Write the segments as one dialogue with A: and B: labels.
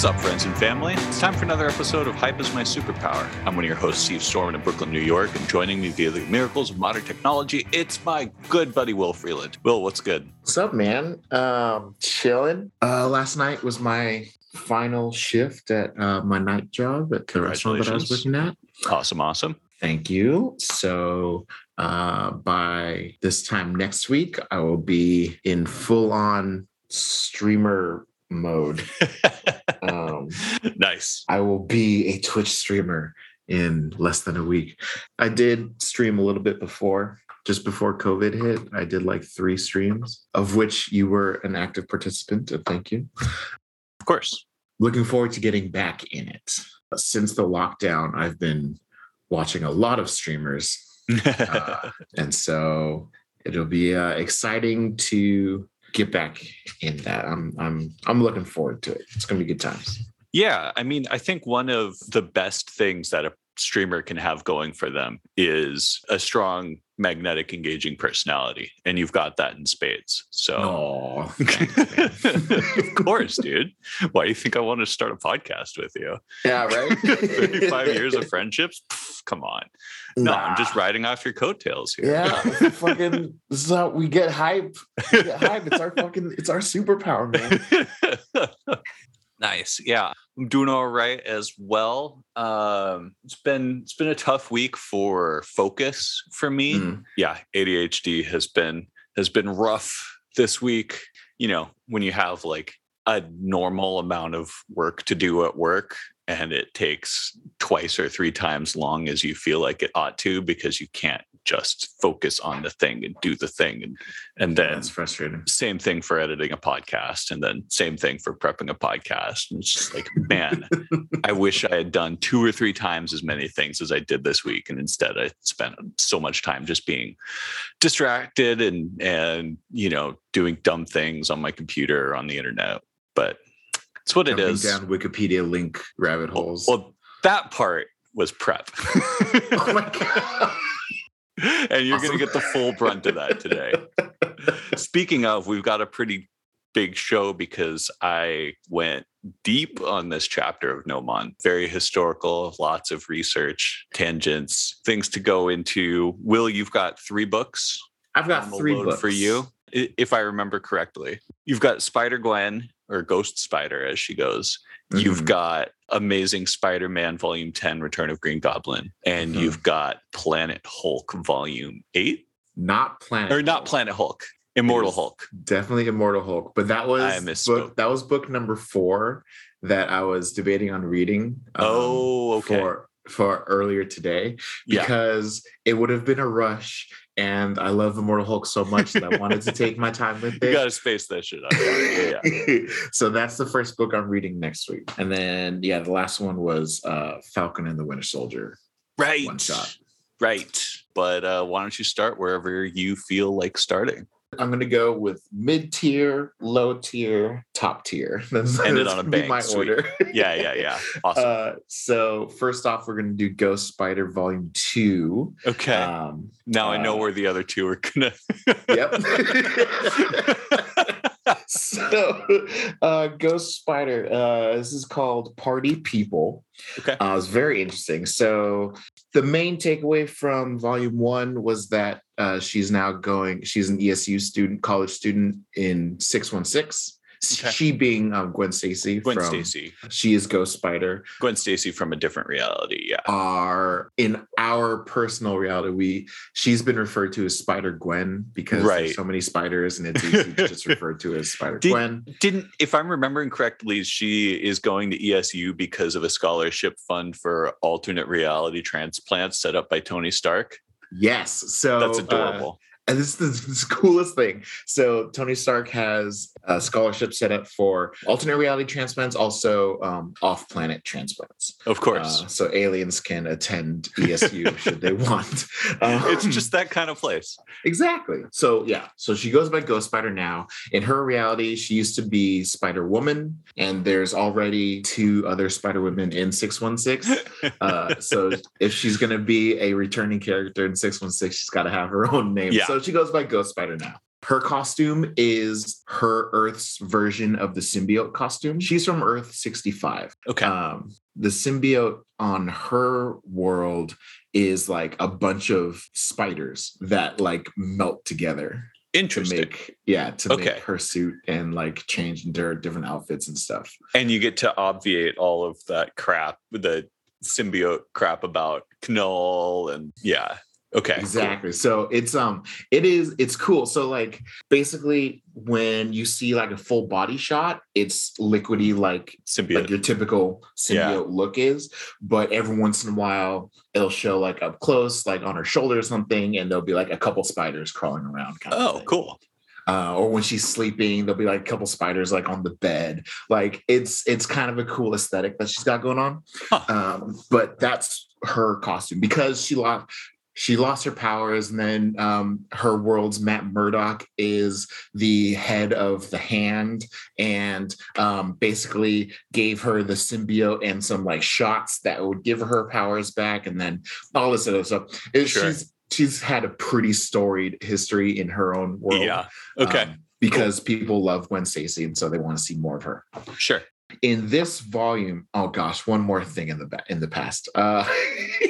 A: What's up, friends and family? It's time for another episode of Hype is My Superpower. I'm one of your hosts, Steve Storm in Brooklyn, New York, and joining me via the miracles of modern technology, it's my good buddy Will Freeland. Will, what's good?
B: What's up, man? Um, chilling. Uh, last night was my final shift at uh, my night job at the restaurant that I was working at.
A: Awesome, awesome.
B: Thank you. So uh, by this time next week, I will be in full on streamer mode.
A: um, nice.
B: I will be a Twitch streamer in less than a week. I did stream a little bit before, just before COVID hit. I did like three streams, of which you were an active participant. And Thank you.
A: Of course.
B: Looking forward to getting back in it. Since the lockdown, I've been watching a lot of streamers. uh, and so it'll be uh, exciting to get back in that. I'm I'm I'm looking forward to it. It's gonna be good times.
A: Yeah, I mean, I think one of the best things that a streamer can have going for them is a strong magnetic engaging personality and you've got that in spades so. Of course dude. Why do you think i want to start a podcast with you?
B: Yeah right?
A: 35 years of friendships? Pff, come on. No nah. i'm just riding off your coattails here.
B: Yeah fucking this is how we get hype. We get hype. It's our fucking it's our superpower man
A: Nice. Yeah. I'm doing all right as well. Um, it's been it's been a tough week for focus for me. Mm. Yeah, ADHD has been has been rough this week. You know, when you have like a normal amount of work to do at work and it takes twice or three times long as you feel like it ought to because you can't just focus on the thing and do the thing and and then
B: that's frustrating.
A: same thing for editing a podcast and then same thing for prepping a podcast. And it's just like man i wish i had done two or three times as many things as i did this week. And instead i spent so much time just being distracted and and you know doing dumb things on my computer or on the internet. But it's what
B: Jumping
A: it is
B: down wikipedia link rabbit holes
A: well, well that part was prep oh my god and you're awesome. going to get the full brunt of that today. Speaking of, we've got a pretty big show because I went deep on this chapter of Gnomon. Very historical, lots of research, tangents, things to go into. Will, you've got three books.
B: I've got three books
A: for you, if I remember correctly. You've got Spider Gwen or Ghost Spider, as she goes. Mm-hmm. You've got Amazing Spider Man Volume 10, Return of Green Goblin, and mm-hmm. you've got Planet Hulk Volume 8.
B: Not Planet
A: Or not Planet Hulk. Immortal Hulk.
B: Definitely Immortal Hulk. But that was I book, that was book number four that I was debating on reading.
A: Um, oh, okay.
B: For for earlier today because yeah. it would have been a rush and I love Immortal Hulk so much that I wanted to take my time with it.
A: You gotta space that shit out. Yeah,
B: yeah. so that's the first book I'm reading next week. And then yeah, the last one was uh Falcon and the Winter Soldier.
A: Right.
B: One shot.
A: Right. But uh why don't you start wherever you feel like starting?
B: I'm going to go with mid tier, low tier, top tier.
A: That's, Ended on a bang.
B: My
A: Sweet.
B: order.
A: yeah, yeah, yeah. Awesome.
B: Uh, so first off, we're going to do Ghost Spider Volume Two.
A: Okay. Um, now uh, I know uh, where the other two are gonna.
B: yep. so uh, ghost spider uh, this is called party people
A: okay
B: uh, it's very interesting so the main takeaway from volume one was that uh, she's now going she's an esu student college student in 616 Okay. She being um, Gwen Stacy.
A: Gwen from, Stacy.
B: She is Ghost Spider.
A: Gwen Stacy from a different reality. Yeah.
B: Are in our personal reality, we she's been referred to as Spider Gwen because right. there's so many spiders, and it's easy to just referred to as Spider
A: Did,
B: Gwen.
A: Didn't, if I'm remembering correctly, she is going to ESU because of a scholarship fund for alternate reality transplants set up by Tony Stark.
B: Yes. So
A: that's
B: uh, adorable. And this is the, coolest thing. So Tony Stark has a scholarship set up for alternate reality transplants, also um, off-planet transplants.
A: Of course.
B: Uh, so aliens can attend ESU should they want.
A: Um, it's just that kind of place.
B: Exactly. So yeah. So she goes by Ghost Spider now. In her reality, she used to be Spider Woman, and there's already two other Spider Women in 616. Uh, so if she's going to be a returning character in 616, she's got to have her own name.
A: Yeah.
B: So she goes by Ghost Spider now. her costume is her Earth's version of the symbiote costume. She's from Earth 65.
A: Okay.
B: Um, the symbiote on her world is like a bunch of spiders that like melt together
A: Interesting.
B: to make yeah to
A: Okay.
B: make her suit and like change into her different outfits and stuff.
A: and you get to obviate all of that crap, the symbiote crap about Knull and yeah. Okay.
B: exactly so it's um it is it's cool so like basically when you see like a full body shot it's liquidy like
A: Symbiote.
B: like your typical symbiote
A: Yeah.
B: look is but every once in a while it'll show like up close like on her shoulder or something and there'll be like a couple spiders crawling around kind
A: oh, cool.
B: uh, or when she's sleeping there'll be like a couple spiders like on the bed like it's it's kind of a cool aesthetic that she's got going on
A: Huh.
B: um, but that's her costume because she lost she lost her powers and then um, her world's matt murdock is the head of the hand and um, basically gave her the symbiote and some like shots that would give her powers back and then all this other stuff It-
A: Sure.
B: she's she's had a pretty storied history in her own world
A: Yeah. Okay.
B: um, because people love Gwen Stacy and so they want to see more of her.
A: sure.
B: In this volume, oh gosh, one more thing in the in the past. Uh,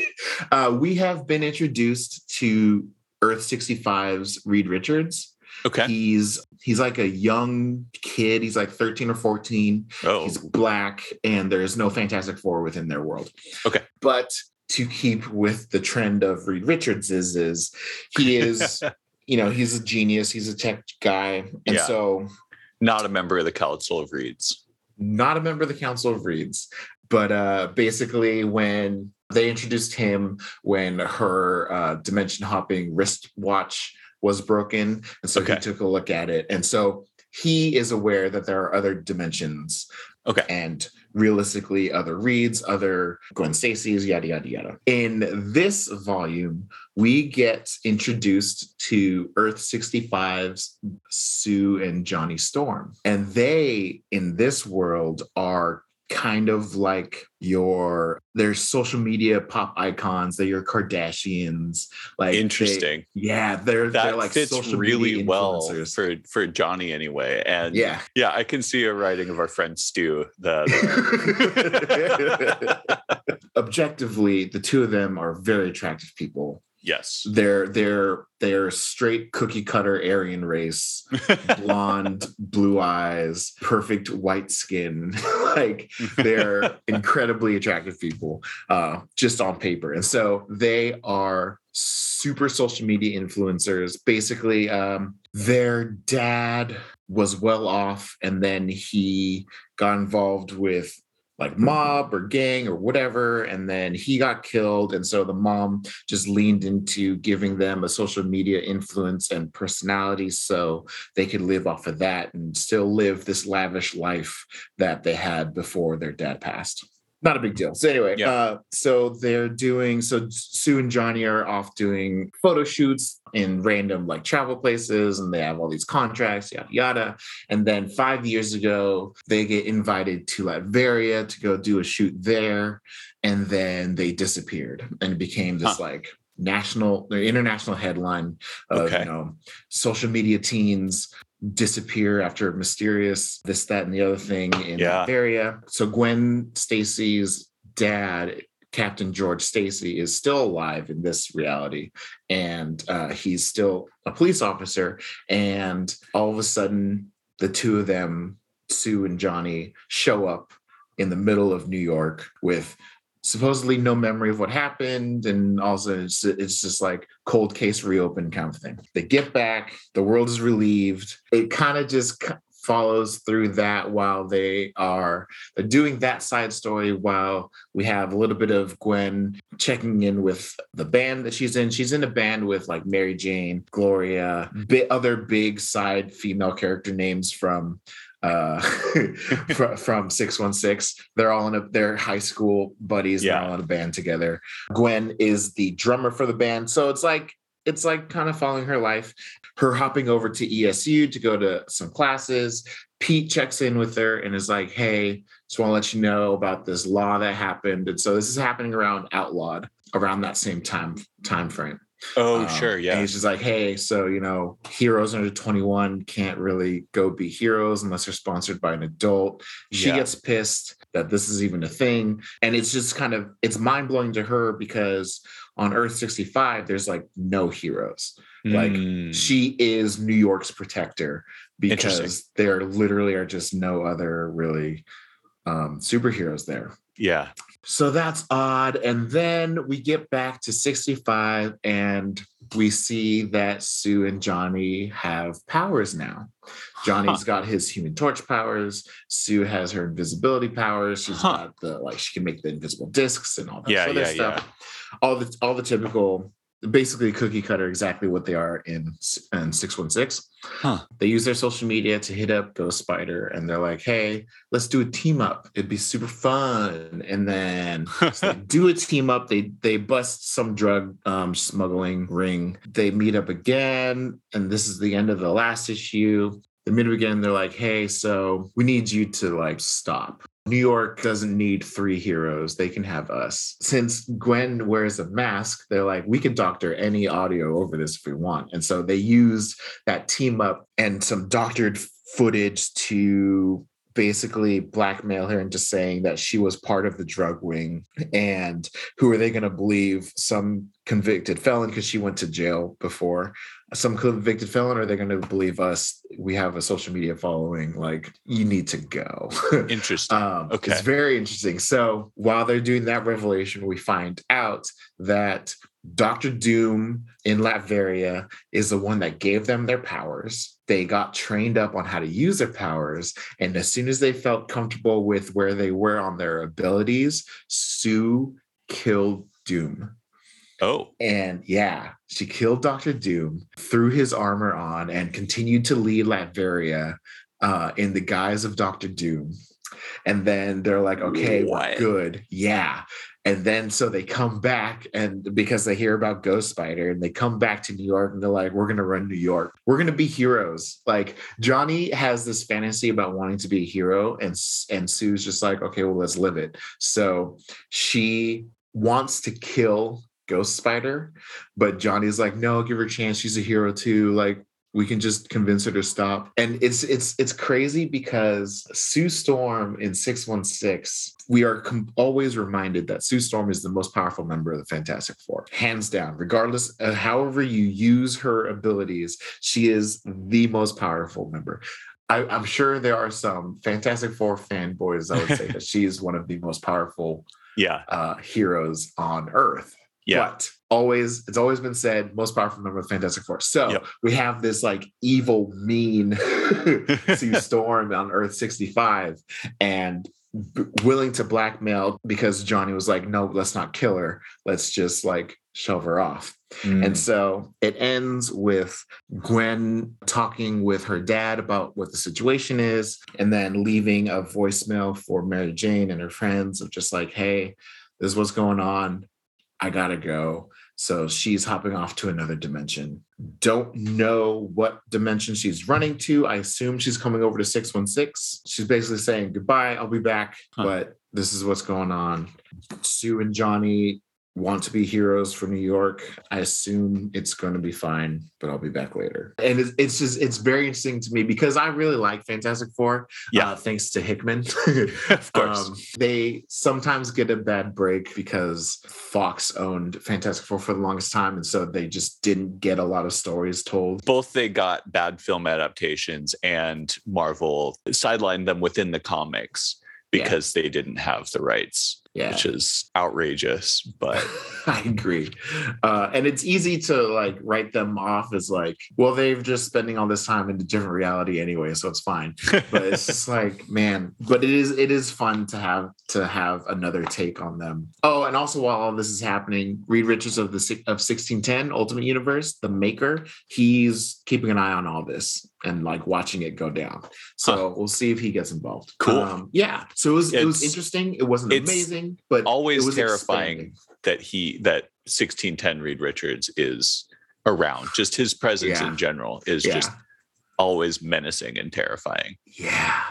B: uh, we have been introduced to Earth 65's Reed Richards.
A: Okay.
B: He's he's like a young kid. He's like 13 or 14.
A: oh.
B: He's black, and there's no Fantastic Four within their world.
A: Okay.
B: But to keep with the trend of Reed Richards is is he is you know he's a genius he's a tech guy and
A: Yeah.
B: so
A: Not a member of the Council of Reeds.
B: not a member of the council of reeds but uh basically when they introduced him when her uh dimension hopping wristwatch was broken and so
A: Okay.
B: he took a look at it and so he is aware that there are other dimensions
A: Okay.
B: and realistically other reads, other Gwen Stacy's, yada yada yada. In this volume, we get introduced to Earth 65's Sue and Johnny Storm. And they in this world are kind of like your their social media pop icons, they're your Kardashians. Like they-
A: Interesting.
B: yeah, they're
A: that
B: they're like
A: fits
B: social
A: really well for for Johnny anyway. And
B: yeah.
A: yeah, I can see a writing of our friend Stu. The,
B: Objectively, the two of them are very attractive people.
A: Yes,
B: They're they're they're straight cookie cutter Aryan race, blonde, blue eyes, perfect white skin. like they're incredibly attractive people, uh, just on paper. And so they are super social media influencers. Basically, um, their dad was well off, and then he got involved with like mob or gang or whatever and then he got killed and so the mom just leaned into giving them a social media influence and personality so they could live off of that and still live this lavish life that they had before their dad passed not a big deal so anyway
A: Yeah.
B: uh so they're doing so sue and johnny are off doing photo shoots in random like travel places and they have all these contracts yada yada and then five years ago, they get invited to Latveria to go do a shoot there. And then they disappeared and it became this
A: Huh.
B: like national or international headline of
A: Okay.
B: you know social media teens disappear after mysterious this, that, and the other thing in
A: Yeah.
B: Area. So Gwen Stacy's dad, Captain George Stacy, is still alive in this reality. And uh, he's still a police officer. And all of a sudden, the two of them, Sue and Johnny, show up in the middle of New York with supposedly no memory of what happened. And also, it's, it's just like cold case reopened kind of thing. They get back, the world is relieved. It kind of just follows through that while they are doing that side story while we have a little bit of Gwen checking in with the band that she's in. She's in a band with like Mary Jane, Gloria, bit other big side female character names from uh fr- from 616 they're all in a they're high school buddies they're all in a band together. Gwen is the drummer for the band. So it's like it's like kind of following her life. Her hopping over to esu to go to some classes. Pete checks in with her and is like hey just want to let you know about this law that happened. And so this is happening around outlawed around that same time time frame
A: Oh, um, sure, yeah.
B: And he's just like, hey, so you know, heroes under 21 can't really go be heroes unless they're sponsored by an adult. She yeah. gets pissed that this is even a thing, and it's just kind of it's mind blowing to her because on Earth 65, there's like no heroes. Mm. Like hmm. she is New York's protector because there literally are just no other really um, superheroes there.
A: Yeah.
B: So that's odd. And then we get back to 65 and we see that Sue and Johnny have powers now. Johnny's huh. got his human torch powers. Sue has her invisibility powers. She's huh. got the like she can make the invisible discs and all that yeah, sort of yeah, stuff. Yeah. All the all the typical basically cookie cutter exactly what they are in in 616 huh. they use their social media to hit up ghost spider and they're like hey let's do a team up. It'd be super fun. And then so do a team up. They they bust some drug um, smuggling ring. They meet up again and this is the end of the last issue. They meet up again. They're like hey so we need you to like stop New York doesn't need three heroes. They can have us. Since Gwen wears a mask, they're like, we can doctor any audio over this if we want. And so they used that team up and some doctored footage to basically blackmail her into saying that she was part of the drug wing. And who are they going to believe? Some convicted felon because she went to jail before some convicted felon or are they going to believe us? We have a social media following like you need to go.
A: Interesting. Um, okay.
B: it's very interesting. So while they're doing that revelation we find out that dr doom in latveria is the one that gave them their powers. They got trained up on how to use their powers and as soon as they felt comfortable with where they were on their abilities sue killed doom
A: Oh.
B: And yeah, she killed Doctor Doom, threw his armor on, and continued to lead Latveria uh, in the guise of Doctor Doom. And then they're like, okay, what? we're good. Yeah. And then so they come back and because they hear about Ghost Spider and they come back to New York and they're like, we're going to run New York. We're going to be heroes. Like Johnny has this fantasy about wanting to be a hero and, and Sue's just like, okay, well, let's live it. So she wants to kill Ghost Spider. But Johnny's like, no, give her a chance. She's a hero too. Like, we can just convince her to stop. And it's it's it's crazy because Sue Storm in 616, we are com- always reminded that Sue Storm is the most powerful member of the Fantastic Four, hands down. Regardless of however you use her abilities, she is the most powerful member. I, am sure there are some Fantastic Four fanboys. I would say that she is one of the most powerful
A: yeah
B: uh, heroes on Earth. Yeah. But always, it's always been said, most powerful member of Fantastic Four. So yep. we have this like evil, mean Sue Storm on Earth 65 and willing to blackmail because Johnny was like, no, let's not kill her. Let's just like shove her off. Mm. And so it ends with Gwen talking with her dad about what the situation is, and then leaving a voicemail for Mary Jane and her friends of just like, hey, this is what's going on. I gotta go. So she's hopping off to another dimension. Don't know what dimension she's running to. I assume she's coming over to 616. She's basically saying goodbye, I'll be back, huh. but this is what's going on. Sue and Johnny want to be heroes for New York. I assume it's going to be fine, but I'll be back later. And it's, it's just, it's very interesting to me because I really like Fantastic Four.
A: Yeah.
B: Uh, thanks to Hickman.
A: of course. Um,
B: they sometimes get a bad break because Fox owned Fantastic Four for the longest time. And so they just didn't get a lot of stories told.
A: Both they got bad film adaptations and Marvel sidelined them within the comics because yeah. they didn't have the rights yeah. which is outrageous but
B: i agree. Uh, and it's easy to like write them off as like well they've just spending all this time in a different reality anyway so it's fine. But it's just like man but it is it is fun to have to have another take on them. Oh and also while all this is happening reed richards of the of 1610 ultimate universe the maker he's keeping an eye on all this and like watching it go down. So huh. we'll see if he gets involved.
A: Cool. Um,
B: yeah. So it was it's, it was interesting. It wasn't amazing, but
A: always
B: was
A: terrifying expanding. that he that 1610 Reed Richards is around. Just his presence yeah. in general is yeah. just always menacing and terrifying.
B: Yeah.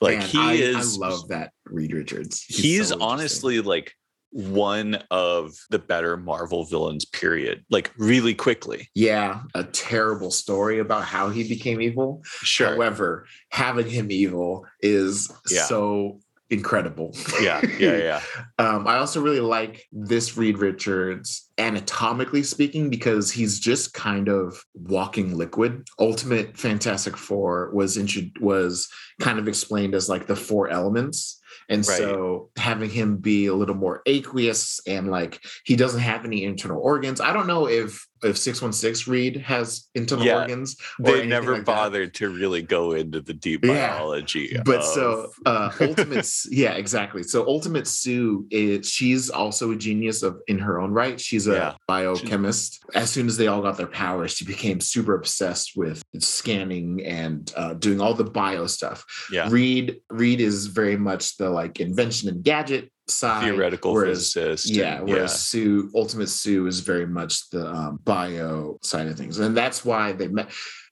A: Like Man, he
B: I,
A: is
B: I love that Reed Richards.
A: He's, he's so honestly like one of the better Marvel villains, period. Like really quickly.
B: Yeah, a terrible story about how he became evil.
A: Sure.
B: However, having him evil is
A: Yeah.
B: so incredible.
A: Yeah, yeah, yeah.
B: um, I also really like this Reed Richards anatomically speaking because he's just kind of walking liquid. Ultimate Fantastic Four was intro- was kind of explained as like the four elements. And
A: Right.
B: so having him be a little more aqueous and like he doesn't have any internal organs. I don't know if if 616 Reed has internal
A: Yeah.
B: organs.
A: They never
B: like that.
A: bothered to really go into the deep
B: Yeah.
A: biology.
B: but
A: of-
B: so uh ultimate yeah exactly so ultimate sue is she's also a genius of in her own right she's a
A: Yeah.
B: biochemist as soon as they all got their powers she became super obsessed with scanning and uh, doing all the bio stuff
A: yeah,
B: reed reed is very much the like invention and gadget side
A: theoretical
B: whereas
A: physicist.
B: yeah,
A: and-
B: whereas Sue, Ultimate Sue, is very much the um, bio side of things, and that's why they met.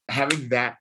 B: Having that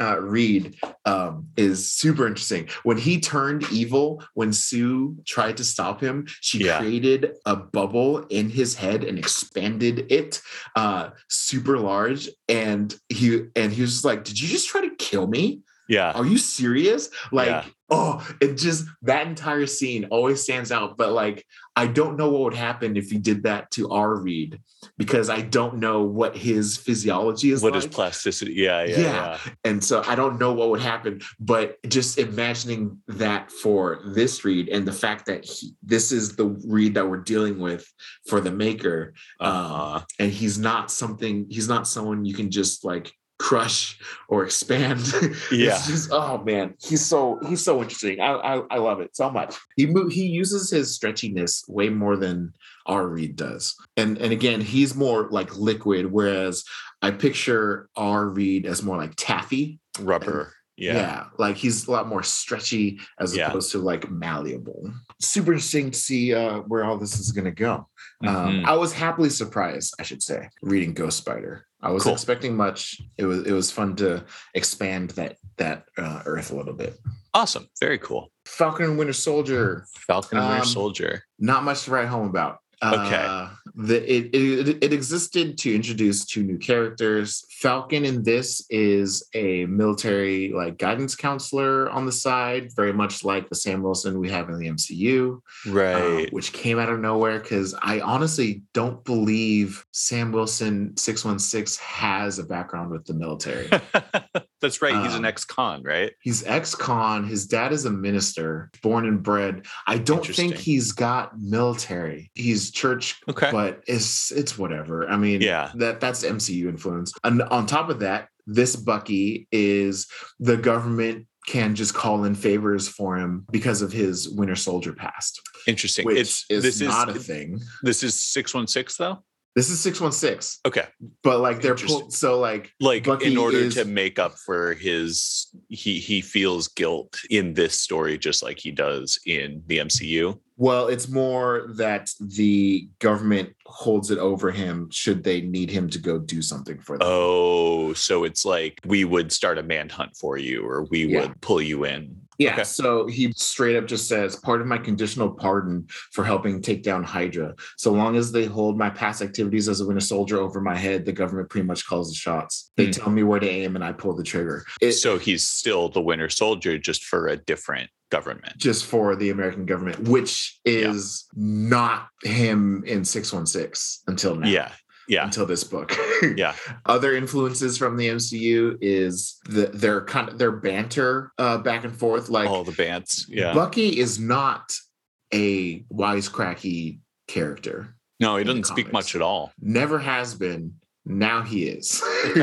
B: uh, read um, is super interesting. When he turned evil, when Sue tried to stop him, she
A: Yeah.
B: created a bubble in his head and expanded it uh, super large, and he and he was just like, "Did you just try to kill me?"
A: Yeah,
B: are you serious like
A: Yeah.
B: oh it just that entire scene always stands out but like i don't know what would happen if he did that to our read because i don't know what his physiology is
A: what
B: like
A: is plasticity? Yeah, yeah,
B: Yeah.
A: yeah.
B: and so i don't know what would happen but just imagining that for this read and the fact that he, this is the read that we're dealing with for the maker
A: Uh-huh.
B: and he's not something he's not someone you can just like crush or expand.
A: Yeah.
B: just oh man he's so he's so interesting. I i, I love it so much. He he uses his stretchiness way more than our Reed does. And and again he's more like liquid whereas i picture our Reed as more like taffy.
A: Rubber. Yeah. yeah.
B: like he's a lot more stretchy as
A: Yeah.
B: opposed to like malleable super interesting to see uh where all this is going to go um, I was happily surprised, I should say, reading Ghost Spider. I was
A: Cool.
B: expecting much. It was it was fun to expand that that uh, Earth a little bit.
A: awesome. Very cool.
B: Falcon and Winter Soldier,
A: Falcon and Winter
B: Um,
A: Soldier.
B: not much to write home about.
A: Okay.
B: Uh, the, it, it it existed to introduce two new characters. Falcon in this is a military like guidance counselor on the side, very much like the Sam Wilson we have in the MCU. uh,
A: Right.
B: which came out of nowhere because I honestly don't believe Sam Wilson 616 has a background with the military.
A: That's right. He's an
B: Um,
A: ex-con, right?
B: He's ex-con, his dad is a minister, born and bred. I don't think he's got military. He's church,
A: Okay.
B: but it's it's whatever. I mean,
A: Yeah.
B: that that's MCU influence. And on top of that, this Bucky is the government can just call in favors for him because of his Winter Soldier past,
A: Interesting.
B: which
A: it's
B: is
A: this
B: not a thing.
A: this is 616 though?
B: This is 616,
A: Okay.
B: but like they're so like
A: Like
B: Bucky
A: in order
B: is-
A: to make up for his he he feels guilt in this story just like he does in the MCU.
B: well, it's more that the government holds it over him should they need him to go do something for them.
A: Oh, so it's like we would start a manhunt for you or we
B: Yeah.
A: would pull you in.
B: Yeah,
A: Okay.
B: so he straight up just says, part of my conditional pardon for helping take down Hydra. So long as they hold my past activities as a winter soldier over my head, the government pretty much calls the shots. They
A: Hmm.
B: tell me where to aim and I pull the trigger. It,
A: so he's still the Winter Soldier just for a different government.
B: just for the American government, which
A: Yeah.
B: is not him in 616 until now.
A: Yeah. Yeah.
B: Until this book.
A: Yeah.
B: Other influences from the MCU is the, their kind of their banter uh, back and forth. Like
A: All the bands. Yeah.
B: Bucky is not a wisecracky character.
A: no, he doesn't speak much at all.
B: Never has been. Now he is.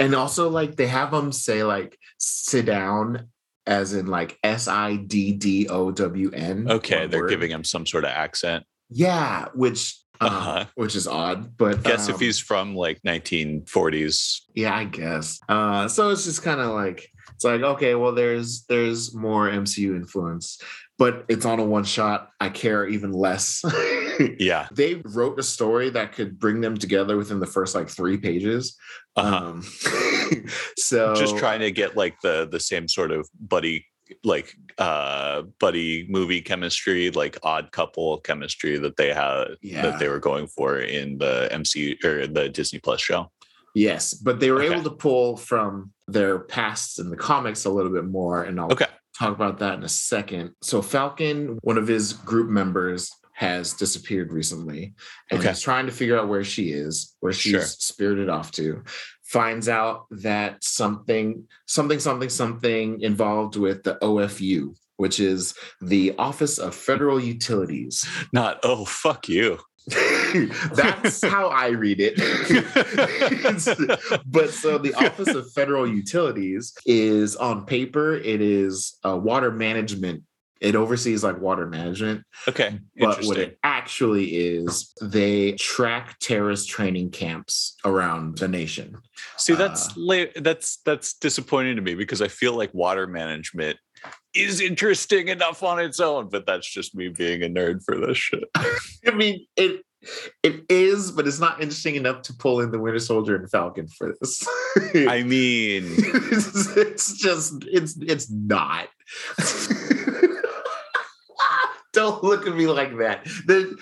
B: And also, like they have him say like "sit down," as in like S I D D O W N.
A: Okay, they're
B: word.
A: giving him some sort of accent.
B: Yeah, which um,
A: Uh-huh.
B: which is odd, but
A: Guess if
B: um,
A: he's from like 1940s.
B: yeah, I guess. Uh, so it's just kind of like it's like okay, well, there's there's more MCU influence, but it's on a one shot. I care even less.
A: Yeah.
B: they wrote a story that could bring them together within the first like three pages.
A: Uh-huh.
B: Um, so
A: just trying to get like the the same sort of buddy like uh buddy movie chemistry, like odd couple chemistry that they had
B: Yeah.
A: that they were going for in the MC or the Disney Plus show.
B: Yes, but they were
A: Okay.
B: able to pull from their pasts in the comics a little bit more, and I'll
A: Okay.
B: talk about that in a second. So Falcon, one of his group members, has disappeared recently, and
A: Okay.
B: he's trying to figure out where she is, where she's
A: Sure.
B: spirited off to. Finds out that something, something, something, something involved with the OFU, which is the Office of Federal Utilities.
A: Not oh fuck you.
B: That's how I read it. but so the Office of Federal Utilities is on paper, it is a water management. It oversees like water management,
A: okay.
B: but what it actually is, they track terrorist training camps around the nation.
A: See, that's
B: uh,
A: that's that's disappointing to me because I feel like water management is interesting enough on its own, but that's just me being a nerd for this shit.
B: I mean, it it is, but it's not interesting enough to pull in the Winter Soldier and Falcon for this.
A: I mean,
B: it's, it's just it's it's not. Don't look at me like that. The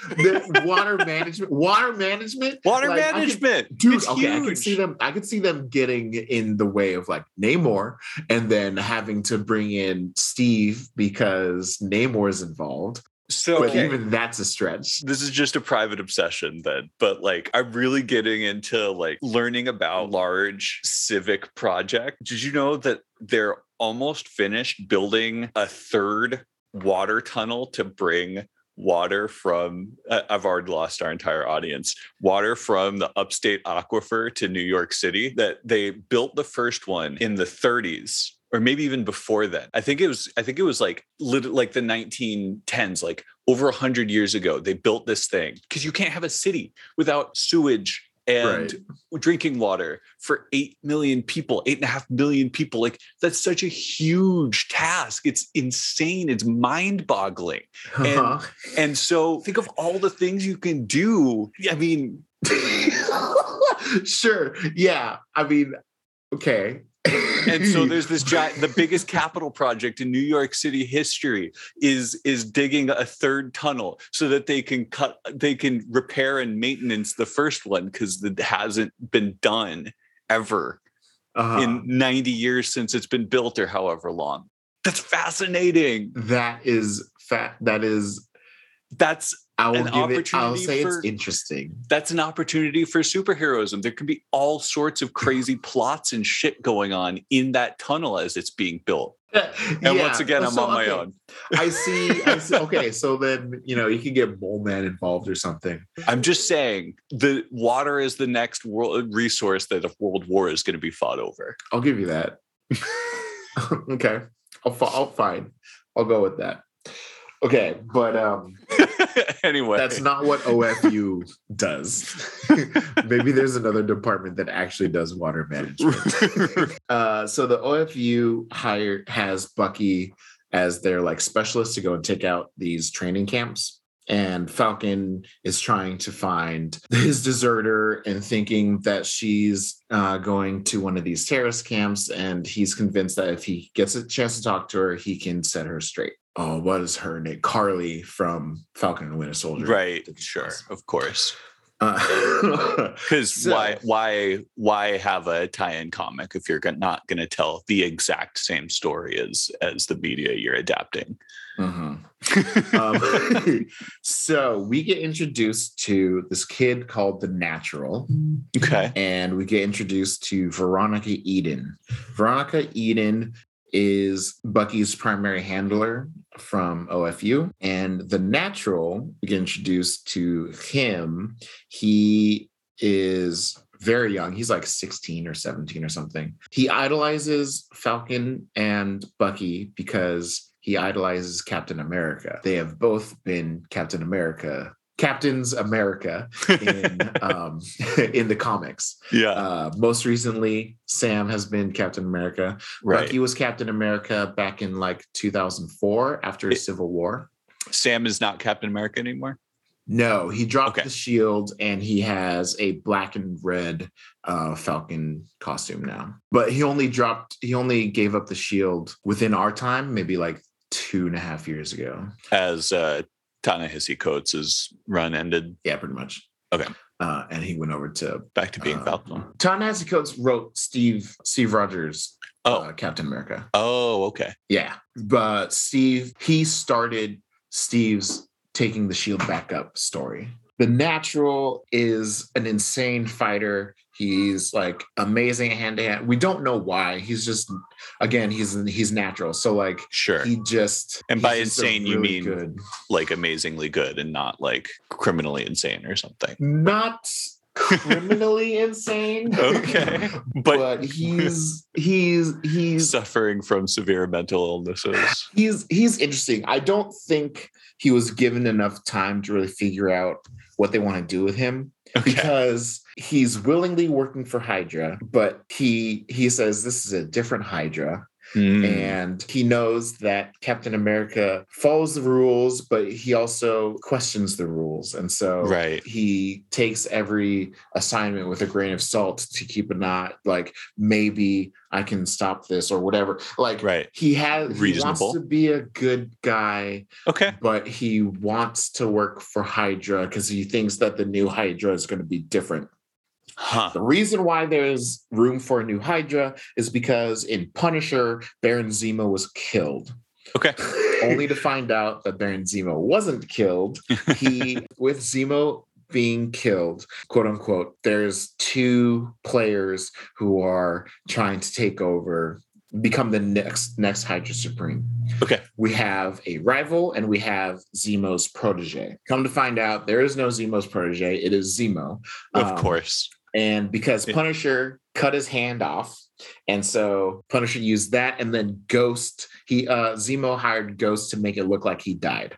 B: the water management, water management,
A: water
B: like, I could-
A: management,
B: dude.
A: it's
B: okay, I could see them. I could see them getting in the way of like Namor, and then having to bring in Steve because Namor is involved.
A: So
B: But even that's a stretch.
A: this is just a private obsession then but like i'm really getting into like learning about large civic project did you know that they're almost finished building a third water tunnel to bring water from uh, i've already lost our entire audience water from the upstate aquifer to new york city that they built the first one in the 30s or maybe even before then. I think it was I think it was like like the 1910s, like over 100 years ago they built this thing because you can't have a city without sewage and drinking water for 8 million people, eight and a half million people. Like that's such a huge task. It's insane. It's mind boggling.
B: Uh-huh.
A: And so think of all the things you can do. I mean,
B: sure. Yeah. I mean, okay.
A: And so there's this giant the biggest capital project in new york city history is is digging a third tunnel so that they can cut they can repair and maintenance the first one because it hasn't been done ever
B: Uh-huh.
A: in 90 years since it's been built or however long that's fascinating
B: that is fat. That is.
A: that's
B: I will
A: An
B: give it. I'll
A: opportunity
B: say
A: for-
B: it's interesting.
A: that's an opportunity for superheroism there can be all sorts of crazy plots and shit going on in that tunnel as it's being built and once again i'm
B: so,
A: on my
B: okay,
A: own
B: I see. I see. Okay, so then you know you can get Mole Man involved or something.
A: I'm just saying the water is the next world resource that a world war is going to be fought over.
B: I'll give you that. okay, I'll. I'll fine. I'll go with that. Okay, but um,
A: anyway,
B: that's not what OFU does. Maybe there's another department that actually does water management. uh, so the OFU hired has Bucky as their like specialist to go and take out these training camps. And Falcon is trying to find his deserter and thinking that she's uh, going to one of these terrorist camps. And he's convinced that if he gets a chance to talk to her, he can set her straight. Oh, what is her name? Carly from Falcon and Winter Soldier.
A: right, sure, of course.
B: Uh,
A: Because
B: So-
A: why, why, why have a tie-in comic if you're not going to tell the exact same story as as the media you're adapting?
B: mhm. um, so we get introduced to this kid called the Natural,
A: okay,
B: and we get introduced to Veronica Eden. Veronica Eden is Bucky's primary handler from OFU, and the Natural. We get introduced to him. He is very young. He's like 16 or 17 or something. He idolizes Falcon and Bucky because he idolizes Captain America. They have both been Captain America, Captains America in um, in the comics.
A: yeah,
B: Uh, most recently, Sam has been Captain America.
A: right.
B: Bucky was Captain America back in like 2004 after
A: It-
B: Civil War.
A: Sam is not Captain America anymore.
B: No, he dropped
A: Okay.
B: the shield and he has a black and red uh, Falcon costume now. But he only dropped, he only gave up the shield within our time, maybe like two and a half years ago.
A: As uh, Ta-Nehisi Coates' run ended,
B: Yeah, pretty much.
A: Okay.
B: Uh, and he went over to
A: back to being
B: uh,
A: Falcon.
B: Ta-Nehisi Coates wrote Steve Steve Rogers,
A: Oh,
B: uh, Captain America.
A: oh, okay.
B: Yeah, but Steve he started Steve's taking the shield back up story. The natural is an insane fighter. He's like amazing hand to hand. We don't know why. He's just again he's he's natural. So like
A: Sure.
B: he just
A: And by
B: he's just a
A: insane, you mean-
B: good.
A: like amazingly good and not like criminally insane or something.
B: not criminally insane.
A: Okay. But,
B: but he's he's he's
A: suffering from severe mental illnesses.
B: he's he's interesting. I don't think he was given enough time to really figure out what they want to do with him
A: Okay.
B: because he's willingly working for Hydra, but he he says this is a different Hydra
A: Hmm.
B: and he knows that Captain America follows the rules, but he also questions the rules. And so
A: Right.
B: he takes every assignment with a grain of salt to keep it not like maybe I can stop this or whatever. Like
A: Right.
B: he has he wants to be a good guy,
A: Okay.
B: but he wants to work for Hydra because he thinks that the new Hydra is going to be different.
A: Huh.
B: The reason why there's room for a new Hydra is because in Punisher, Baron Zemo was killed.
A: Okay.
B: Only to find out that Baron Zemo wasn't killed. He, with Zemo being killed, quote unquote, there's two players who are trying to take over, become the next next Hydra Supreme.
A: Okay.
B: We have a rival and we have Zemo's protege. Come to find out, there is no Zemo's protege. It is Zemo.
A: Of
B: Um,
A: course.
B: And because Punisher cut his hand off, and so Punisher used that, and then Ghost, he uh Zemo hired Ghost to make it look like he died.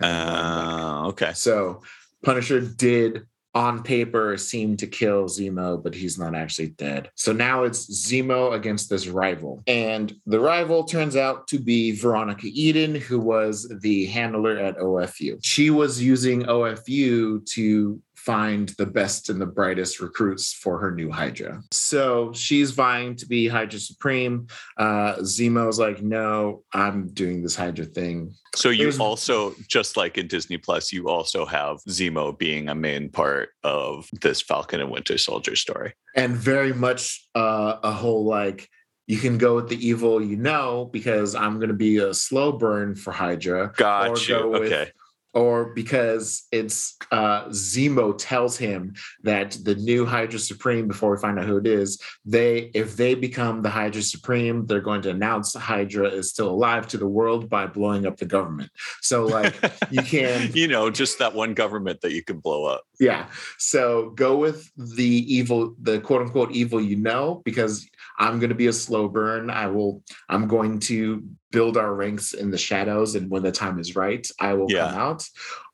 A: Uh, okay.
B: so Punisher did on paper seem to kill Zemo, but he's not actually dead. So now it's Zemo against this rival. And the rival turns out to be Veronica Eden, who was the handler at OFU. She was using OFU to find the best and the brightest recruits for her new Hydra. So she's vying to be Hydra Supreme. Uh, Zemo's like, no, I'm doing this Hydra thing.
A: So you
B: There's-
A: also, just like in Disney Plus, you also have Zemo being a main part of this Falcon and Winter Soldier story.
B: and very much uh, a whole like you can go with the evil you know because I'm going to be a slow burn for Hydra,
A: Got
B: Or
A: you.
B: go with-
A: Okay.
B: Or because it's uh, Zemo tells him that the new Hydra Supreme, before we find out who it is, they if they become the Hydra Supreme, they're going to announce Hydra is still alive to the world by blowing up the government. So like you can
A: you know, just that one government that you can blow up.
B: Yeah. So go with the evil, the quote unquote evil you know, because I'm going to be a slow burn. I will, I'm going to build our ranks in the shadows. And when the time is right, I will
A: Yeah.
B: come out.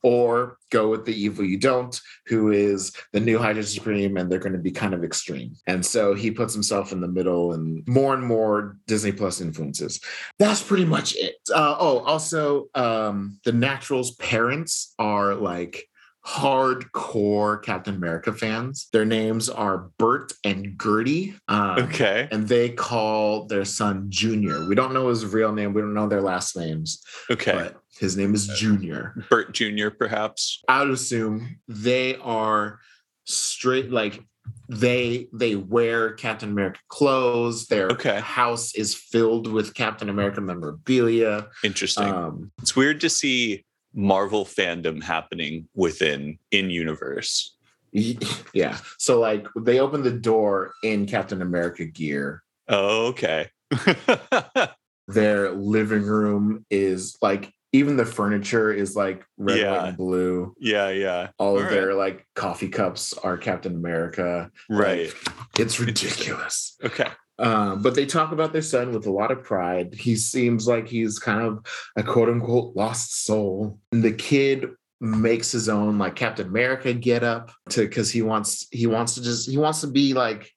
B: Or go with the evil you don't, who is the new Hydra Supreme, and they're going to be kind of extreme. And so he puts himself in the middle and more and more Disney Plus influences. That's pretty much it. Uh, oh, also, um, the Naturals' parents are like, hardcore Captain America fans. Their names are Bert and Gertie. Um,
A: Okay.
B: And they call their son Junior. We don't know his real name. We don't know their last names,
A: Okay.
B: but his name is Junior.
A: Bert Jr., perhaps.
B: I would assume they are straight like they they wear Captain America clothes. Their
A: Okay.
B: house is filled with Captain America memorabilia.
A: Interesting.
B: Um,
A: it's weird to see Marvel fandom happening within in universe.
B: yeah. So like they open the door in Captain America gear
A: Oh, okay.
B: their living room is like even the furniture is like red,
A: Yeah.
B: white, and blue.
A: yeah, yeah.
B: All of
A: All
B: their like coffee cups are Captain America.
A: Right.
B: It's ridiculous.
A: Okay.
B: Um, but they talk about their son with a lot of pride. He seems like he's kind of a quote unquote lost soul. And the kid makes his own like Captain America get up to because he wants he wants to just he wants to be like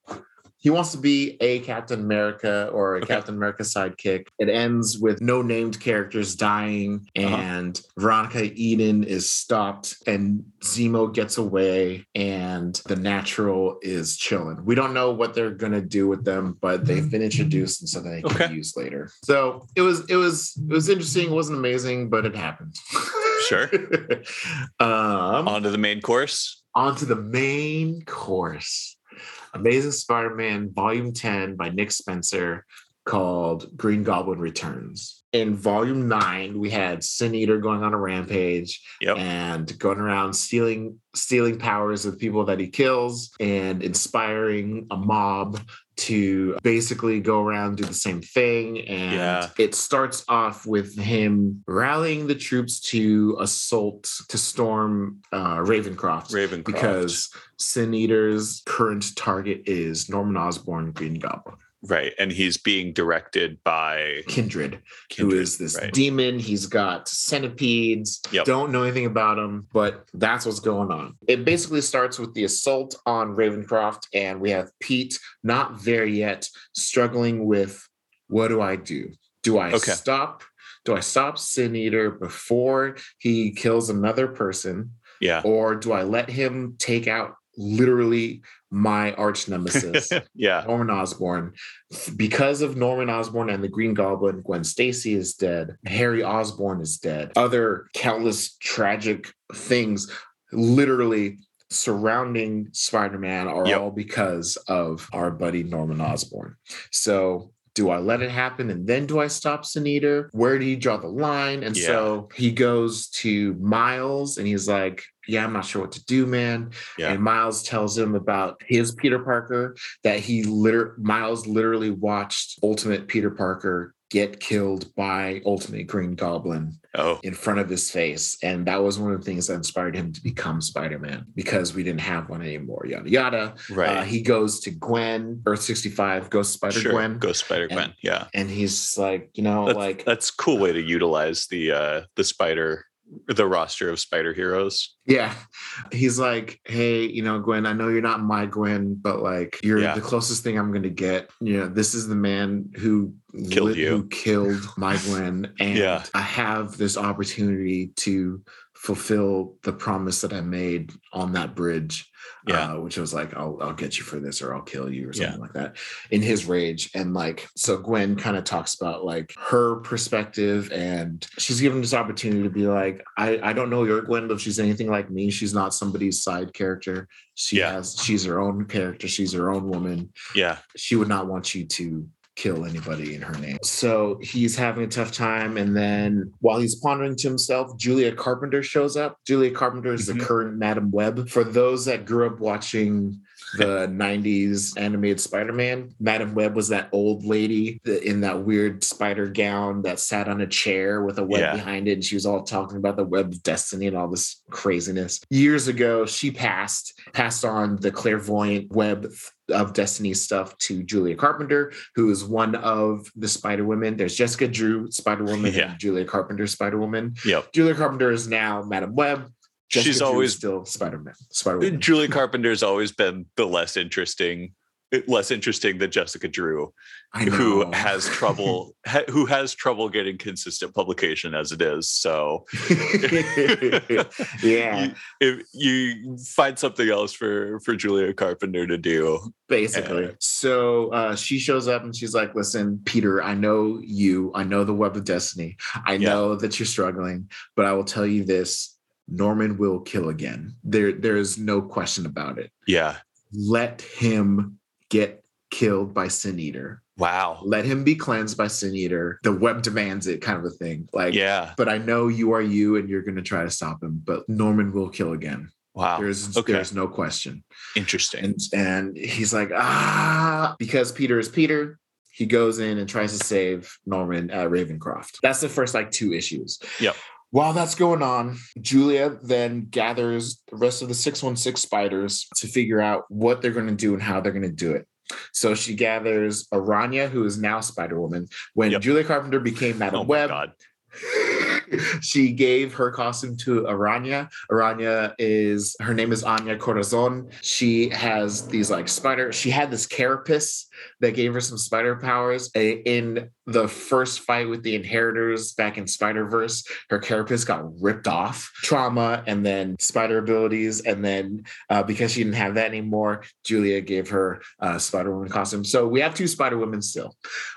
B: he wants to be a Captain America or a okay. Captain America sidekick. It ends with no named characters dying, uh-huh. and uh-huh. Veronica Eden is stopped, and Zemo gets away, and the Natural is chilling. We don't know what they're gonna do with them, but they've been introduced and something they can use later. So it was it was it was interesting. It wasn't amazing, but it happened.
A: Sure. um, on to the main course.
B: On to the main course. Amazing Spider Man Volume 10 by Nick Spencer called Green Goblin Returns. In volume nine, we had Sin Eater going on a rampage yep. and going around stealing stealing powers of people that he kills and inspiring a mob to basically go around do the same thing and yeah. it starts off with him rallying the troops to assault to storm uh, ravencroft.
A: Ravencroft.
B: Because sin eater's current target is norman osborn green goblin
A: Right. And he's being directed by
B: Kindred, Kindred who is this right. demon. He's got centipedes. Yep. Don't know anything about him, but that's what's going on. It basically starts with the assault on Ravencroft, and we have Pete, not there yet, struggling with what do I do? Do I okay. stop? Do I stop Sin Eater before he kills another person?
A: Yeah.
B: Or do I let him take out literally my arch nemesis,
A: yeah,
B: Norman Osborn. Because of Norman Osborn and the Green Goblin, Gwen Stacy is dead. Harry Osborn is dead. Other countless tragic things, literally surrounding Spider-Man, are yep. all because of our buddy Norman Osborn. So do I let it happen and then do I stop Eater? Where do you draw the line? And yeah. so he goes to Miles and he's like, yeah, I'm not sure what to do, man. Yeah. And Miles tells him about his Peter Parker that he literally Miles literally watched Ultimate Peter Parker get killed by Ultimate Green Goblin
A: oh.
B: in front of his face. And that was one of the things that inspired him to become Spider Man because we didn't have one anymore. Yada yada.
A: Right. Uh,
B: he goes to Gwen, Earth 65, Ghost Spider sure. Gwen.
A: Ghost Spider Gwen. Yeah.
B: And he's like, you know,
A: that's,
B: like
A: that's cool way to utilize the uh the spider the roster of spider heroes.
B: Yeah. He's like, hey, you know, Gwen, I know you're not my Gwen, but like you're yeah. the closest thing I'm gonna get. You know, this is the man who
A: killed you,
B: who killed my Gwen. And yeah. I have this opportunity to fulfill the promise that I made on that bridge. Yeah. Uh, which was like, I'll I'll get you for this or I'll kill you or something yeah. like that in his rage. And like, so Gwen kind of talks about like her perspective and she's given this opportunity to be like, I, I don't know your Gwen, but if she's anything like me, she's not somebody's side character. She yeah. has she's her own character, she's her own woman.
A: Yeah.
B: She would not want you to kill anybody in her name. So he's having a tough time. And then while he's pondering to himself, Julia Carpenter shows up. Julia Carpenter is mm-hmm. the current Madam Web. For those that grew up watching the 90s animated Spider-Man. Madam Web was that old lady in that weird spider gown that sat on a chair with a web yeah. behind it. And she was all talking about the web of destiny and all this craziness. Years ago, she passed, passed on the clairvoyant web of Destiny stuff to Julia Carpenter, who is one of the Spider Women. There's Jessica Drew, Spider Woman, yeah. and Julia Carpenter, Spider Woman.
A: Yep.
B: Julia Carpenter is now Madam Web.
A: Jessica she's Drew always
B: still Spider-Man. Spider-Man.
A: Julie Carpenter's always been the less interesting less interesting than Jessica Drew, who has trouble who has trouble getting consistent publication as it is. So
B: yeah,
A: you, if you find something else for for Julia Carpenter to do,
B: basically. And, so uh, she shows up and she's like, "Listen, Peter, I know you. I know the web of destiny. I yeah. know that you're struggling, but I will tell you this." Norman will kill again. There, there is no question about it.
A: Yeah.
B: Let him get killed by Sin Eater.
A: Wow.
B: Let him be cleansed by Sin Eater. The web demands it, kind of a thing. Like,
A: yeah.
B: But I know you are you, and you're going to try to stop him. But Norman will kill again.
A: Wow.
B: There's okay. there's no question.
A: Interesting.
B: And, and he's like, ah, because Peter is Peter. He goes in and tries to save Norman at Ravencroft. That's the first like two issues.
A: Yep.
B: While that's going on, Julia then gathers the rest of the 616 spiders to figure out what they're going to do and how they're going to do it. So she gathers Araña, who is now Spider Woman. When yep. Julia Carpenter became Madam oh Web, she gave her costume to Araña. Araña is her name is Anya Corazon. She has these like spider. She had this carapace that gave her some spider powers. In the first fight with the inheritors back in Spider Verse, her carapace got ripped off. Trauma and then spider abilities, and then uh, because she didn't have that anymore, Julia gave her uh, Spider Woman costume. So we have two Spider Women still.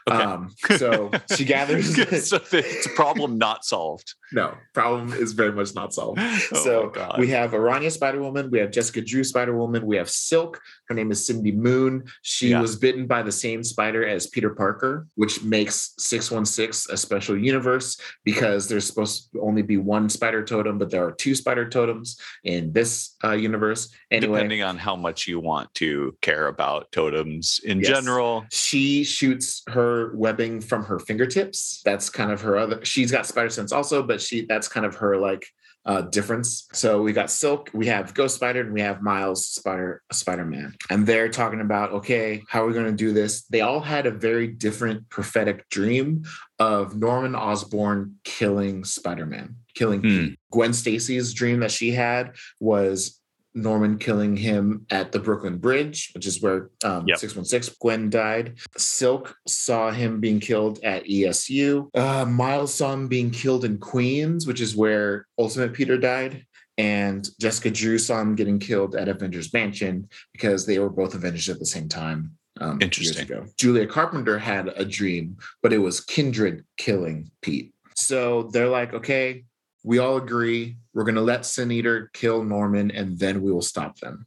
B: Okay. Um, so she gathers.
A: so it's a problem not solved.
B: No, problem is very much not solved. Oh so we have Araña Spider Woman, we have Jessica Drew Spider Woman, we have Silk. Her name is Cindy Moon. She yeah. was bitten by the same spider as Peter Parker, which makes 616 a special universe because there's supposed to only be one spider totem, but there are two spider totems in this uh, universe.
A: Anyway, depending on how much you want to care about totems in yes. general.
B: She shoots her webbing from her fingertips. That's kind of her other. She's got spider sense also, but she that's kind of her like uh, difference. So we got Silk, we have Ghost Spider, and we have Miles Spider Spider Man, and they're talking about okay, how are we going to do this? They all had a very different prophetic dream of Norman Osborn killing Spider Man, killing hmm. Gwen Stacy's dream that she had was Norman killing him at the Brooklyn Bridge, which is where um, yep. 616 Gwen died. Silk saw him being killed at ESU. Uh, Miles saw him being killed in Queens, which is where Ultimate Peter died. And Jessica Drew saw him getting killed at Avengers Mansion because they were both Avengers at the same time.
A: Um, Interesting.
B: Julia Carpenter had a dream, but it was Kindred killing Pete. So they're like, okay, we all agree we're going to let Sin Eater kill Norman and then we will stop them.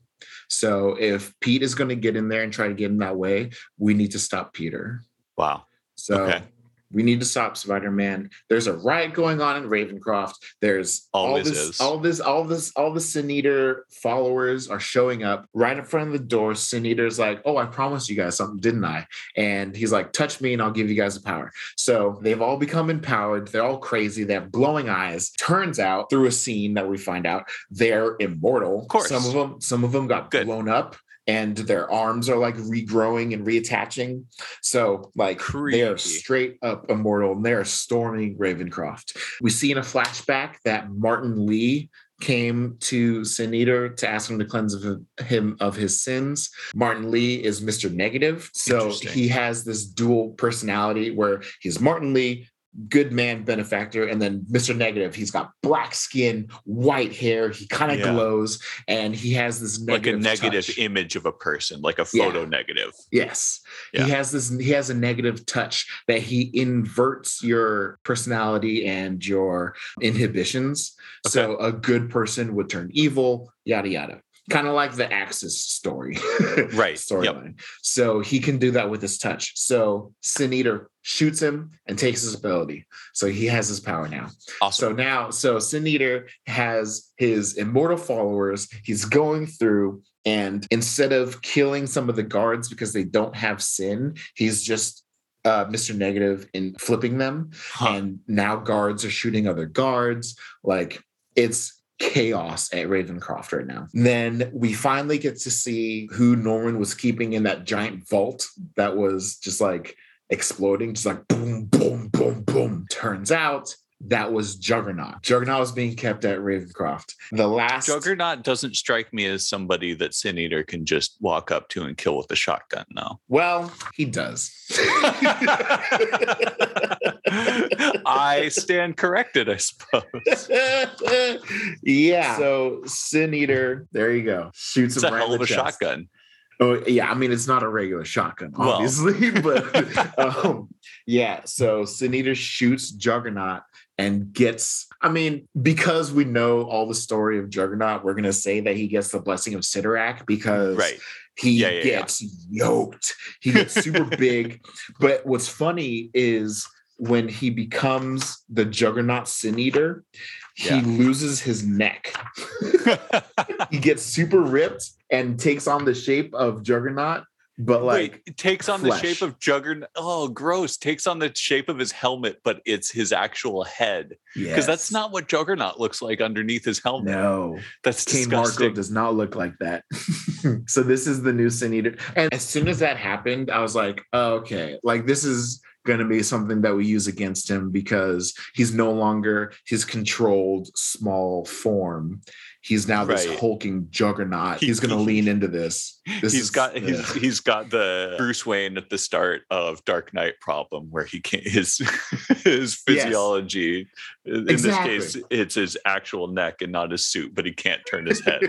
B: So if Pete is going to get in there and try to get in that way, we need to stop Peter.
A: Wow.
B: So okay we need to stop Spider-Man. There's a riot going on in Ravencroft. There's Always all this, is. all this, all this, all the Sin Eater followers are showing up right in front of the door. Sin Eater's like, "Oh, I promised you guys something, didn't I?" And he's like, "Touch me, and I'll give you guys the power." So they've all become empowered. They're all crazy. They have glowing eyes. Turns out through a scene that we find out they're immortal.
A: Of course,
B: some of them, some of them got Good. blown up and their arms are like regrowing and reattaching. So like Creepy. they are straight up immortal and they are storming Ravencroft. We see in a flashback that Martin Lee came to Sin Eater to ask him to cleanse of him of his sins. Martin Lee is Mr. Negative. So he has this dual personality where he's Martin Lee, good man benefactor and then mr negative he's got black skin white hair he kind of yeah. glows and he has this
A: like a negative touch. image of a person like a photo yeah. negative
B: yes yeah. he has this he has a negative touch that he inverts your personality and your inhibitions okay. so a good person would turn evil yada yada kind of like the Axis story,
A: right?
B: Storyline. Yep. So he can do that with his touch. So Sin Eater shoots him and takes his ability. So he has his power now. Awesome. So now, so Sin Eater has his immortal followers. He's going through, and instead of killing some of the guards because they don't have sin, he's just uh, Mr. Negative in flipping them. Huh. And now guards are shooting other guards. Like it's chaos at Ravencroft right now. then we finally get to see who Norman was keeping in that giant vault that was just like exploding, just like boom, boom, boom, boom. Turns out that was Juggernaut. Juggernaut was being kept at Ravencroft. The last
A: Juggernaut doesn't strike me as somebody that Sin Eater can just walk up to and kill with a shotgun. No.
B: Well, he does.
A: I stand corrected, I suppose.
B: yeah. So Sin Eater, there you go. Shoots
A: it's
B: him
A: a
B: right
A: hell of a
B: chest.
A: shotgun.
B: Oh yeah, I mean it's not a regular shotgun, obviously, well. but um, yeah. So Sin Eater shoots Juggernaut and gets i mean because we know all the story of juggernaut we're going to say that he gets the blessing of Cyttorak because
A: right.
B: he yeah, yeah, gets yeah. yoked he gets super big but what's funny is when he becomes the juggernaut sin eater he loses his neck he gets super ripped and takes on the shape of juggernaut but like Wait,
A: takes on flesh. the shape of Juggernaut. Oh, gross! Takes on the shape of his helmet, but it's his actual head. Because yes. that's not what Juggernaut looks like underneath his helmet.
B: No,
A: that's
B: Cain Marko does not look like that. so this is the new Sin Eater, and as soon as that happened, I was like, oh, okay, like this is going to be something that we use against him because he's no longer his controlled small form. He's now this
A: Right.
B: hulking juggernaut.
A: He-
B: he's going to lean into this. This
A: he's
B: is-
A: got he's, he's got the Bruce Wayne at the start of Dark Knight problem where he can't his his
B: Yes.
A: physiology in
B: Exactly.
A: this case it's his actual neck and not his suit but he can't turn his head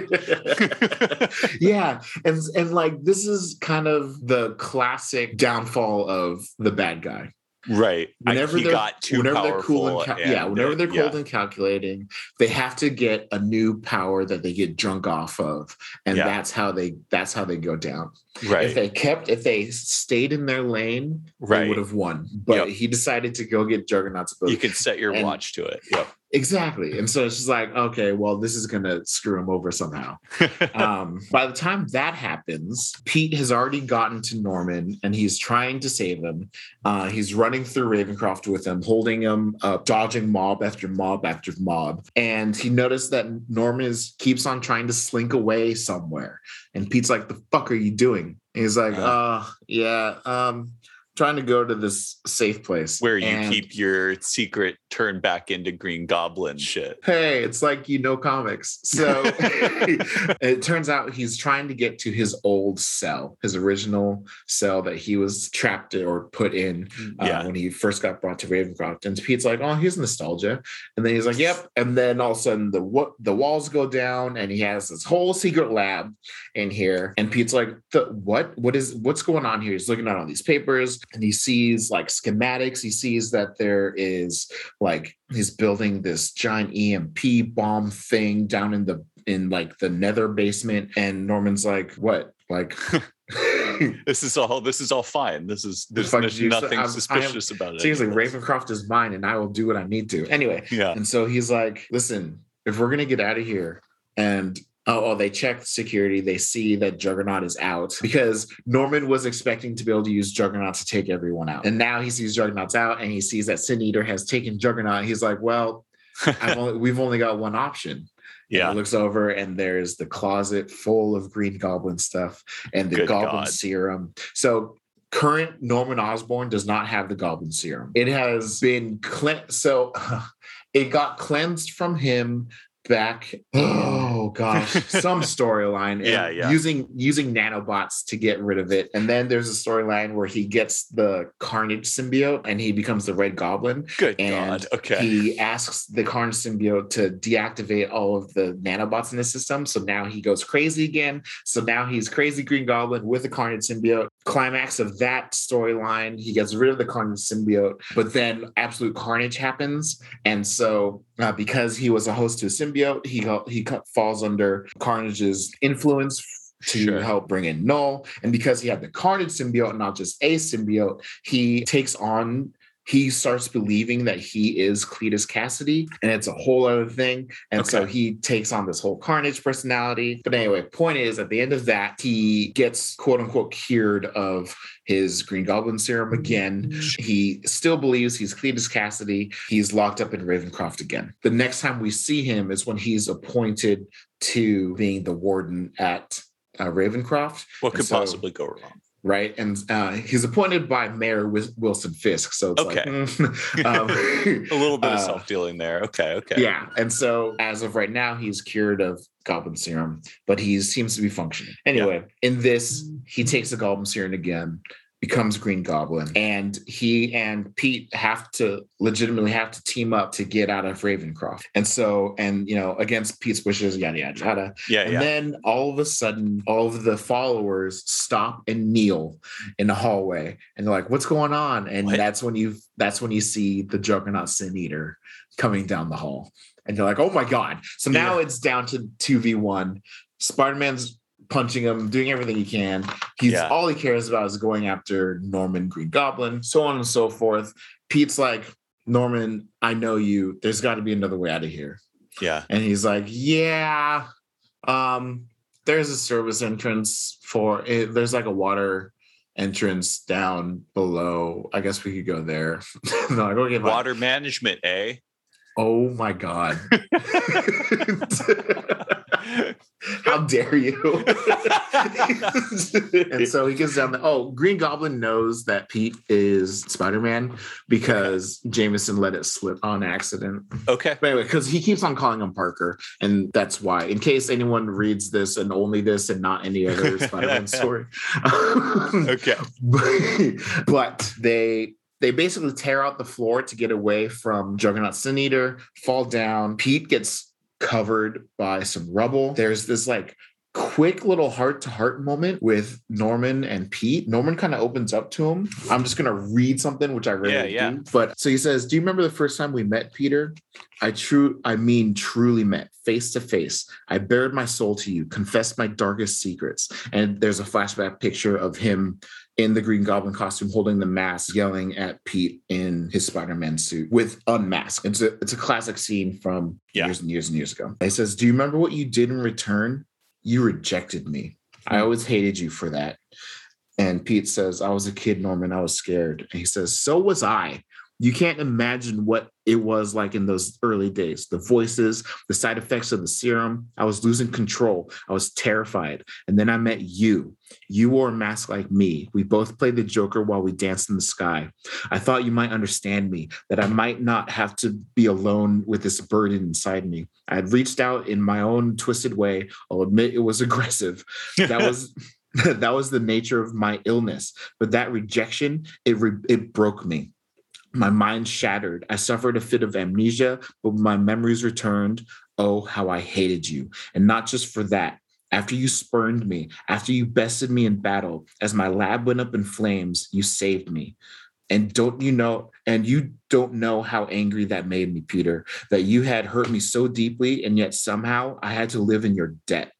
B: yeah, and and like this is kind of the classic downfall of the bad guy.
A: Right I-
B: Whenever
A: he
B: they're
A: got too
B: whenever
A: powerful
B: they're cool and, cal- yeah, whenever they're
A: yeah.
B: cold and calculating, they have to get a new power that they get drunk off of, and
A: Yeah.
B: that's how they that's how they go down.
A: Right.
B: If they kept, if they stayed in their lane, they
A: Right.
B: would have won. But
A: Yep.
B: he decided to go get Juggernaut's book.
A: you could set your
B: and-
A: watch to it yep
B: exactly, and so it's just like, okay, well, this is gonna screw him over somehow. um, by the time that happens, Pete has already gotten to Norman and he's trying to save him. Uh, he's running through Ravencroft with him, holding him up, dodging mob after mob after mob. And he noticed that Norman is keeps on trying to slink away somewhere. And Pete's like, "The fuck are you doing?" And he's like,
A: Uh.
B: "Uh, yeah, um, trying to go to this safe place
A: where you keep your secret turn back into green goblin shit
B: hey, it's like you know comics. So it turns out he's trying to get to his old cell, his original cell that he was trapped or put in uh,
A: yeah
B: when he first got brought to Ravencroft. And Pete's like, oh, here's nostalgia. And then he's like, yep. And then all of a sudden the the walls go down and he has this whole secret lab in here. And Pete's like, the, what? What is what's going on here? He's looking at all these papers and he sees like schematics. He sees that there is like he's building this giant EMP bomb thing down in the in like the nether basement. And Norman's like, what? Like
A: this is all this is all fine this is there's, there's nothing
B: I'm-
A: suspicious about it
B: seriously, Ravencroft is mine and I will do what I need to. Anyway,
A: yeah
B: And so he's like, listen, if we're gonna get out of here, and oh, oh, they check security, they see that Juggernaut is out because Norman was expecting to be able to use Juggernaut to take everyone out. And now he sees Juggernaut's out and he sees that Sin Eater has taken Juggernaut. He's like, well, I've only, we've only got one option.
A: Yeah
B: he looks over and there's the closet full of Green Goblin stuff and the
A: Good
B: Goblin
A: God.
B: serum. So current Norman Osborn does not have the Goblin serum. It has been cleansed. So it got cleansed from him back. Oh gosh, some storyline.
A: Yeah, yeah.
B: Using using nanobots to get rid of it. And then there's a storyline where he gets the Carnage symbiote and he becomes the Red Goblin
A: good
B: and
A: god okay
B: he asks the Carnage symbiote to deactivate all of the nanobots in the system. So now he goes crazy again. So now he's crazy Green Goblin with the Carnage symbiote. Climax of that storyline, he gets rid of the Carnage symbiote, but then absolute carnage happens. And so uh, because he was a host to a symbiote, he he falls under Carnage's influence. To
A: Sure.
B: help bring in Knull. And because he had the Carnage symbiote, not just a symbiote, he takes on he starts believing that he is Cletus Kasady, and it's a whole other thing. And so he takes on this whole Carnage personality. But anyway, point is, at the end of that, he gets quote unquote cured of his Green Goblin serum again. He still believes he's Cletus Kasady. He's locked up in Ravencroft again. The next time we see him is when he's appointed to being the warden at uh, Ravencroft
A: what could
B: so-
A: possibly go wrong
B: right? And uh, he's appointed by Mayor Wilson Fisk. So it's
A: Okay.
B: like, mm. Um,
A: a little bit of
B: uh,
A: self-dealing there okay okay
B: Yeah. And so as of right now, he's cured of Goblin Serum, but he seems to be functioning. Anyway, in this, he takes the Goblin Serum again, becomes Green Goblin, and he and Pete have to legitimately have to team up to get out of Ravencroft. And so, and you know, against Pete's wishes, yada yada yada.
A: yeah
B: And
A: yeah
B: then all of a sudden, all of the followers stop and kneel in the hallway, and they're like, "What's going on?" And
A: What?
B: that's when you that's when you see the Juggernaut Sin Eater coming down the hall, and you're like, "Oh my god!" So now
A: Yeah.
B: it's down to two v one. Spider Man's punching him, doing everything he can. He's
A: Yeah.
B: all he cares about is going after Norman Green Goblin, so on and so forth. Pete's like, "Norman, I know you. There's got to be another way out of here."
A: yeah
B: And he's like, Yeah, um, there's a service entrance for it. There's like a water entrance down below. I guess we could go there. no, I go get
A: water management eh
B: Oh my god. How dare you? and so he gets down the oh, Green Goblin knows that Pete is Spider-Man because Jameson let it slip on accident.
A: Okay.
B: But anyway, because he keeps on calling him Parker, and that's why, in case anyone reads this and only this and not any other Spider-Man story.
A: okay.
B: but, but they they basically tear out the floor to get away from Juggernaut Sin Eater, fall down. Pete gets covered by some rubble. There's this like quick little heart to heart moment with Norman and Pete. Norman kind of opens up to him. I'm just gonna read something which I really yeah, yeah. do. But so he says, "Do you remember the first time we met, Peter? I true, I mean, truly met face to face. I bared my soul to you, confessed my darkest secrets." And there's a flashback picture of him in the Green Goblin costume, holding the mask, yelling at Pete in his Spider-Man suit with unmasked. It's a it's a classic scene from yeah. years and years and years ago. He says, "Do you remember what you did in return? You rejected me. I hmm. always hated you for that." And Pete says, "I was a kid, Norman. I was scared." And he says, "So was I." you can't imagine what it was like in those early days. The voices the side effects of the serum i was losing control. I was terrified. And then i met you. You wore a mask like me. We both played the joker while we danced in the sky. I thought you might understand me that i might not have to be alone with this burden inside me. I had reached out in my own twisted way. I'll admit it was aggressive. That was that was the nature of my illness. But that rejection it re- it broke me my mind shattered. I suffered a fit of amnesia, but my memories returned. Oh, how I hated you. And not just for that. After you spurned me, after you bested me in battle, as my lab went up in flames, you saved me. And don't you know, and you don't know how angry that made me, Peter, that you had hurt me so deeply, and yet somehow I had to live in your debt.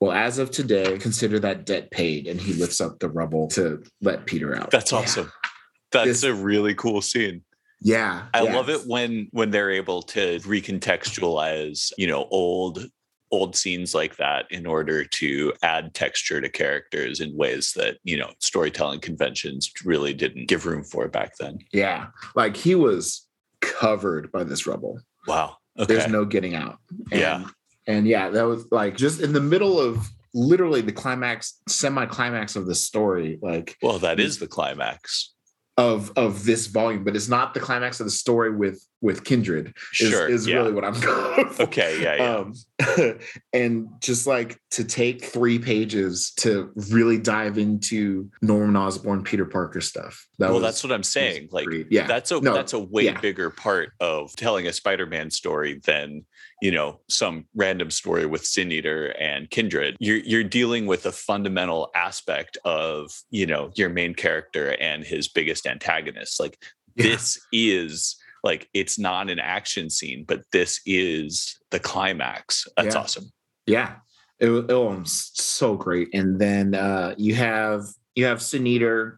B: Well, as of today, consider that debt paid. And he lifts up the rubble to let Peter out.
A: That's awesome. Yeah. That's this, a really cool scene.
B: Yeah.
A: I love it when when they're able to recontextualize, you know, old old scenes like that in order to add texture to characters in ways that, you know, storytelling conventions really didn't give room for back then.
B: Yeah. Like he was covered by this rubble.
A: Wow.
B: Okay. There's no getting out.
A: And, yeah.
B: And yeah, that was like just in the middle of literally the climax, semi climax of the story. Like,
A: well, that is the climax
B: of of this volume, but it's not the climax of the story with with Kindred. Is, sure, is yeah. really what I'm going.
A: For. Okay, yeah,
B: yeah. Um, and just like to take three pages to really dive into Norman Osborn, Peter Parker stuff.
A: That well, was, that's what I'm saying. Like, yeah, that's a no, that's a way yeah. bigger part of telling a Spider-Man story than you know some random story with sin eater and kindred you're you're dealing with a fundamental aspect of you know your main character and his biggest antagonist. Like yeah. this is like it's not an action scene but this is the climax. That's
B: yeah.
A: awesome.
B: Yeah. It, it was so great. And then uh you have you have Sin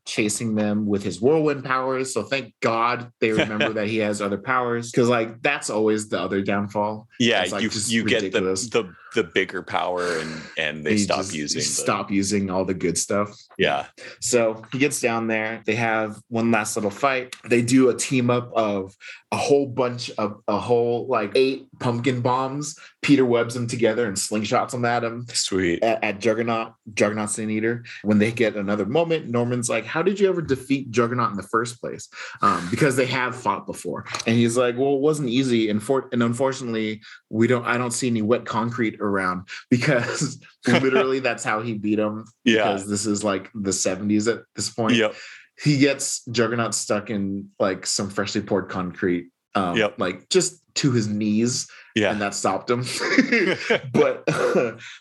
B: chasing them with his whirlwind powers. So thank God they remember that he has other powers because like that's always the other downfall.
A: Yeah, like you you ridiculous. get the, the the bigger power and and they, they stop just, using the,
B: stop using all the good stuff.
A: Yeah.
B: So he gets down there. They have one last little fight. They do a team up of a whole bunch of a whole like eight pumpkin bombs. Peter webs them together and slingshots them at him.
A: Sweet.
B: At, at Juggernaut, Juggernaut Sin Eater. When they get another moment, Norman's like, How did you ever defeat Juggernaut in the first place? Um, because they have fought before. And he's like, Well, it wasn't easy. And for and unfortunately, we don't I don't see any wet concrete around because literally that's how he beat him.
A: Yeah.
B: Because this is like the 70s at this point.
A: Yep
B: he gets Juggernaut stuck in like some freshly poured concrete, um,
A: yep.
B: like just to his knees,
A: yeah,
B: and that stopped him. but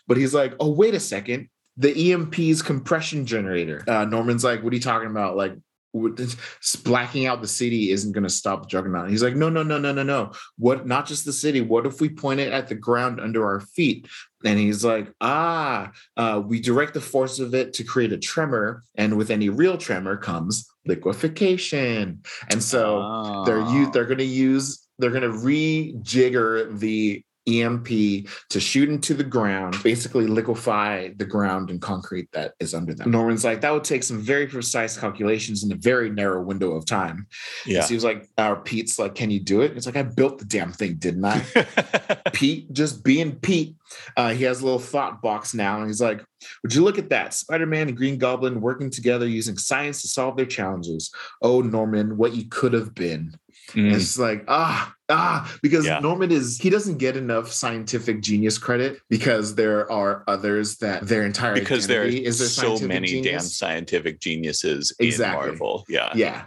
B: but he's like, oh wait a second, the EMP's compression generator. Uh, Norman's like, what are you talking about? Like blacking out the city isn't going to stop Juggernaut. He's like, no, no, no, no, no, no. What? Not just the city. What if we point it at the ground under our feet? And he's like, ah, uh, we direct the force of it to create a tremor, and with any real tremor comes liquefaction. And so oh. they're you they're going to use they're going to rejigger the EMP to shoot into the ground, basically liquefy the ground and concrete that is under them. Norman's like, that would take some very precise calculations in a very narrow window of time. Yeah. So he was like, our Pete's like, can you do it? it's like, I built the damn thing, didn't I? Pete, just being Pete. Uh, he has a little thought box now, and he's like, Would you look at that? Spider Man and Green Goblin working together using science to solve their challenges. Oh, Norman, what you could have been. Mm. It's like, ah, ah, because yeah. Norman is, he doesn't get enough scientific genius credit because there are others that their entire
A: because there are so many genius. damn scientific geniuses exactly. in Marvel. Yeah.
B: Yeah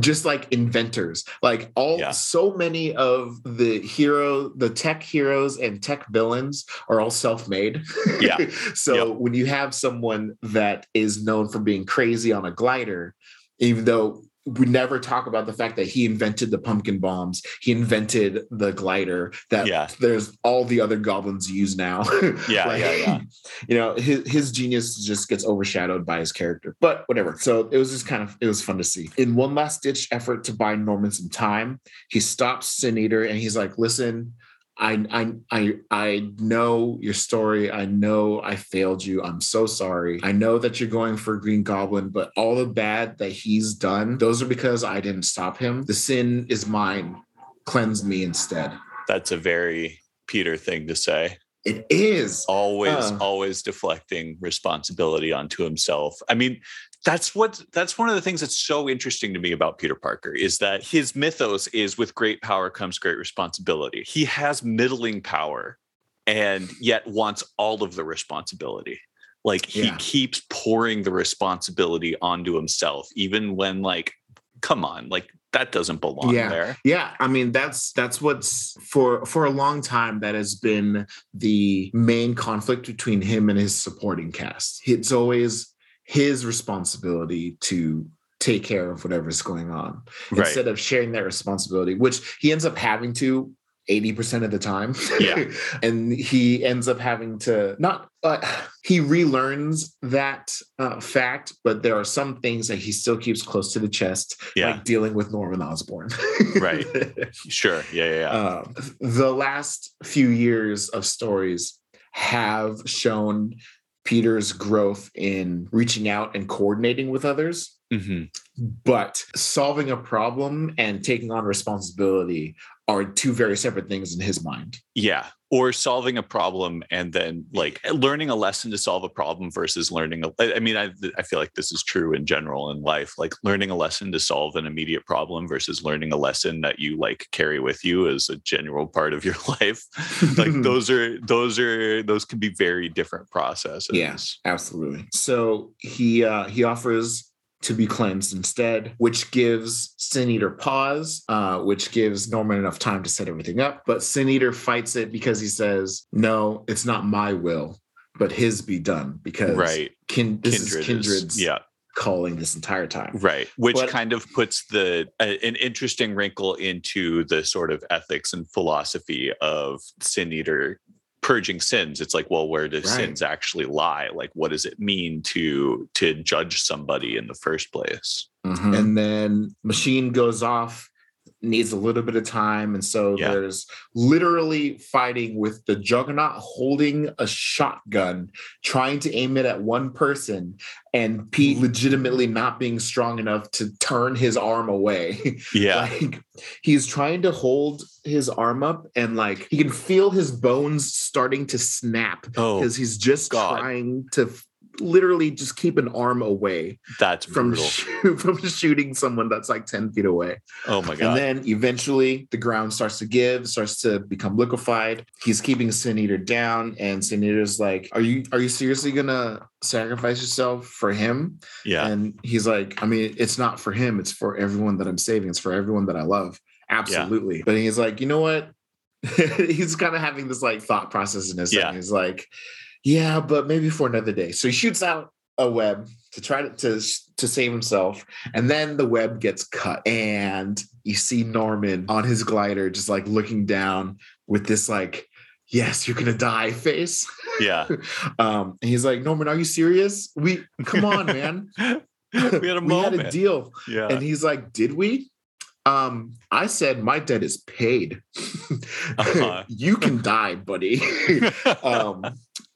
B: just like inventors like all yeah. so many of the hero the tech heroes and tech villains are all self-made
A: yeah
B: so yep. when you have someone that is known for being crazy on a glider even though we never talk about the fact that he invented the pumpkin bombs. He invented the glider that yeah. there's all the other goblins use now.
A: yeah, like, yeah, yeah.
B: You know, his, his genius just gets overshadowed by his character, but whatever. So it was just kind of, it was fun to see. In one last ditch effort to buy Norman some time, he stops Sin Eater and he's like, listen, I, I I I know your story. I know I failed you. I'm so sorry. I know that you're going for Green Goblin, but all the bad that he's done, those are because I didn't stop him. The sin is mine. Cleanse me instead.
A: That's a very Peter thing to say.
B: It is
A: always, uh, always deflecting responsibility onto himself. I mean, that's what that's one of the things that's so interesting to me about Peter Parker is that his mythos is with great power comes great responsibility. He has middling power and yet wants all of the responsibility. Like he yeah. keeps pouring the responsibility onto himself even when like come on, like that doesn't belong
B: yeah.
A: there.
B: Yeah, I mean that's that's what's for for a long time that has been the main conflict between him and his supporting cast. It's always his responsibility to take care of whatever's going on right. instead of sharing that responsibility, which he ends up having to 80% of the time.
A: Yeah.
B: and he ends up having to not, uh, he relearns that uh, fact, but there are some things that he still keeps close to the chest,
A: yeah.
B: like dealing with Norman Osborn.
A: right. Sure. Yeah. Yeah. yeah.
B: Um, the last few years of stories have shown Peter's growth in reaching out and coordinating with others.
A: Mm-hmm.
B: But solving a problem and taking on responsibility are two very separate things in his mind.
A: Yeah. Or solving a problem and then like learning a lesson to solve a problem versus learning. A, I mean, I, I feel like this is true in general in life, like learning a lesson to solve an immediate problem versus learning a lesson that you like carry with you as a general part of your life. like those are, those are, those can be very different processes.
B: Yes, yeah, absolutely. So he, uh, he offers to be cleansed instead, which gives Sin Eater pause, uh, which gives Norman enough time to set everything up. But Sin Eater fights it because he says, No, it's not my will, but his be done. Because
A: right.
B: Kin- this Kindred is Kindred's
A: is, yeah.
B: calling this entire time.
A: Right. Which but, kind of puts the uh, an interesting wrinkle into the sort of ethics and philosophy of Sin Eater purging sins it's like well where do right. sins actually lie like what does it mean to to judge somebody in the first place
B: mm-hmm. and then machine goes off needs a little bit of time. And so yeah. there's literally fighting with the juggernaut holding a shotgun, trying to aim it at one person, and Pete mm-hmm. legitimately not being strong enough to turn his arm away.
A: Yeah.
B: like he's trying to hold his arm up and like he can feel his bones starting to snap because oh, he's just God. trying to literally just keep an arm away.
A: That's
B: from from shooting someone that's like ten feet away.
A: Oh my god!
B: And then eventually the ground starts to give, starts to become liquefied. He's keeping Sin Eater down, and Sin Eater's like, "Are you are you seriously gonna sacrifice yourself for him?"
A: Yeah.
B: And he's like, "I mean, it's not for him. It's for everyone that I'm saving. It's for everyone that I love." Absolutely. Yeah. But he's like, you know what? he's kind of having this like thought process in his yeah. head. He's like, yeah, but maybe for another day. So he shoots out a web to try to, to to save himself and then the web gets cut and you see norman on his glider just like looking down with this like yes you're gonna die face
A: yeah
B: um and he's like norman are you serious we come on man
A: we had a moment.
B: we had a deal
A: yeah
B: and he's like did we Um, I said my debt is paid. uh-huh. you can die, buddy. um,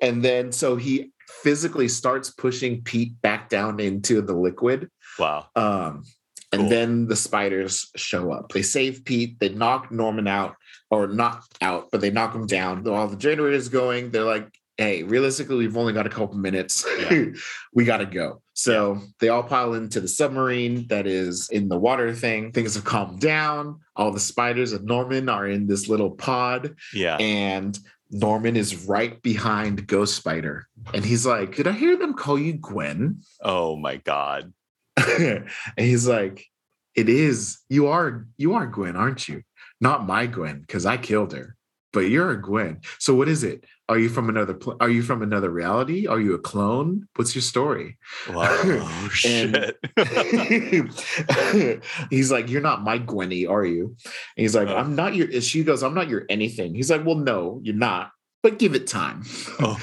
B: and then so he physically starts pushing Pete back down into the liquid.
A: Wow.
B: Um, and cool. then the spiders show up. They save Pete. They knock Norman out, or not out, but they knock him down. While the generator is going, they're like, hey, realistically, we've only got a couple minutes. Yeah. we got to go. So yeah. they all pile into the submarine that is in the water thing. Things have calmed down. All the spiders and Norman are in this little pod.
A: Yeah.
B: And Norman is right behind Ghost Spider. And he's like, Did I hear them call you Gwen?
A: Oh my God.
B: and he's like, It is. You are you are Gwen, aren't you? Not my Gwen, because I killed her. But you're a Gwen. So what is it? Are you from another? Pl- are you from another reality? Are you a clone? What's your story?
A: Wow, oh, shit.
B: he's like, "You're not my Gwenny, are you?" And he's like, "I'm not your." She goes, "I'm not your anything." He's like, "Well, no, you're not." But give it time. Oh.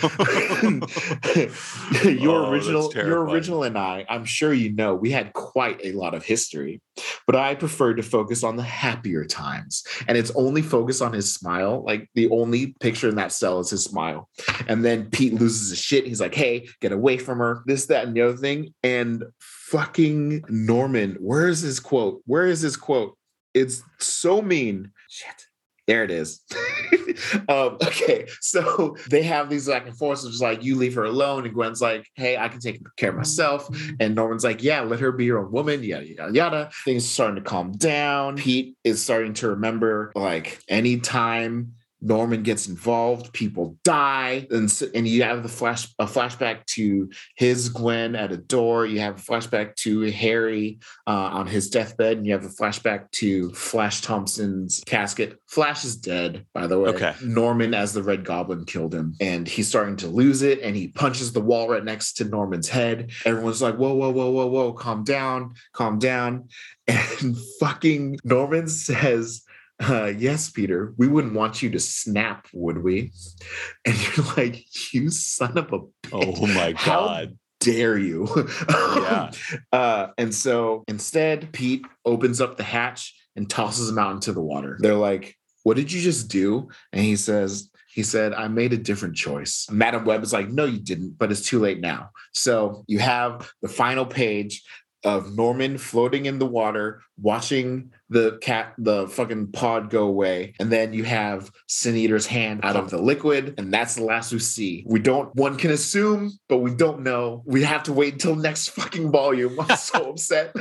B: your oh, original, your original and I, I'm sure you know, we had quite a lot of history, but I prefer to focus on the happier times. And it's only focused on his smile. Like the only picture in that cell is his smile. And then Pete loses his shit. He's like, hey, get away from her, this, that, and the other thing. And fucking Norman, where is his quote? Where is his quote? It's so mean. Shit there it is. um, okay, so they have these back and forth, just like you leave her alone, and Gwen's like, "Hey, I can take care of myself," and Norman's like, "Yeah, let her be your own woman." Yada yada yada. Things starting to calm down. Pete is starting to remember like anytime Norman gets involved, people die, and and you have the flash a flashback to his Gwen at a door. You have a flashback to Harry uh, on his deathbed, and you have a flashback to Flash Thompson's casket. Flash is dead, by the way.
A: Okay.
B: Norman, as the Red Goblin, killed him, and he's starting to lose it, and he punches the wall right next to Norman's head. Everyone's like, "Whoa, whoa, whoa, whoa, whoa! Calm down, calm down!" And fucking Norman says uh, yes, Peter, we wouldn't want you to snap, would we? And you're like, you son of a
A: bitch. Oh my God. How
B: dare you? yeah. Uh, and so instead, Pete opens up the hatch and tosses him out into the water. They're like, what did you just do? And he says, he said, I made a different choice. Madam Web is like, no, you didn't, but it's too late now. So you have the final page of Norman floating in the water, watching the cat, the fucking pod go away. And then you have Sin Eater's hand out of the liquid. And that's the last we see. We don't, one can assume, but we don't know. We have to wait until next fucking volume. I'm so upset.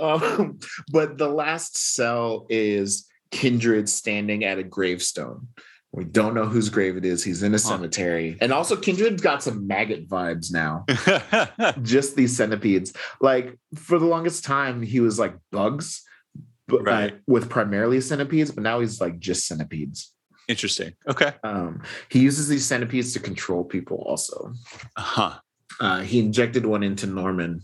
B: Um, but the last cell is Kindred standing at a gravestone. We don't know whose grave it is. He's in a cemetery. And also, Kindred's got some maggot vibes now. Just these centipedes. Like, for the longest time, he was like bugs, but right. with primarily centipedes, but now he's like just centipedes.
A: Interesting. Okay.
B: Um, he uses these centipedes to control people also.
A: Uh-huh.
B: Uh, he injected one into Norman,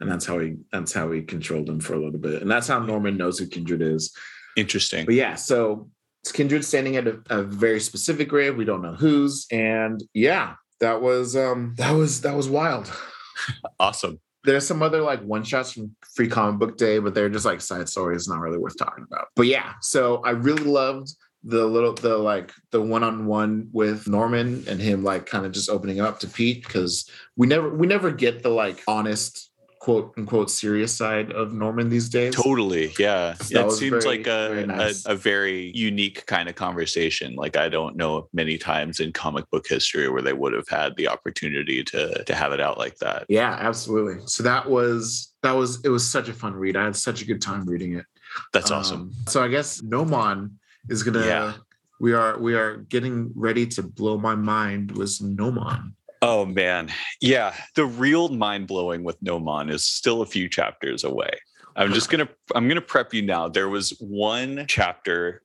B: and that's how he that's how he controlled him for a little bit. And that's how Norman knows who Kindred is.
A: Interesting.
B: But yeah, so it's Kindred standing at a, a, very specific grave. We don't know whose. And yeah, that was um that was that was wild.
A: awesome.
B: There's some other like one shots from Free Comic Book Day, but they're just like side stories, not really worth talking about. But yeah, so I really loved the little the like the one-on-one with Norman and him like kind of just opening up to Pete because we never we never get the like honest quote unquote serious side of Norman these days.
A: Totally. Yeah. So it seems very, like a, very nice. a, a, very unique kind of conversation. Like I don't know many times in comic book history where they would have had the opportunity to to have it out like that.
B: Yeah, absolutely. So that was that was it was such a fun read. I had such a good time reading it.
A: That's um, awesome.
B: So I guess Gnomon is gonna yeah. we are we are getting ready to blow my mind with Gnomon.
A: Oh man. Yeah. The real mind blowing with Gnomon is still a few chapters away. I'm just gonna I'm gonna prep you now. There was one chapter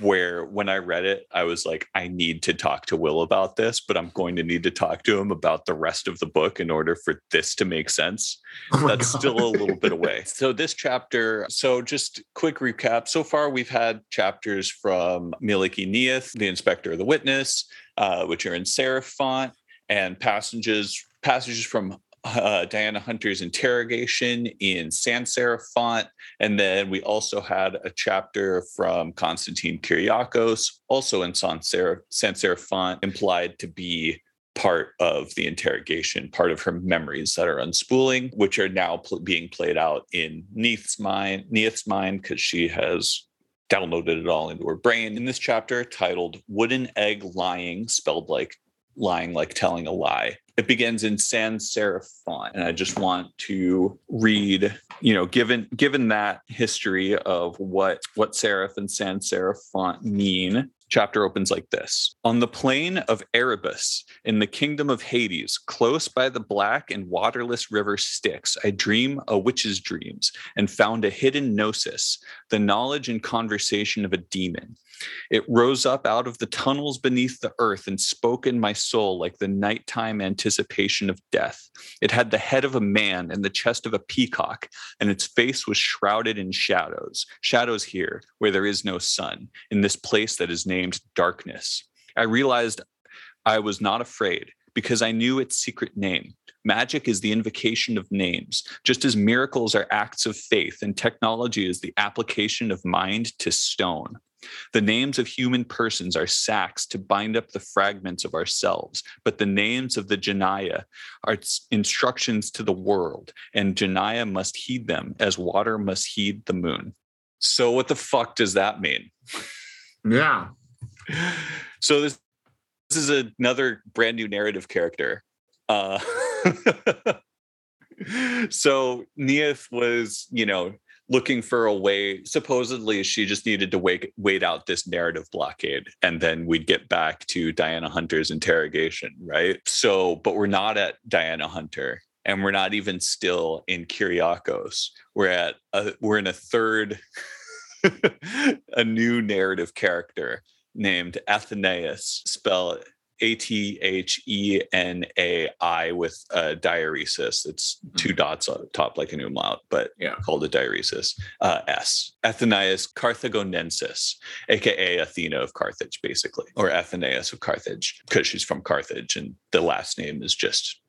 A: where when I read it, I was like, I need to talk to Will about this, but I'm going to need to talk to him about the rest of the book in order for this to make sense. Oh That's God. still a little bit away. So, this chapter, so just quick recap. So far, we've had chapters from Mielikki Neith, the inspector of the witness, uh, which are in serif font and passages passages from uh, Diana Hunter's interrogation in sans serif font. And then we also had a chapter from Konstantin Kyriakos, also in sans serif, sans serif font, implied to be part of the interrogation, part of her memories that are unspooling, which are now pl- being played out in Neith's mind, Neith's mind, because she has downloaded it all into her brain. In this chapter titled Wooden Egg Lying, spelled like lying like telling a lie. It begins in sans serif font, and I just want to read. You know, given given that history of what what serif and sans serif font mean, chapter opens like this On the plain of Erebus, in the kingdom of Hades, close by the black and waterless river Styx, I dream a witch's dreams and found a hidden gnosis, the knowledge and conversation of a demon. It rose up out of the tunnels beneath the earth and spoke in my soul like the nighttime anticipation of death. It had the head of a man and the chest of a peacock, and its face was shrouded in shadows. Shadows here, where there is no sun, in this place that is named darkness. I realized I was not afraid because I knew its secret name. Magic is the invocation of names, just as miracles are acts of faith and technology is the application of mind to stone. The names of human persons are sacks to bind up the fragments of ourselves, but the names of the Janaya are instructions to the world, and Janaya must heed them as water must heed the moon. So, what the fuck does that mean?
B: Yeah.
A: So, this, this is another brand new narrative character. Uh, so, Neith was, you know, looking for a way supposedly she just needed to wait wait out this narrative blockade and then we'd get back to diana hunter's interrogation right? So but we're not at diana hunter and we're not even still in kyriakos. We're at a, we're in a third a new narrative character named athenaïs spell a T H E N A I with a diaeresis. It's two mm-hmm. dots on top like an umlaut, but yeah. called a diaeresis. Uh, S. Athenaïs Carthagonensis, aka Athena of Carthage, basically, or Athenaïs of Carthage, because she's from Carthage and the last name is just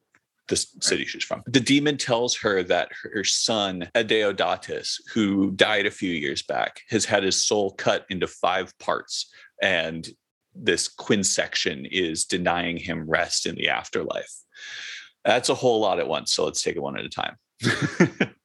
A: the city she's from. The demon tells her that her son, Adeodatus, who died a few years back, has had his soul cut into five parts and this quinsection is denying him rest in the afterlife. That's a whole lot at once. So let's take it one at a time.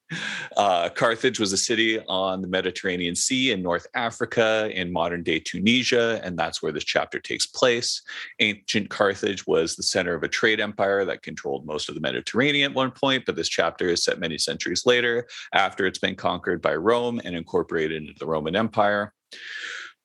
A: uh, Carthage was a city on the Mediterranean Sea in North Africa in modern day Tunisia, and that's where this chapter takes place. Ancient Carthage was the center of a trade empire that controlled most of the Mediterranean at one point, but this chapter is set many centuries later after it's been conquered by Rome and incorporated into the Roman Empire.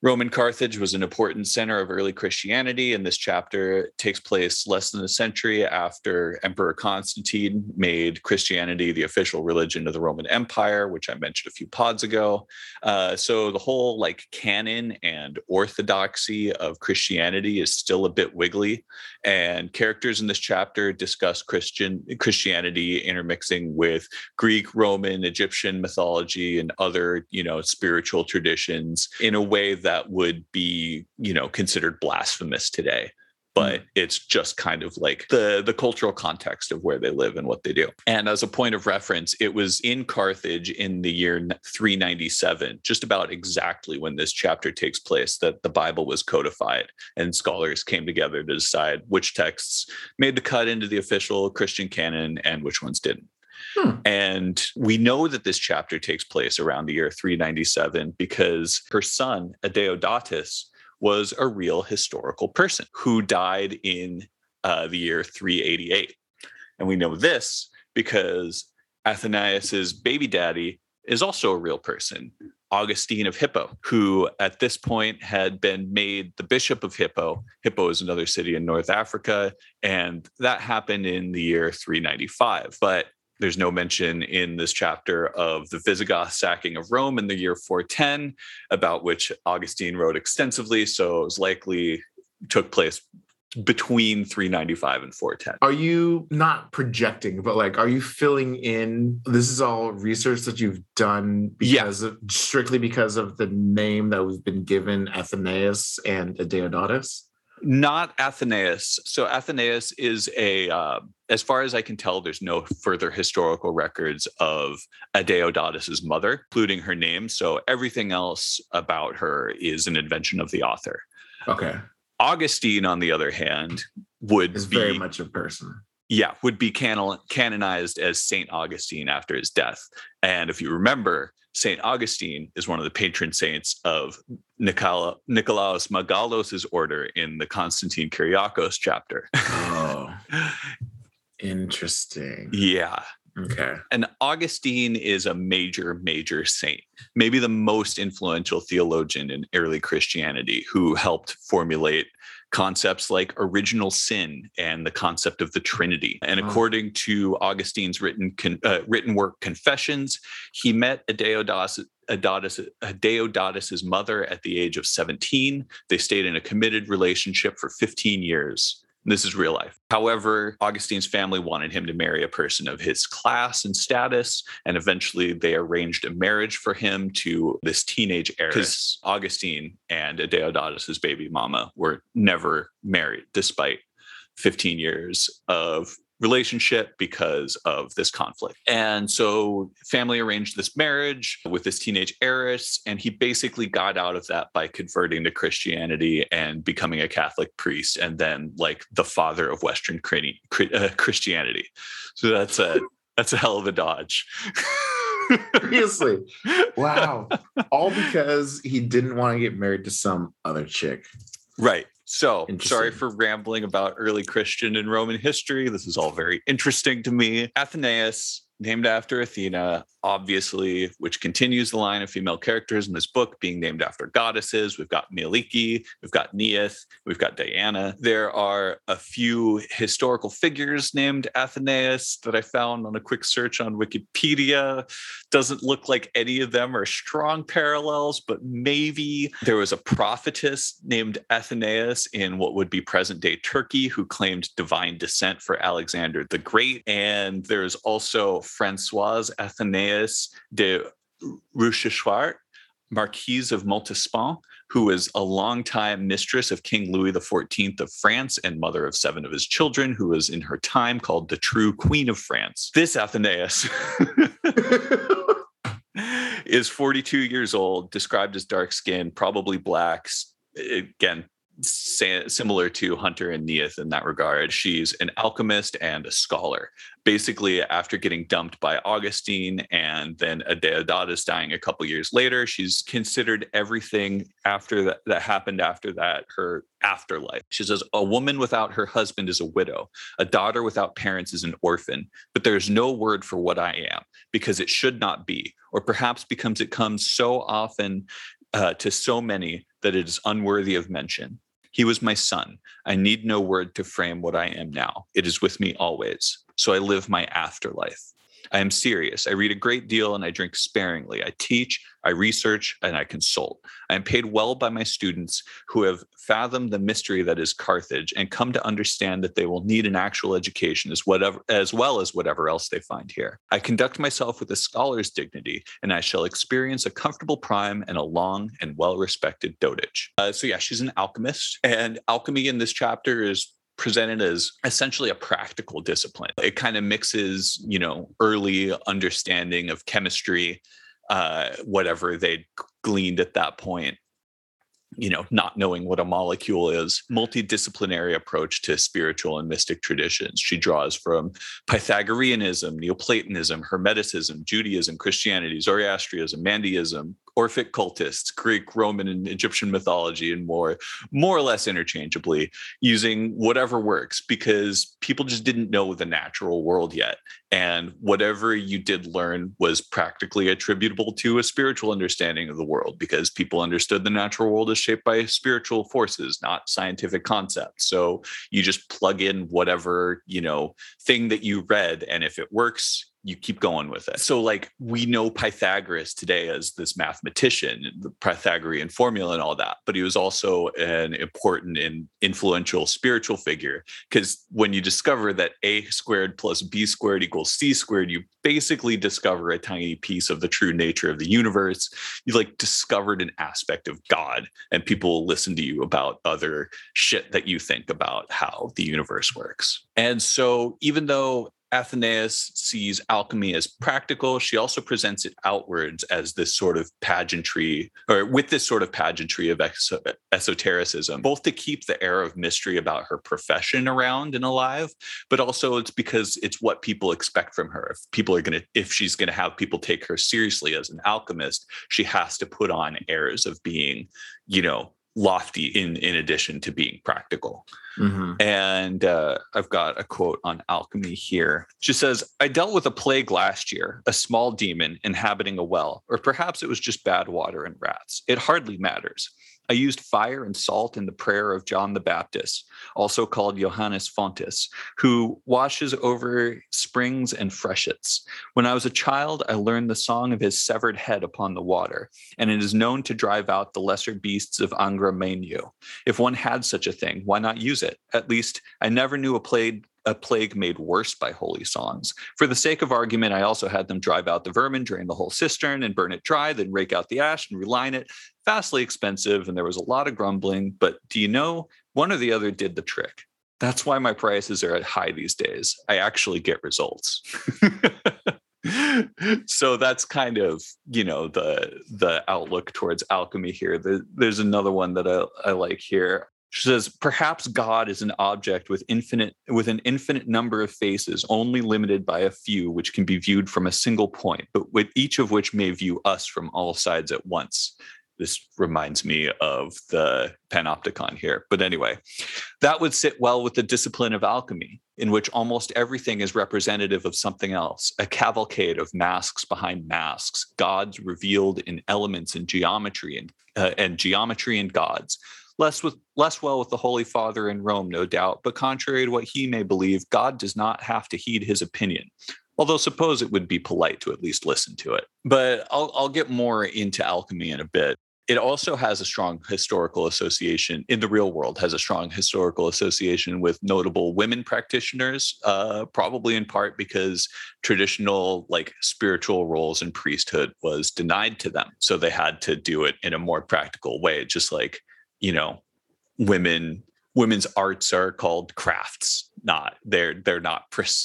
A: Roman Carthage was an important center of early Christianity, and this chapter takes place less than a century after Emperor Constantine made Christianity the official religion of the Roman Empire, which I mentioned a few pods ago. Uh, so the whole like canon and orthodoxy of Christianity is still a bit wiggly, and characters in this chapter discuss Christian Christianity intermixing with Greek, Roman, Egyptian mythology, and other you know spiritual traditions in a way that that would be you know considered blasphemous today but mm. it's just kind of like the the cultural context of where they live and what they do. And as a point of reference, it was in Carthage in the year 397, just about exactly when this chapter takes place, that the Bible was codified, and scholars came together to decide which texts made the cut into the official Christian canon and which ones didn't. Hmm. And we know that this chapter takes place around the year 397 because her son, Adeodatus, was a real historical person who died in uh, the year 388. And we know this because Athenaïs's baby daddy is also a real person, Augustine of Hippo, who at this point had been made the bishop of Hippo. Hippo is another city in North Africa, and that happened in the year 395. But there's no mention in this chapter of the Visigoth sacking of Rome in the year 410, about which Augustine wrote extensively. So it was likely took place between 395 and 410.
B: Are you not projecting, but like, are you filling in? This is all research that you've done because yeah. of strictly because of the name that we've been given Athenaeus and Adeodatus?
A: Not Athenaeus. So Athenaeus is a, uh, as far as I can tell, there's no further historical records of Adeodatus's mother, including her name. So everything else about her is an invention of the author.
B: Okay.
A: Augustine, on the other hand, would
B: Is
A: be
B: very much a person.
A: yeah, would be canon- canonized as Saint Augustine after his death. And if you remember, Saint Augustine is one of the patron saints of Nicola- Nicolaus Megalos's order in the Constantine Kyriakos chapter.
B: Oh, interesting.
A: yeah.
B: Okay.
A: And Augustine is a major, major saint, maybe the most influential theologian in early Christianity who helped formulate concepts like original sin and the concept of the Trinity. And according to Augustine's written con, uh, written work Confessions, he met Adeodatus. Adonis, Adeodatus's mother at the age of 17. They stayed in a committed relationship for 15 years. This is real life. However, Augustine's family wanted him to marry a person of his class and status, and eventually they arranged a marriage for him to this teenage heiress. Because Augustine and Adeodatus's baby mama were never married, despite 15 years of relationship because of this conflict. And so family arranged this marriage with this teenage heiress and he basically got out of that by converting to Christianity and becoming a Catholic priest and then like the father of western uh, Christianity. So that's a that's a hell of a dodge.
B: Seriously. Wow. All because he didn't want to get married to some other chick.
A: Right. So sorry for rambling about early Christian and Roman history. This is all very interesting to me. Athenaïs, named after Athena, obviously, which continues the line of female characters in this book being named after goddesses. We've got Mielikki, we've got Neith, we've got Diana. There are a few historical figures named Athenaïs that I found on a quick search on Wikipedia. Doesn't look like any of them are strong parallels, but maybe there was a prophetess named Athenaïs in what would be present day Turkey who claimed divine descent for Alexander the Great. And there's also Francoise Athenaïs de Rochechouart, Marquise of Montespan, who was a longtime mistress of King Louis XIV of France and mother of seven of his children, who was in her time called the true Queen of France. This Athenaïs is 42 years old, described as dark skinned, probably blacks. Again, similar to Hunter and Neith in that regard. She's an alchemist and a scholar. Basically, after getting dumped by Augustine and then Adeodatus dying a couple years later, she's considered everything after that that happened after that her afterlife. She says, A woman without her husband is a widow, a daughter without parents is an orphan, but there's no word for what I am because it should not be, or perhaps because it comes so often uh, to so many that it is unworthy of mention. He was my son. I need no word to frame what I am now. It is with me always. So I live my afterlife. I am serious. I read a great deal and I drink sparingly. I teach, I research, and I consult. I am paid well by my students who have fathomed the mystery that is Carthage and come to understand that they will need an actual education as whatever as well as whatever else they find here. I conduct myself with a scholar's dignity, and I shall experience a comfortable prime and a long and well-respected dotage. Uh, so yeah, she's an alchemist, and alchemy in this chapter is presented as essentially a practical discipline. It kind of mixes, you know, early understanding of chemistry, uh, whatever they'd gleaned at that point, you know, not knowing what a molecule is, multidisciplinary approach to spiritual and mystic traditions. She draws from Pythagoreanism, Neoplatonism, Hermeticism, Judaism, Christianity, Zoroastrianism, Mandaeism, Orphic cultists, Greek, Roman, and Egyptian mythology, and more, more or less interchangeably, using whatever works because people just didn't know the natural world yet. And whatever you did learn was practically attributable to a spiritual understanding of the world because people understood the natural world is shaped by spiritual forces, not scientific concepts. So you just plug in whatever, you know, thing that you read. And if it works, you keep going with it. So, like, we know Pythagoras today as this mathematician, the Pythagorean formula and all that, but he was also an important and influential spiritual figure. Because when you discover that a squared plus b squared equals c squared, you basically discover a tiny piece of the true nature of the universe. You like discovered an aspect of God, and people will listen to you about other shit that you think about how the universe works. And so, even though Athenaïs sees alchemy as practical. She also presents it outwards as this sort of pageantry, or with this sort of pageantry of esotericism, both to keep the air of mystery about her profession around and alive, but also it's because it's what people expect from her. If people are going to, if she's going to have people take her seriously as an alchemist, she has to put on airs of being, you know, lofty in in addition to being practical. Mm-hmm. and uh, i've got a quote on alchemy here. She says i dealt with a plague last year a small demon inhabiting a well or perhaps it was just bad water and rats. It hardly matters I used fire and salt in the prayer of John the Baptist, also called Johannes Fontes, who washes over springs and freshets. When I was a child, I learned the song of his severed head upon the water, and it is known to drive out the lesser beasts of Angra Mainyu. If one had such a thing, why not use it? At least I never knew a plague a plague made worse by holy songs. For the sake of argument, I also had them drive out the vermin, drain the whole cistern, and burn it dry, then rake out the ash and reline it. Vastly expensive, and there was a lot of grumbling. But do you know, one or the other did the trick. That's why my prices are at high these days. I actually get results. so that's kind of you know the the outlook towards alchemy here the, there's another one that I, I like here she says, perhaps God is an object with infinite with an infinite number of faces, only limited by a few, which can be viewed from a single point, but with each of which may view us from all sides at once. This reminds me of the panopticon here. But anyway, that would sit well with the discipline of alchemy, in which almost everything is representative of something else, a cavalcade of masks behind masks, gods revealed in elements and geometry and, uh, and geometry and gods less with less well with the Holy Father in Rome, no doubt, but contrary to what he may believe, God does not have to heed his opinion. Although suppose it would be polite to at least listen to it. But I'll, I'll get more into alchemy in a bit. It also has a strong historical association in the real world, has a strong historical association with notable women practitioners, uh, probably in part because traditional like spiritual roles in priesthood was denied to them. So they had to do it in a more practical way, just like you know women women's arts are called crafts not they're they're not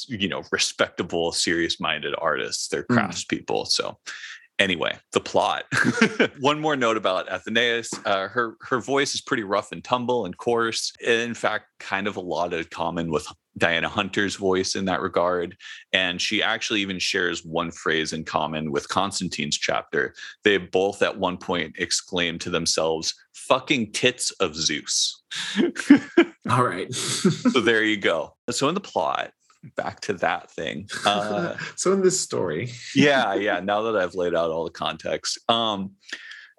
A: you know respectable serious minded artists they're hmm. craftspeople mm. so anyway the plot one more note about athenaïs uh, her her voice is pretty rough and tumble and coarse in fact kind of a lot of common with Diana Hunter's voice in that regard. And she actually even shares one phrase in common with Constantine's chapter. They both at one point exclaim to themselves, fucking tits of Zeus.
B: All right.
A: so there you go. So in the plot, back to that thing. Uh,
B: so in this story.
A: yeah, yeah. Now that I've laid out all the context. Um,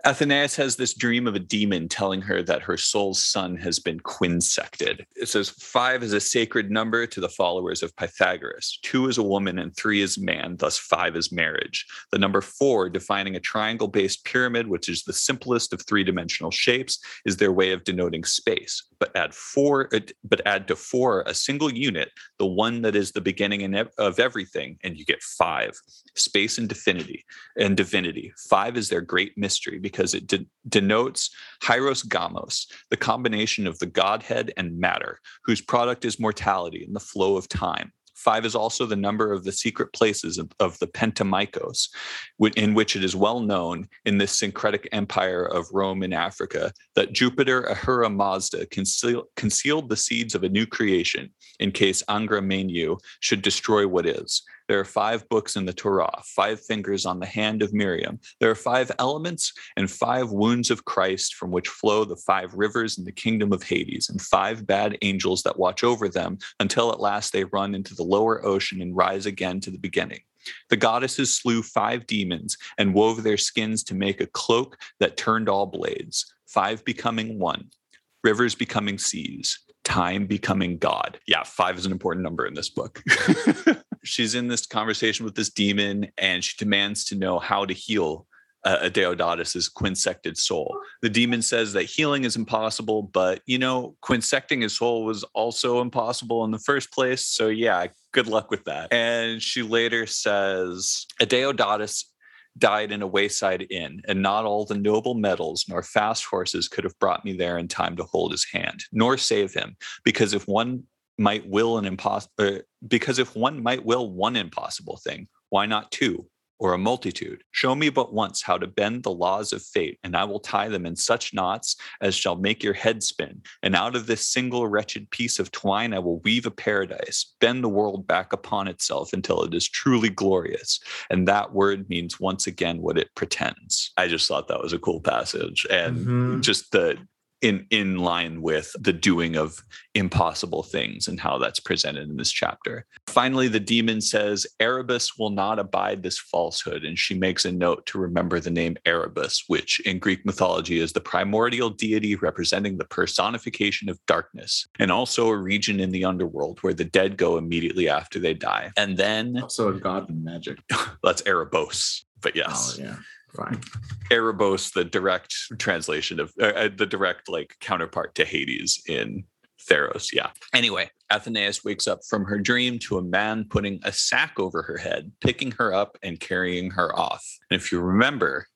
A: Athenaïs has this dream of a demon telling her that her soul's son has been quinsected. It says five is a sacred number to the followers of Pythagoras. Two is a woman and three is man, thus five is marriage. The number four, defining a triangle based pyramid, which is the simplest of three dimensional shapes, is their way of denoting space. But add four, uh, but add to four a single unit, the one that is the beginning of everything, and you get five. Space and divinity and divinity. Five is their great mystery because it de- denotes hieros gamos, the combination of the Godhead and matter, whose product is mortality and the flow of time. Five is also the number of the secret places of, the Pentemychos, in which it is well known in this syncretic empire of Rome in Africa that Jupiter Ahura Mazda conceal, concealed the seeds of a new creation in case Angra Mainyu should destroy what is. There are five books in the Torah, five fingers on the hand of Miriam. There are five elements and five wounds of Christ from which flow the five rivers in the kingdom of Hades, and five bad angels that watch over them until at last they run into the lower ocean and rise again to the beginning. The goddesses slew five demons and wove their skins to make a cloak that turned all blades, five becoming one, rivers becoming seas, time becoming God. Yeah, five is an important number in this book. she's in this conversation with this demon and she demands to know how to heal uh, Adeodatus's quinsected soul. The demon says that healing is impossible, but you know, quinsecting his soul was also impossible in the first place. So yeah, good luck with that. And she later says, Adeodatus died in a wayside inn, and not all the noble metals nor fast horses could have brought me there in time to hold his hand, nor save him, because if one might will an impossible, uh, because if one might will one impossible thing, why not two? or a multitude. Show me but once how to bend the laws of fate, and I will tie them in such knots as shall make your head spin. And out of this single wretched piece of twine, I will weave a paradise, bend the world back upon itself until it is truly glorious. And that word means once again what it pretends. I just thought that was a cool passage. And mm-hmm. just the in in line with the doing of impossible things and how that's presented in this chapter. Finally, the demon says, Erebus will not abide this falsehood. And she makes a note to remember the name Erebus, which in Greek mythology is the primordial deity representing the personification of darkness, and also a region in the underworld where the dead go immediately after they die. And then
B: also a god in magic.
A: that's Erebos. But yes.
B: Oh, yeah fine.
A: Erebos, the direct translation of uh, uh, the direct like counterpart to Hades in Theros. Yeah. Anyway, Athenaïs wakes up from her dream to a man putting a sack over her head, picking her up and carrying her off. And if you remember,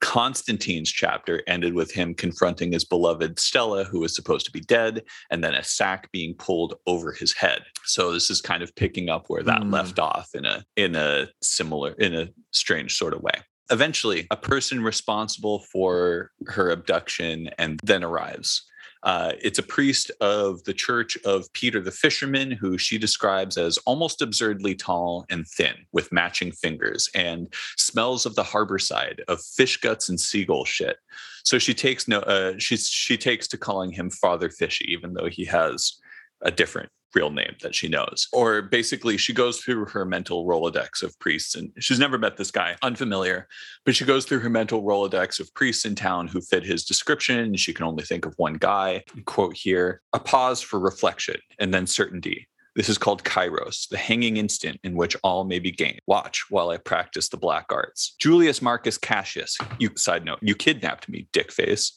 A: Constantine's chapter ended with him confronting his beloved Stella, who was supposed to be dead, and then a sack being pulled over his head. So this is kind of picking up where that mm. left off in a in a similar in a strange sort of way eventually a person responsible for her abduction and then arrives uh, it's a priest of the Church of Peter the Fisherman, who she describes as almost absurdly tall and thin, with matching fingers, and smells of the harbor side of fish guts and seagull shit. So she takes no, uh, she she takes to calling him Father Fishy, even though he has a different real name that she knows. Or basically, she goes through her mental Rolodex of priests, and she's never met this guy, unfamiliar, but she goes through her mental Rolodex of priests in town who fit his description. She can only think of one guy. Quote here a pause for reflection and then certainty. This is called Kairos, the hanging instant in which all may be gained. Watch while I practice the black arts. Julius Marcus Cassius, you side note, you kidnapped me, dickface.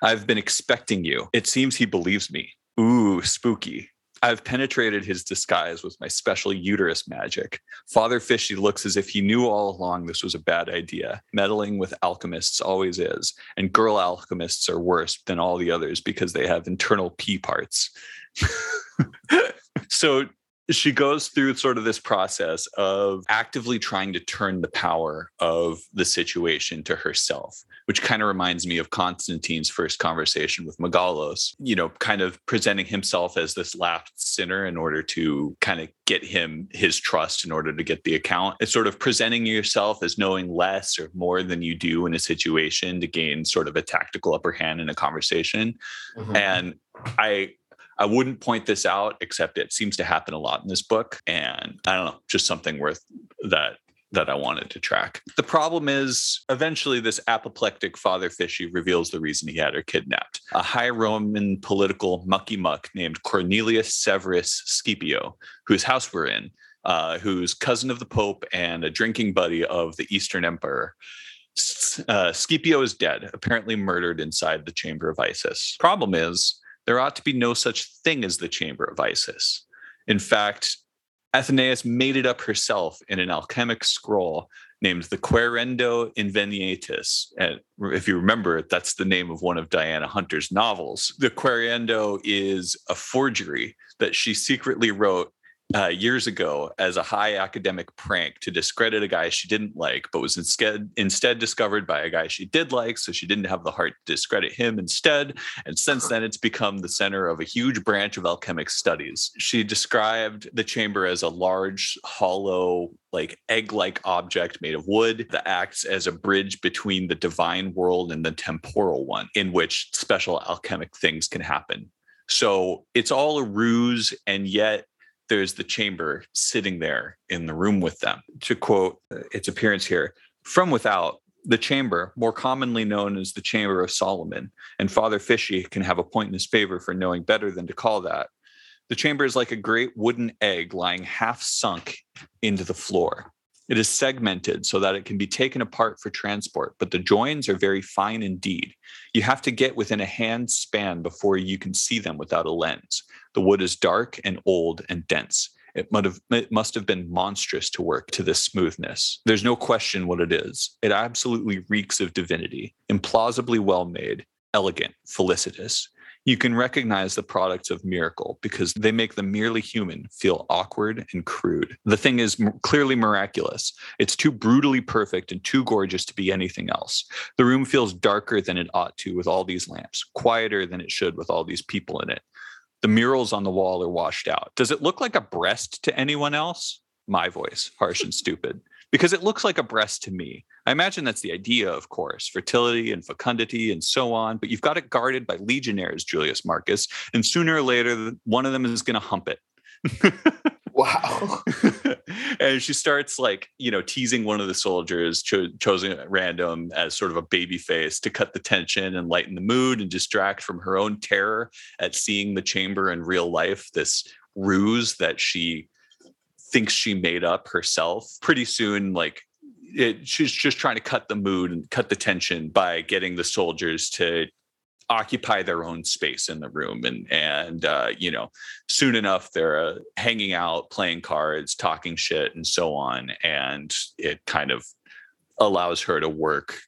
A: I've been expecting you. It seems he believes me. Ooh, spooky. I've penetrated his disguise with my special uterus magic. Father Fishy looks as if he knew all along this was a bad idea. Meddling with alchemists always is, and girl alchemists are worse than all the others because they have internal pee parts. so she goes through sort of this process of actively trying to turn the power of the situation to herself, which kind of reminds me of Constantine's first conversation with Megalos, you know, kind of presenting himself as this last sinner in order to kind of get him his trust in order to get the account. It's sort of presenting yourself as knowing less or more than you do in a situation to gain sort of a tactical upper hand in a conversation. Mm-hmm. And I I wouldn't point this out, except it seems to happen a lot in this book. And I don't know, just something worth that that I wanted to track. The problem is eventually this apoplectic father fishy reveals the reason he had her kidnapped. A high Roman political mucky muck named Cornelius Severus Scipio, whose house we're in, uh, who's cousin of the Pope and a drinking buddy of the Eastern Emperor. Uh, Scipio is dead, apparently murdered inside the chamber of Isis. Problem is, there ought to be no such thing as the chamber of Isis. In fact, Athenaïs made it up herself in an alchemic scroll named the Quaerendo Invenietis. And if you remember, it, that's the name of one of Diana Hunter's novels. The Quaerendo is a forgery that she secretly wrote uh, years ago as a high academic prank to discredit a guy she didn't like, but was instead instead discovered by a guy she did like. So she didn't have the heart to discredit him instead. And since then, it's become the center of a huge branch of alchemic studies. She described the chamber as a large, hollow, like egg-like object made of wood that acts as a bridge between the divine world and the temporal one, in which special alchemic things can happen. So it's all a ruse, and yet there's the chamber sitting there in the room with them. To quote uh, its appearance here, from without, the chamber, more commonly known as the Chamber of Solomon, and Father Fishy can have a point in his favor for knowing better than to call that. The chamber is like a great wooden egg lying half sunk into the floor. It is segmented so that it can be taken apart for transport, but the joins are very fine indeed. You have to get within a hand span before you can see them without a lens. The wood is dark and old and dense. It must have, it must have been monstrous to work to this smoothness. There's no question what it is. It absolutely reeks of divinity, implausibly well made, elegant, felicitous you can recognize the products of miracle because they make the merely human feel awkward and crude. The thing is clearly miraculous. It's too brutally perfect and too gorgeous to be anything else. The room feels darker than it ought to with all these lamps, quieter than it should with all these people in it. The murals on the wall are washed out. Does it look like a breast to anyone else? My voice, harsh and stupid because it looks like a breast to me. I imagine that's the idea, of course, fertility and fecundity and so on, but you've got it guarded by legionnaires, Julius Marcus, and sooner or later, one of them is going to hump it.
B: wow.
A: And she starts like, you know, teasing one of the soldiers, cho- chosen at random as sort of a baby face to cut the tension and lighten the mood and distract from her own terror at seeing the chamber in real life, this ruse that she thinks she made up herself. Pretty soon, like it, she's just trying to cut the mood and cut the tension by getting the soldiers to occupy their own space in the room and and uh, you know soon enough they're uh, hanging out playing cards talking shit and so on and it kind of allows her to work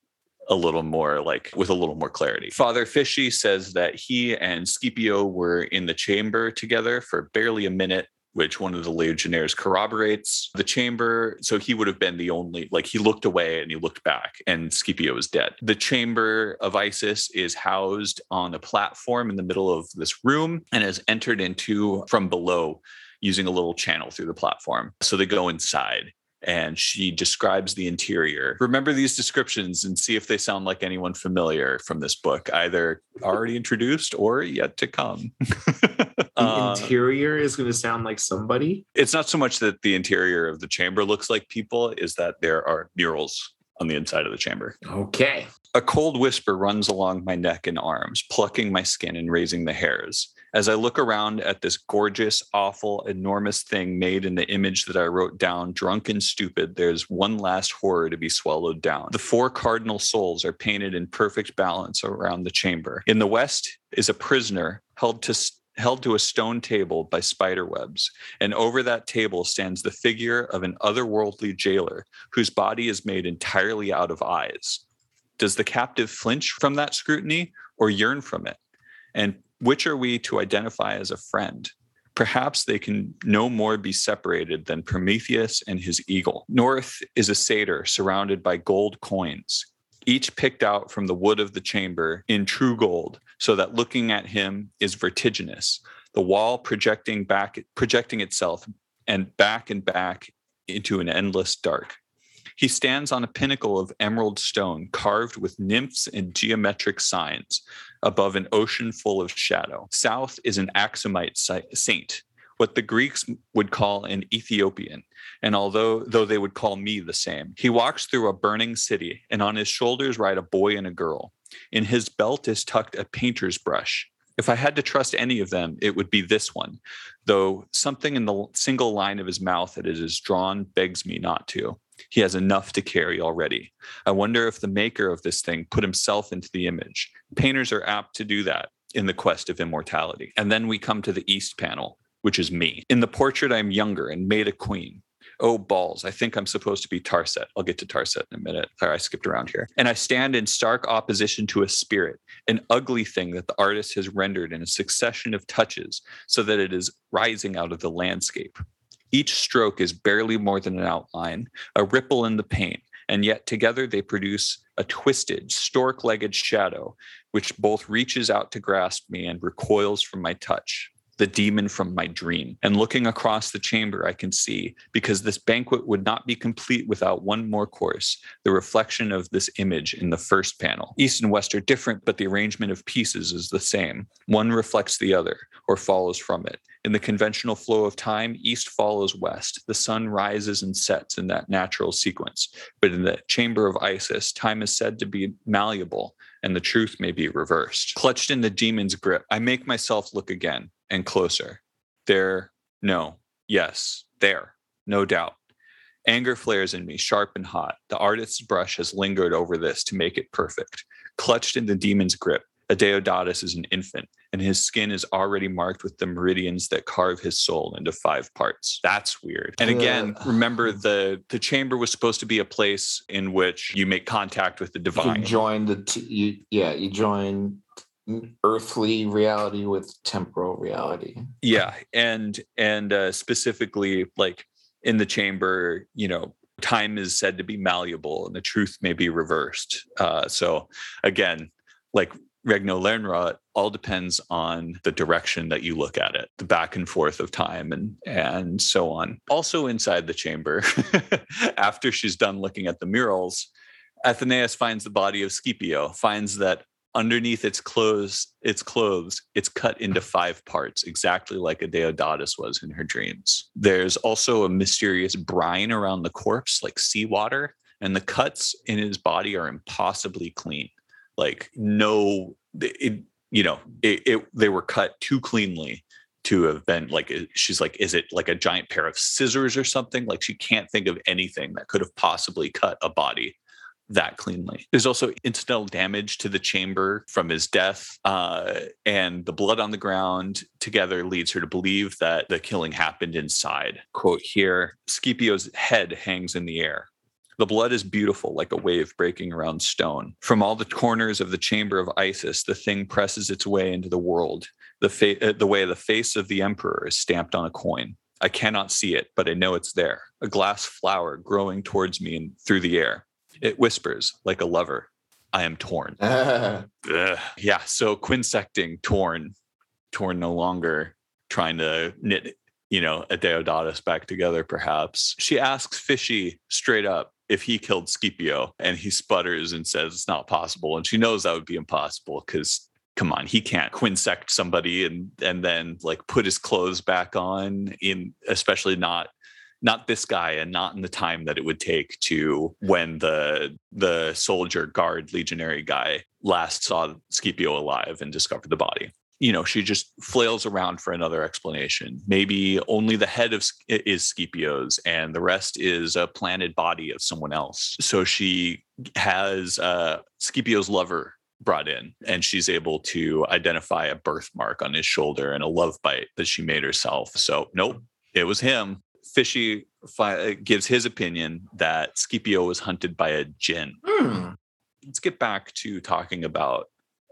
A: a little more like with a little more clarity. Father Fishy says that he and Scipio were in the chamber together for barely a minute which one of the legionnaires corroborates the chamber. So he would have been the only, like he looked away and he looked back, and Scipio was dead. The chamber of Isis is housed on a platform in the middle of this room and is entered into from below using a little channel through the platform. So they go inside and she describes the interior. Remember these descriptions and see if they sound like anyone familiar from this book, either already introduced or yet to come.
B: the uh, interior is going to sound like somebody.
A: It's not so much that the interior of the chamber looks like people, is that there are murals on the inside of the chamber.
B: Okay.
A: A cold whisper runs along my neck and arms, plucking my skin and raising the hairs. As I look around at this gorgeous, awful, enormous thing made in the image that I wrote down, drunk and stupid, there's one last horror to be swallowed down. The four cardinal souls are painted in perfect balance around the chamber. In the west is a prisoner held to held to a stone table by spider webs, and over that table stands the figure of an otherworldly jailer whose body is made entirely out of eyes. Does the captive flinch from that scrutiny or yearn from it? And which are we to identify as a friend? Perhaps they can no more be separated than Prometheus and his eagle. North is a satyr surrounded by gold coins, each picked out from the wood of the chamber in true gold, so that looking at him is vertiginous, the wall projecting back projecting itself and back and back into an endless dark. He stands on a pinnacle of emerald stone carved with nymphs and geometric signs above an ocean full of shadow. South is an Aksumite saint, what the Greeks would call an Ethiopian, and although though they would call me the same. He walks through a burning city, and on his shoulders ride a boy and a girl. In his belt is tucked a painter's brush. If I had to trust any of them, it would be this one, though something in the single line of his mouth that it is drawn begs me not to. He has enough to carry already. I wonder if the maker of this thing put himself into the image. Painters are apt to do that in the quest of immortality. And then we come to the East panel, which is me. In the portrait, I'm younger and made a queen. Oh, balls. I think I'm supposed to be Tarset. I'll get to Tarset in a minute. Sorry, I skipped around here. And I stand in stark opposition to a spirit, an ugly thing that the artist has rendered in a succession of touches so that it is rising out of the landscape. Each stroke is barely more than an outline, a ripple in the paint, and yet together they produce a twisted, stork legged shadow, which both reaches out to grasp me and recoils from my touch the demon from my dream. And looking across the chamber, I can see, because this banquet would not be complete without one more course, the reflection of this image in the first panel. East and West are different, but the arrangement of pieces is the same. One reflects the other, or follows from it. In the conventional flow of time, East follows West. The sun rises and sets in that natural sequence. But in the chamber of Isis, time is said to be malleable, and the truth may be reversed. Clutched in the demon's grip, I make myself look again and closer. There, no, yes, there, no doubt. Anger flares in me, sharp and hot. The artist's brush has lingered over this to make it perfect. Clutched in the demon's grip, Adeodatus is an infant, and his skin is already marked with the meridians that carve his soul into five parts. That's weird. And again, remember the the chamber was supposed to be a place in which you make contact with the divine.
C: You join the t- you, yeah, you join earthly reality with temporal reality.
A: Yeah, and and uh, specifically like in the chamber, you know, time is said to be malleable and the truth may be reversed. Uh, so again, like Regno Lernrot all depends on the direction that you look at it, the back and forth of time and and so on. Also inside the chamber, after she's done looking at the murals, Athenaïs finds the body of Scipio, finds that underneath its clothes, its clothes, it's cut into five parts, exactly like Adeodatus was in her dreams. There's also a mysterious brine around the corpse, like seawater, and the cuts in his body are impossibly clean like no it, you know it, it, they were cut too cleanly to have been like she's like is it like a giant pair of scissors or something like she can't think of anything that could have possibly cut a body that cleanly. There's also incidental damage to the chamber from his death, uh, and the blood on the ground together leads her to believe that the killing happened inside. Quote here Scipio's head hangs in the air. The blood is beautiful, like a wave breaking around stone. From all the corners of the chamber of Isis, the thing presses its way into the world, the, fa- uh, the way the face of the emperor is stamped on a coin. I cannot see it, but I know it's there. A glass flower growing towards me and through the air. It whispers like a lover. I am torn. yeah. So quinsecting, torn, torn no longer, trying to knit, you know, Adeodatus back together, perhaps. She asks Fishy straight up, if he killed Scipio and he sputters and says it's not possible. And she knows that would be impossible because come on, he can't quinsect somebody and and then like put his clothes back on in especially not not this guy and not in the time that it would take to when the the soldier guard legionary guy last saw Scipio alive and discovered the body you know, she just flails around for another explanation. Maybe only the head of is Scipio's and the rest is a planted body of someone else. So she has uh, Scipio's lover brought in and she's able to identify a birthmark on his shoulder and a love bite that she made herself. So, nope, it was him. Fishy fi- gives his opinion that Scipio was hunted by a jinn. Hmm. Let's get back to talking about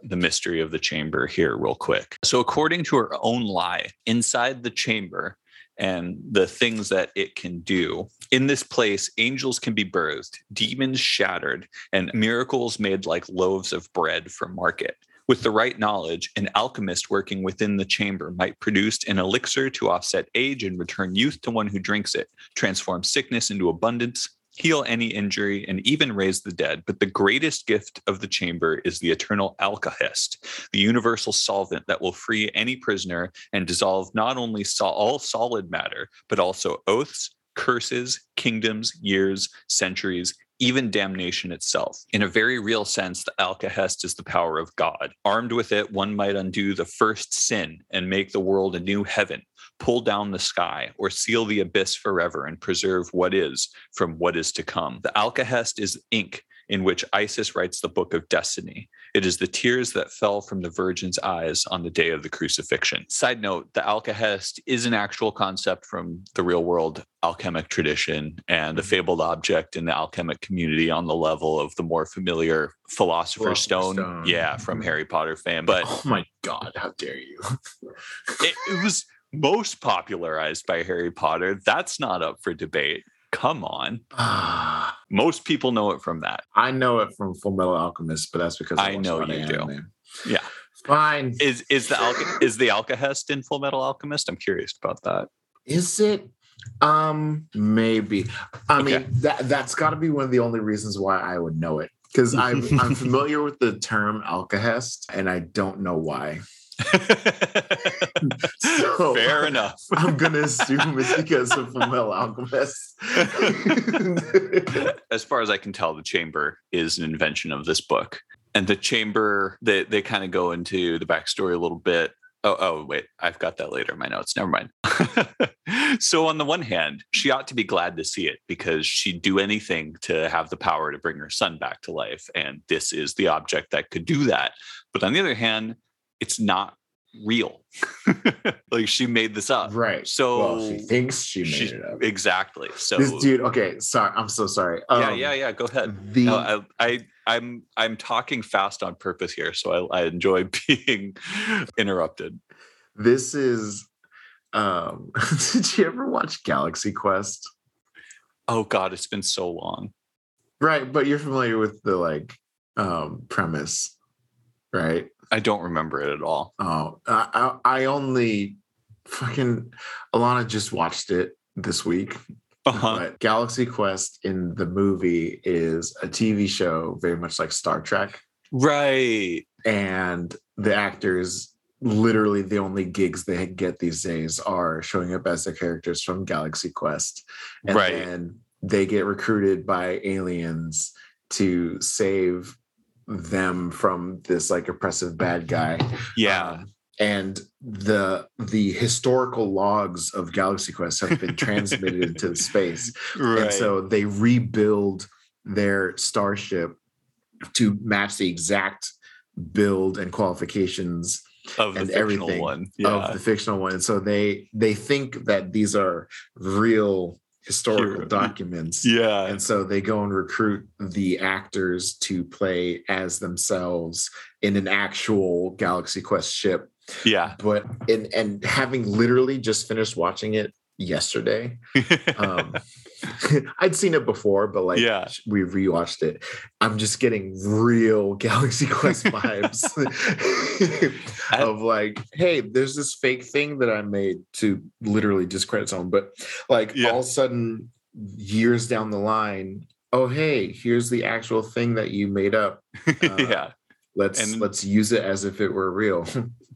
A: the mystery of the chamber here, real quick. So, according to her own lie, inside the chamber and the things that it can do, in this place, angels can be birthed, demons shattered, and miracles made like loaves of bread for market. With the right knowledge, an alchemist working within the chamber might produce an elixir to offset age and return youth to one who drinks it, transform sickness into abundance, heal any injury, and even raise the dead. But the greatest gift of the chamber is the eternal alkahest, the universal solvent that will free any prisoner and dissolve not only all solid matter, but also oaths, curses, kingdoms, years, centuries, even damnation itself. In a very real sense, the Alkahest is the power of God. Armed with it, one might undo the first sin and make the world a new heaven, pull down the sky, or seal the abyss forever and preserve what is from what is to come. The Alkahest is ink in which Isis writes the book of destiny. It is the tears that fell from the Virgin's eyes on the day of the crucifixion. Side note the Alkahest is an actual concept from the real world alchemic tradition and a mm-hmm. fabled object in the alchemic community on the level of the more familiar Philosopher's Stone. Stone. Yeah, from mm-hmm. Harry Potter fame. But
B: oh my God, how dare you!
A: it, it was most popularized by Harry Potter. That's not up for debate. Come on. Most people know it from that.
B: I know it from Full Metal Alchemist, but that's because
A: I, I know you do. Yeah.
B: Fine.
A: Is is the Alka, is the Alkahest in Full Metal Alchemist? I'm curious about that.
B: Is it? Um, maybe. I okay. mean, that that's got to be one of the only reasons why I would know it because I'm I'm familiar with the term Alkahest, and I don't know why.
A: So Fair enough.
B: I'm gonna assume it's because of Full Alchemist.
A: as far as I can tell, the chamber is an invention of this book. And the chamber, they, they kind of go into the backstory a little bit. Oh, oh, wait, I've got that later in my notes. Never mind. so, on the one hand, she ought to be glad to see it because she'd do anything to have the power to bring her son back to life. And this is the object that could do that. But on the other hand, it's not real. like she made this up.
B: Right.
A: So
B: well, she thinks she made
A: she,
B: it up.
A: Exactly. So
B: this dude, okay, sorry. I'm so sorry.
A: yeah,
B: Um,
A: yeah, yeah. Go ahead.
B: The
A: No, I, I I'm I'm talking fast on purpose here, so I, I enjoy being interrupted.
B: this is um did you ever watch Galaxy Quest?
A: Oh God, it's been so long.
B: Right, but you're familiar with the like um premise, right?
A: I don't remember it at all.
B: Oh, I, I only fucking Alana just watched it this week.
A: Uh-huh.
B: But Galaxy Quest in the movie is a TV show very much like Star Trek.
A: Right.
B: And the actors literally the only gigs they get these days are showing up as the characters from Galaxy Quest. And
A: Right.
B: then they get recruited by aliens to save them from this like oppressive bad guy.
A: Yeah.
B: Um, and the the historical logs of Galaxy Quest have been transmitted into space.
A: right.
B: And so they rebuild their starship to match the exact build and qualifications
A: of the
B: and
A: fictional
B: everything
A: one. Yeah.
B: of the fictional one. And so they they think that these are real historical
A: Hero-
B: documents.
A: yeah.
B: And so they go and recruit the actors to play as themselves in an actual Galaxy Quest ship.
A: Yeah.
B: But in and having literally just finished watching it yesterday, um, I'd seen it before, but like
A: Yeah.
B: we rewatched it. I'm just getting real Galaxy Quest vibes of like, hey, there's this fake thing that I made to literally discredit someone, but like
A: Yeah.
B: all of a sudden, years down the line, oh hey, here's the actual thing that you made up.
A: yeah.
B: Uh, let's
A: And-
B: let's use it as if it were real.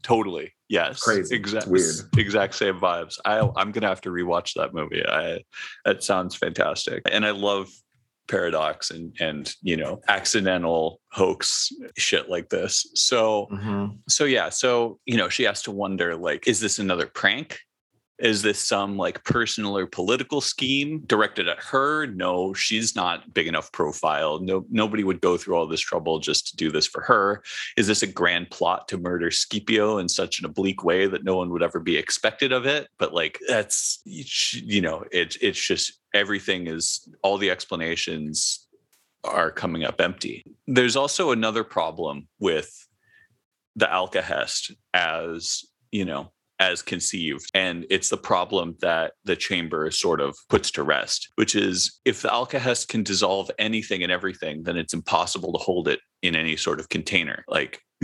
A: Totally. Yes.
B: Crazy.
A: Exact,
B: weird.
A: Exact same vibes. I, I'm gonna have to rewatch that movie. I, that sounds fantastic, and I love paradox and and you know accidental hoax shit like this. So
B: Mhm.
A: so yeah. So you know she has to wonder like, is this another prank? Is this some like personal or political scheme directed at her? No, she's not big enough profile. No, nobody would go through all this trouble just to do this for her. Is this a grand plot to murder Scipio in such an oblique way that no one would ever be expected of it? But like that's you know, it's it's just everything is all the explanations are coming up empty. There's also another problem with the Alcahest as, you know, as conceived. And it's the problem that the chamber sort of puts to rest, which is if the Alcahest can dissolve anything and everything, then it's impossible to hold it in any sort of container. Like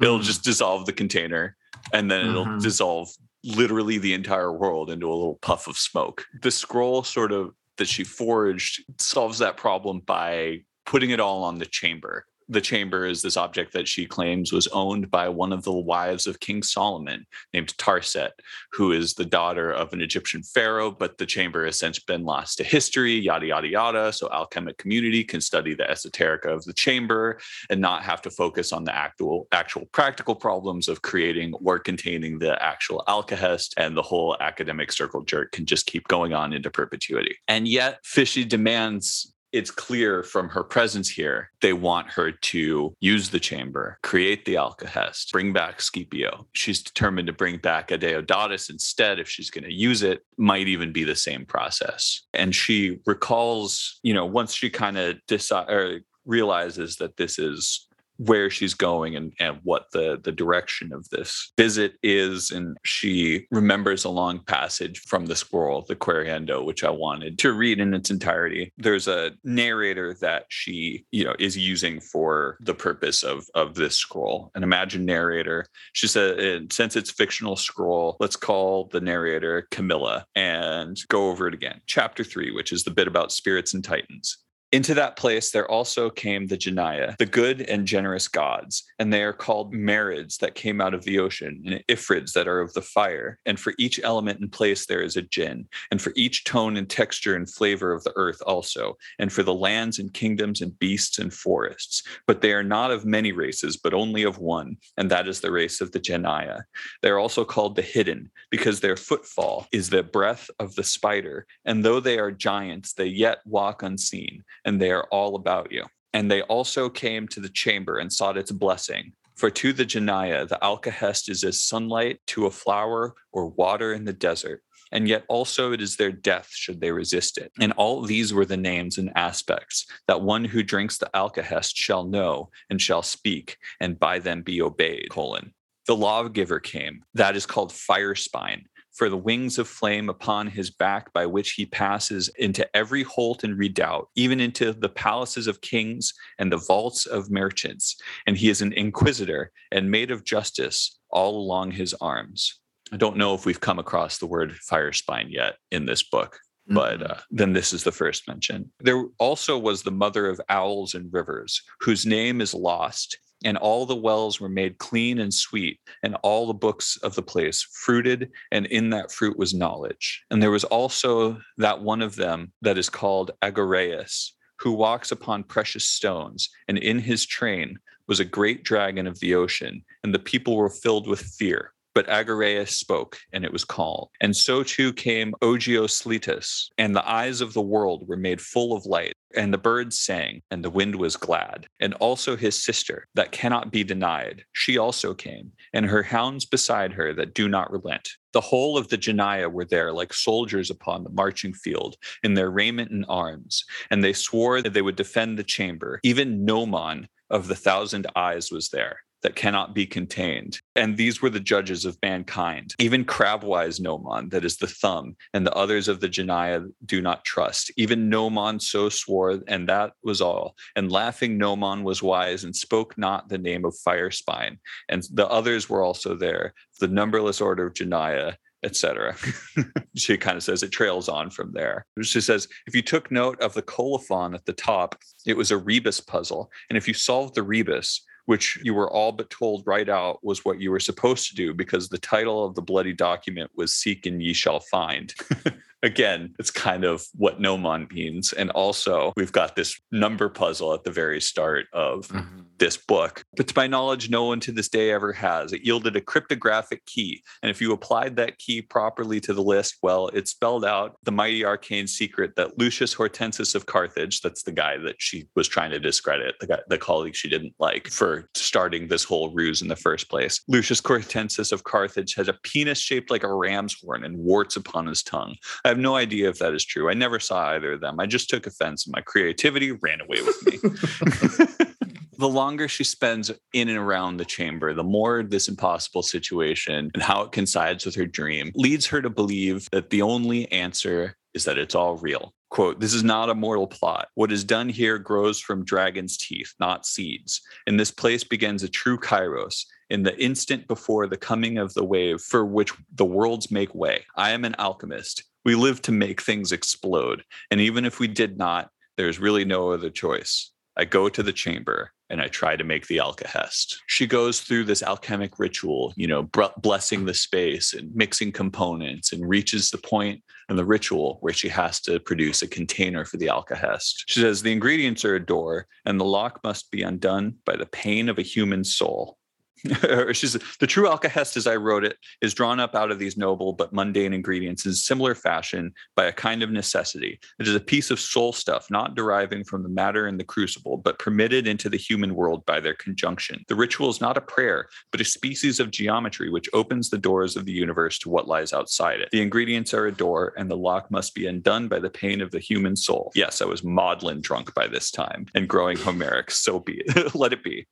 A: it'll
B: Mhm.
A: just dissolve the container and then it'll
B: Mhm.
A: dissolve literally the entire world into a little puff of smoke. The scroll sort of that she forged solves that problem by putting it all on the chamber. The chamber is this object that she claims was owned by one of the wives of King Solomon, named Tarset, who is the daughter of an Egyptian pharaoh. But the chamber has since been lost to history, yada, yada, yada. So, alchemic community can study the esoterica of the chamber and not have to focus on the actual, actual practical problems of creating or containing the actual alkahest. And the whole academic circle jerk can just keep going on into perpetuity. And yet, Fishy demands it's clear from her presence here, they want her to use the chamber, create the Alcahest, bring back Scipio. She's determined to bring back Adeodatus instead if she's going to use it, might even be the same process. And she recalls, you know, once she kind of decides or realizes that this is where she's going and, and what the, the direction of this visit is. And she remembers a long passage from the scroll, the Quaerendo, which I wanted to read in its entirety. There's a narrator that she, you know, is using for the purpose of, of this scroll, an imagined narrator. She said, "And since it's fictional scroll, let's call the narrator Camilla and go over it again. Chapter three, which is the bit about spirits and titans. Into that place there also came the Janaya, the good and generous gods, and they are called Merids that came out of the ocean, and Ifrids that are of the fire. And for each element and place there is a jinn, and for each tone and texture and flavor of the earth also, and for the lands and kingdoms and beasts and forests. But they are not of many races, but only of one, and that is the race of the Janaya. They are also called the hidden, because their footfall is the breath of the spider, and though they are giants, they yet walk unseen and they are all about you. And they also came to the chamber and sought its blessing. For to the Janaya, the Alkahest is as sunlight to a flower or water in the desert. And yet also it is their death should they resist it. And all these were the names and aspects that one who drinks the Alkahest shall know and shall speak, and by them be obeyed. Colon. The lawgiver came. That is called fire spine for the wings of flame upon his back by which he passes into every holt and redoubt, even into the palaces of kings and the vaults of merchants. And he is an inquisitor and made of justice all along his arms. I don't know if we've come across the word fire spine yet in this book. But uh, then this is the first mention. There also was the mother of owls and rivers, whose name is lost, and all the wells were made clean and sweet, and all the books of the place fruited, and in that fruit was knowledge. And there was also that one of them that is called Agoraeus, who walks upon precious stones, and in his train was a great dragon of the ocean, and the people were filled with fear. But Agoraeus spoke, and it was calm. And so too came Ogeosletus, and the eyes of the world were made full of light, and the birds sang, and the wind was glad. And also his sister, that cannot be denied, she also came, and her hounds beside her that do not relent. The whole of the Janaya were there like soldiers upon the marching field, in their raiment and arms, and they swore that they would defend the chamber. Even Gnomon of the thousand eyes was there that cannot be contained. And these were the judges of mankind. Even crabwise Gnomon, that is the thumb, and the others of the Janaya do not trust. Even Gnomon so swore, and that was all. And laughing Gnomon was wise and spoke not the name of Firespine. And the others were also there, the numberless order of Janaya, etc. she kind of says it trails on from there. She says, if you took note of the colophon at the top, it was a rebus puzzle. And if you solved the rebus, which you were all but told right out was what you were supposed to do because the title of the bloody document was Seek and Ye Shall Find. again, it's kind of what Gnomon means. And also, we've got this number puzzle at the very start of mm-hmm. this book. But to my knowledge, no one to this day ever has. It yielded a cryptographic key. And if you applied that key properly to the list, well, it spelled out the mighty arcane secret that Lucius Hortensis of Carthage, that's the guy that she was trying to discredit, the, guy, the colleague she didn't like for starting this whole ruse in the first place. Lucius Hortensis of Carthage has a penis shaped like a ram's horn and warts upon his tongue. I have no idea if that is true. I never saw either of them. I just took offense and my creativity ran away with me. the longer she spends in and around the chamber, the more this impossible situation and how it coincides with her dream leads her to believe that the only answer is that it's all real. Quote, this is not a mortal plot. What is done here grows from dragon's teeth, not seeds. In this place begins a true kairos, in the instant before the coming of the wave for which the worlds make way. I am an alchemist. We live to make things explode. And even if we did not, there's really no other choice. I go to the chamber and I try to make the alkahest. She goes through this alchemic ritual, you know, blessing the space and mixing components and reaches the point in the ritual where she has to produce a container for the alkahest. She says the ingredients are a door and the lock must be undone by the pain of a human soul. she's the true alkahest as i wrote it is drawn up out of these noble but mundane ingredients in similar fashion by a kind of necessity. It is a piece of soul stuff not deriving from the matter in the crucible but permitted into the human world by their conjunction. The ritual is not a prayer but a species of geometry which opens the doors of the universe to what lies outside it. The ingredients are a door and the lock must be undone by the pain of the human soul. Yes i was maudlin drunk by this time and growing homeric so be it. Let it be.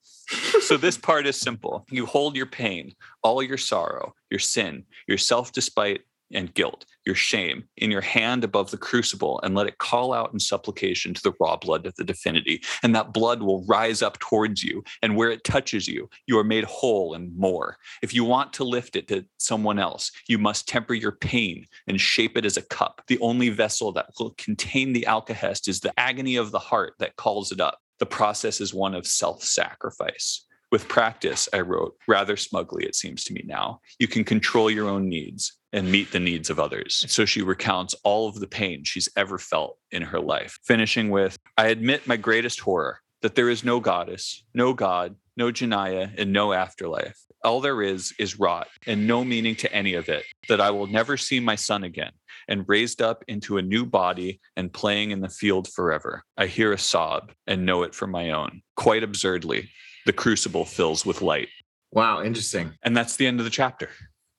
A: So this part is simple you hold your pain, all your sorrow, your sin, your self despite, and guilt, your shame, in your hand above the crucible, and let it call out in supplication to the raw blood of the divinity. And that blood will rise up towards you, and where it touches you, you are made whole and more. If you want to lift it to someone else, you must temper your pain and shape it as a cup. The only vessel that will contain the alkahest is the agony of the heart that calls it up. The process is one of self sacrifice. With practice, I wrote, rather smugly, it seems to me now, you can control your own needs and meet the needs of others. So she recounts all of the pain she's ever felt in her life, finishing with I admit my greatest horror that there is no goddess, no god, no Janaya, and no afterlife. All there is is rot and no meaning to any of it, that I will never see my son again and raised up into a new body and playing in the field forever. I hear a sob and know it for my own. Quite absurdly, the crucible fills with light.
B: Wow, interesting.
A: And that's the end of the chapter.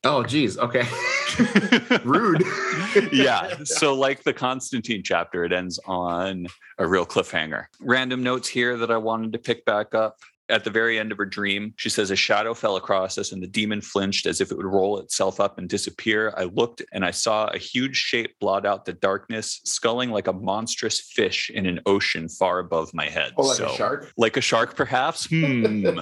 B: Oh, geez. Okay. Rude.
A: yeah. So, like the Constantine chapter, it ends on a real cliffhanger. Random notes here that I wanted to pick back up. At the very end of her dream, she says, A shadow fell across us, and the demon flinched as if it would roll itself up and disappear. I looked and I saw a huge shape blot out the darkness, sculling like a monstrous fish in an ocean far above my head.
C: Oh, like so, a shark?
A: Like a shark, perhaps? Hmm.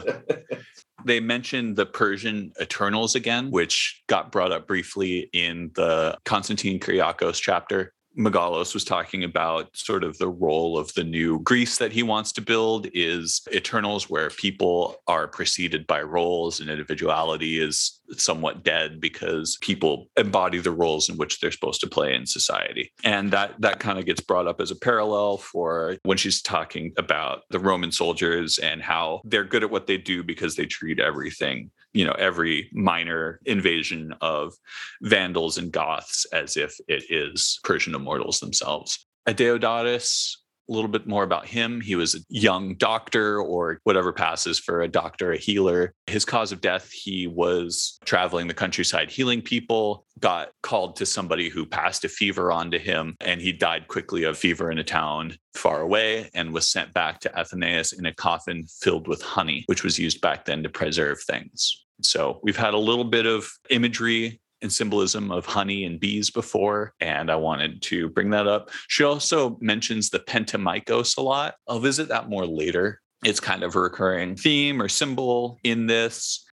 A: they mentioned the Persian Eternals again, which got brought up briefly in the Constantine Kyriakos chapter. Megalos was talking about sort of the role of the new Greece that he wants to build is Eternals, where people are preceded by roles and individuality is somewhat dead because people embody the roles in which they're supposed to play in society. And that that kind of gets brought up as a parallel for when she's talking about the Roman soldiers and how they're good at what they do because they treat everything you know every minor invasion of vandals and goths as if it is persian immortals themselves. Adeodatus a little bit more about him. He was a young doctor or whatever passes for a doctor, a healer. His cause of death, he was traveling the countryside healing people, got called to somebody who passed a fever on to him, and he died quickly of fever in a town far away and was sent back to Athenaïs in a coffin filled with honey, which was used back then to preserve things. So we've had a little bit of imagery and symbolism of honey and bees before, and I wanted to bring that up. She also mentions the Pentemychos a lot. I'll visit that more later. It's kind of a recurring theme or symbol in this.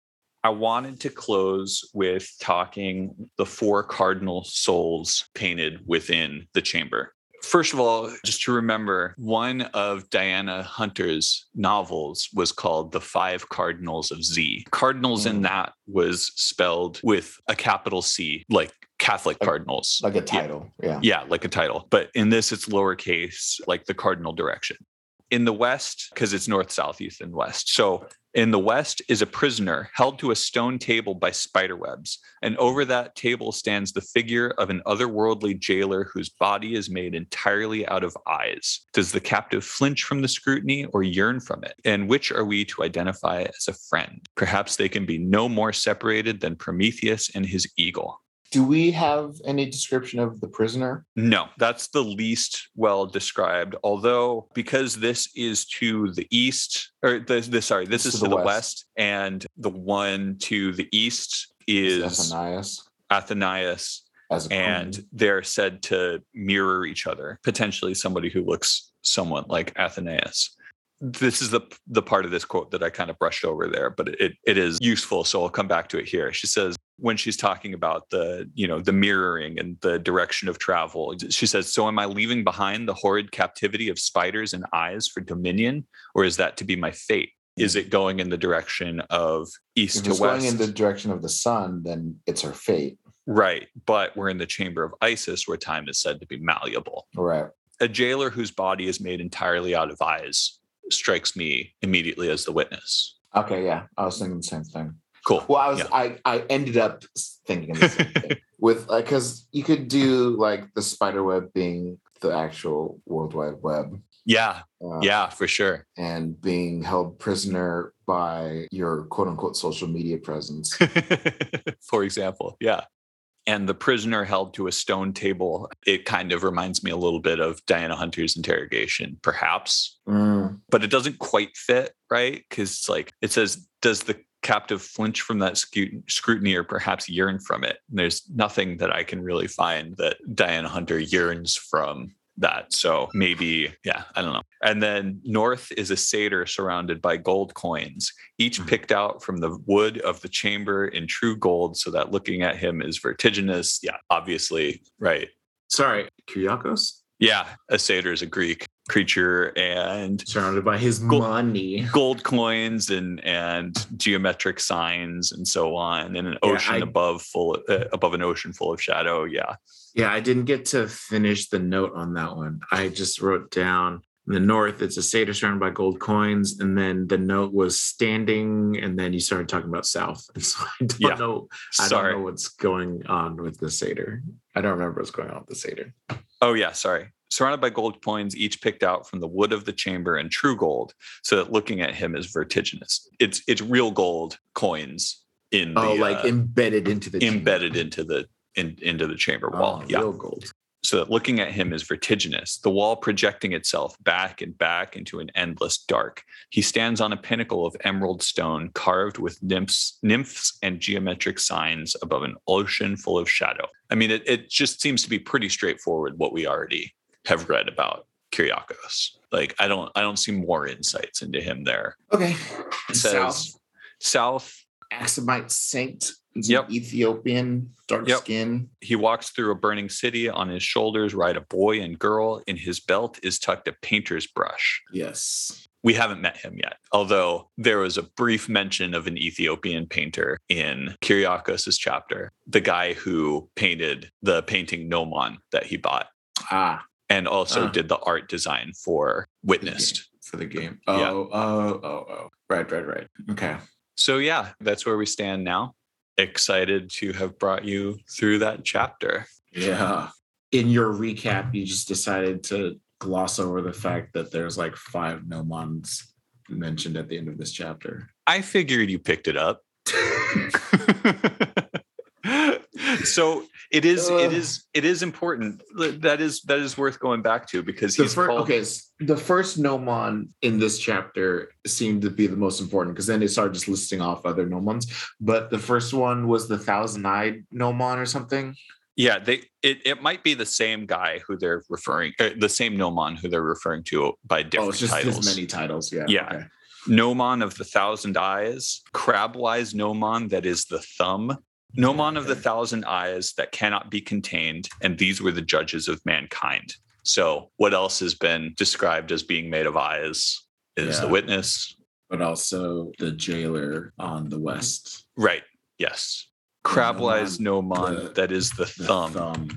A: I wanted to close with talking the four cardinal souls painted within the chamber. First of all, just to remember, one of Diana Hunter's novels was called The Five Cardinals of Z. Cardinals mm. in that was spelled with a capital C, like Catholic cardinals.
C: Like a title. Yeah.
A: yeah. Yeah, like a title. But in this, it's lowercase, like the cardinal direction. In the West, because it's north, south, east, and west. So in the west is a prisoner held to a stone table by spiderwebs, and over that table stands the figure of an otherworldly jailer whose body is made entirely out of eyes. Does the captive flinch from the scrutiny or yearn from it? And which are we to identify as a friend? Perhaps they can be no more separated than Prometheus and his eagle.
C: Do we have any description of the prisoner?
A: No, that's the least well described. Although, because this is to the east, or this, this sorry, this is to, the, the west. west. and the one to the east is
C: Athenaïs.
A: Athenaïs. and they're said to mirror each other, potentially somebody who looks somewhat like Athenaïs this is the the part of this quote that I kind of brushed over there, but it it is useful. So I'll come back to it here. She says, when she's talking about the you know the mirroring and the direction of travel. She says so am i leaving behind the horrid captivity of spiders and eyes for dominion or is that to be my fate? Hmm. Is it going in the direction of east
C: if
A: to
C: it's
A: west
C: going in the direction of the sun then it's her fate.
A: Right but we're in the chamber of isis where time is said to be malleable.
C: Right.
A: A jailer whose body is made entirely out of eyes strikes me immediately as the witness.
C: Okay yeah i was thinking the same thing
A: Cool.
C: Well, I was yeah. I I ended up thinking the same thing with like because uh, you could do like the spider web being the actual World Wide Web.
A: Yeah. Uh, yeah, for sure.
C: And being held prisoner by your quote unquote social media presence.
A: for example. Yeah and the prisoner held to a stone table. It kind of reminds me a little bit of Diana Hunter's interrogation, perhaps,
C: mm.
A: but it doesn't quite fit, right? Because like it says, does the captive flinch from that scrutiny or perhaps yearn from it. And there's nothing that I can really find that Diana Hunter yearns from that. So maybe, yeah, I don't know. And then north is a satyr surrounded by gold coins, each mm-hmm. picked out from the wood of the chamber in true gold, so that looking at him is vertiginous. Yeah, obviously, right.
B: Sorry, Kyriakos?
A: Yeah, a satyr is a Greek creature and
B: surrounded by his gold, money,
A: gold coins and and geometric signs and so on, and an ocean yeah, I, above full uh, above an ocean full of shadow. Yeah,
B: yeah. I didn't get to finish the note on that one. I just wrote down in the north. It's a satyr surrounded by gold coins, and then the note was standing, and then you started talking about south. And so I don't yeah. know. I Sorry. don't know what's going on with the satyr. I don't remember what's going on with the satyr.
A: Oh yeah, sorry. Surrounded by gold coins, each picked out from the wood of the chamber and true gold, so that looking at him is vertiginous. It's it's real gold coins in
B: oh, the, like uh, embedded into the
A: embedded chamber. into the in, into the chamber wall. Oh, yeah,
B: real gold
A: so that looking at him is vertiginous, the wall projecting itself back and back into an endless dark. He stands on a pinnacle of emerald stone carved with nymphs, nymphs and geometric signs above an ocean full of shadow. I mean, it, it just seems to be pretty straightforward what we already have read about Kyriakos. Like I don't I don't see more insights into him there.
B: Okay.
A: It says south,
B: south Axumite Saint yep. Ethiopian, dark yep. skin.
A: He walks through a burning city. On his shoulders ride a boy and girl. In his belt is tucked a painter's brush.
B: Yes.
A: We haven't met him yet, although there was a brief mention of an Ethiopian painter in Kyriakos' chapter, the guy who painted the painting Gnomon that he bought.
B: Ah.
A: And also ah. did the art design for Witnessed.
B: For the game. Oh, yeah. oh, oh, oh. Right, right, right. Okay.
A: So, yeah, that's where we stand now excited to have brought you through that chapter.
B: Yeah. In your recap, you just decided to gloss over the fact that there's like five gnomons mentioned at the end of this chapter.
A: I figured you picked it up. so it is it is it is important. That is that is worth going back to because he's
B: first, called... okay the first gnomon in this chapter seemed to be the most important because then they started just listing off other gnomons but the first one was the thousand-eyed gnomon or something.
A: Yeah they it, it might be the same guy who they're referring uh, the same gnomon who they're referring to by different oh, it's just titles.
B: many titles yeah
A: yeah. okay. Gnomon of the Thousand Eyes, Crabwise Gnomon that is the thumb, Gnomon of the thousand eyes that cannot be contained, and these were the judges of mankind. So, what else has been described as being made of eyes is yeah. the witness,
B: but also the jailer on the west.
A: Right. Yes. Crabwise Gnomon, the, that is the, the thumb. thumb.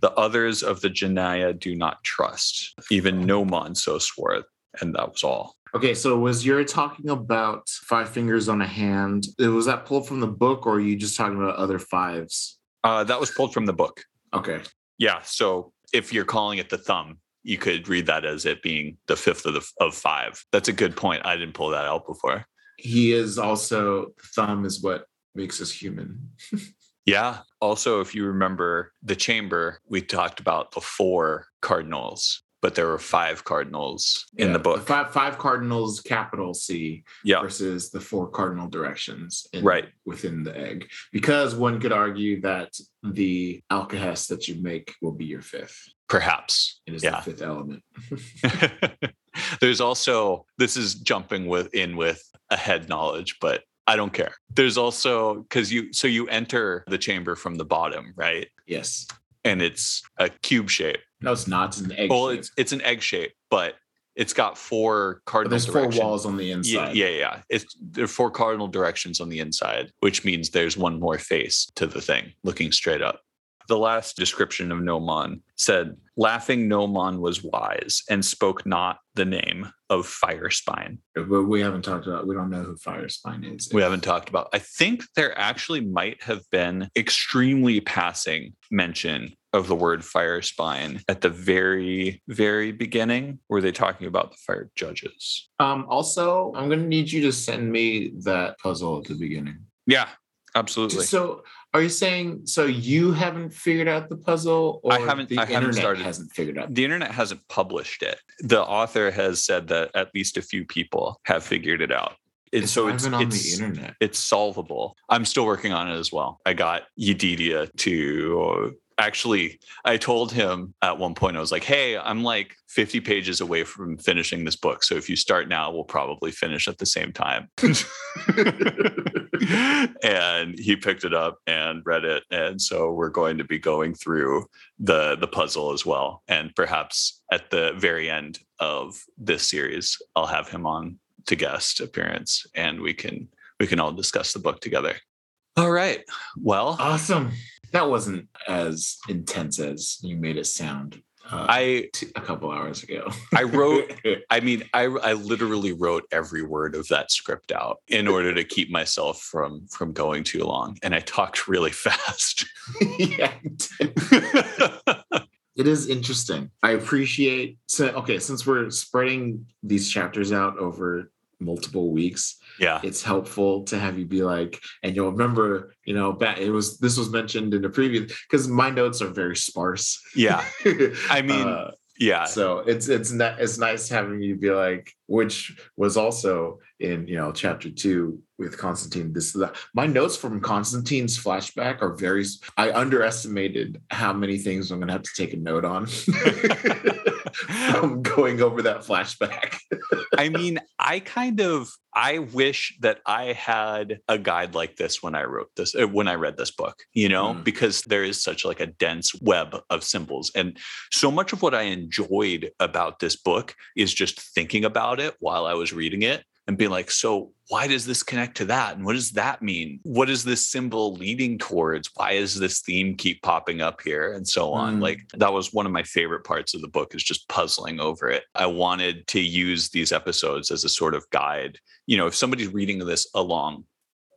A: The others of the Janaya do not trust. Even Gnomon so swore, and that was all.
B: Okay, so was you talking about five fingers on a hand? Was that pulled from the book, or are you just talking about other fives?
A: Uh, that was pulled from the book.
B: Okay.
A: Yeah. So if you're calling it the thumb, you could read that as it being the fifth of the of five. That's a good point. I didn't pull that out before.
B: He is also the thumb is what makes us human.
A: yeah. Also, if you remember the chamber, we talked about the four cardinals but there were five cardinals in the book. The
B: five five cardinals, capital C,
A: yeah.
B: versus the four cardinal directions, in,
A: right
B: within the egg. Because one could argue that the alkahest that you make will be your fifth.
A: Perhaps
B: it is
A: yeah.
B: the fifth element.
A: There's also this is jumping with in with a head knowledge, but I don't care. There's also because you so you enter the chamber from the bottom, right?
B: Yes.
A: And it's a cube shape
B: no, it's not. It's an egg.
A: Well, shape. it's it's an egg shape, but it's got four cardinal.
B: But there's directions. four walls on the inside.
A: Yeah, yeah, yeah. It's there are four cardinal directions on the inside, which means there's one more face to the thing, looking straight up. The last description of Gnomon said, "Laughing Gnomon was wise and spoke not the name of Firespine."
B: But we haven't talked about. We don't know who Firespine is.
A: We haven't talked about. I think there actually might have been extremely passing mention of the word fire spine at the very, very beginning? Were they talking about the fire judges?
B: Um, also, I'm going to need you to send me that puzzle at the beginning.
A: Yeah, absolutely.
B: So, are you saying so you haven't figured out the puzzle,
A: or I haven't. The I haven't started.
B: Hasn't figured out.
A: The internet hasn't published it. The author has said that at least a few people have figured it out. And
B: It's
A: so it's
B: on
A: it's,
B: the internet.
A: it's solvable. I'm still working on it as well. I got Yedidia to actually I told him at one point I was like, "Hey, I'm like 50 pages away from finishing this book. So if you start now, we'll probably finish at the same time." and he picked it up and read it and so we're going to be going through the the puzzle as well and perhaps at the very end of this series I'll have him on to guest appearance and we can we can all discuss the book together. All right. Well,
B: Awesome. That wasn't as intense as you made it sound. Uh,
A: I
B: t- a couple hours ago.
A: I wrote I mean, I I literally wrote every word of that script out in order to keep myself from from going too long, and I talked really fast.
B: yeah. It is interesting. I appreciate so okay, since we're spreading these chapters out over multiple weeks,
A: yeah,
B: it's helpful to have you be like, and you'll remember, you know, back it was this was mentioned in the previous because my notes are very sparse.
A: yeah. I mean,
B: Uh,
A: yeah,
B: so it's it's not it's nice having you be like which was also in you know chapter two with constantine this that. my notes from constantine's flashback are very i underestimated how many things i'm gonna have to take a note on from going over that flashback
A: I mean, I kind of I wish that I had a guide like this when I wrote this uh, when I read this book, you know,
B: Mm.
A: because there is such like a dense web of symbols and so much of what I enjoyed about this book is just thinking about it while I was reading it and be like, so why does this connect to that? And what does that mean? What is this symbol leading towards? Why is this theme keep popping up here? And so on.
B: Mm.
A: Like that was one of my favorite parts of the book is just puzzling over it. I wanted to use these episodes as a sort of guide. You know, if somebody's reading this along,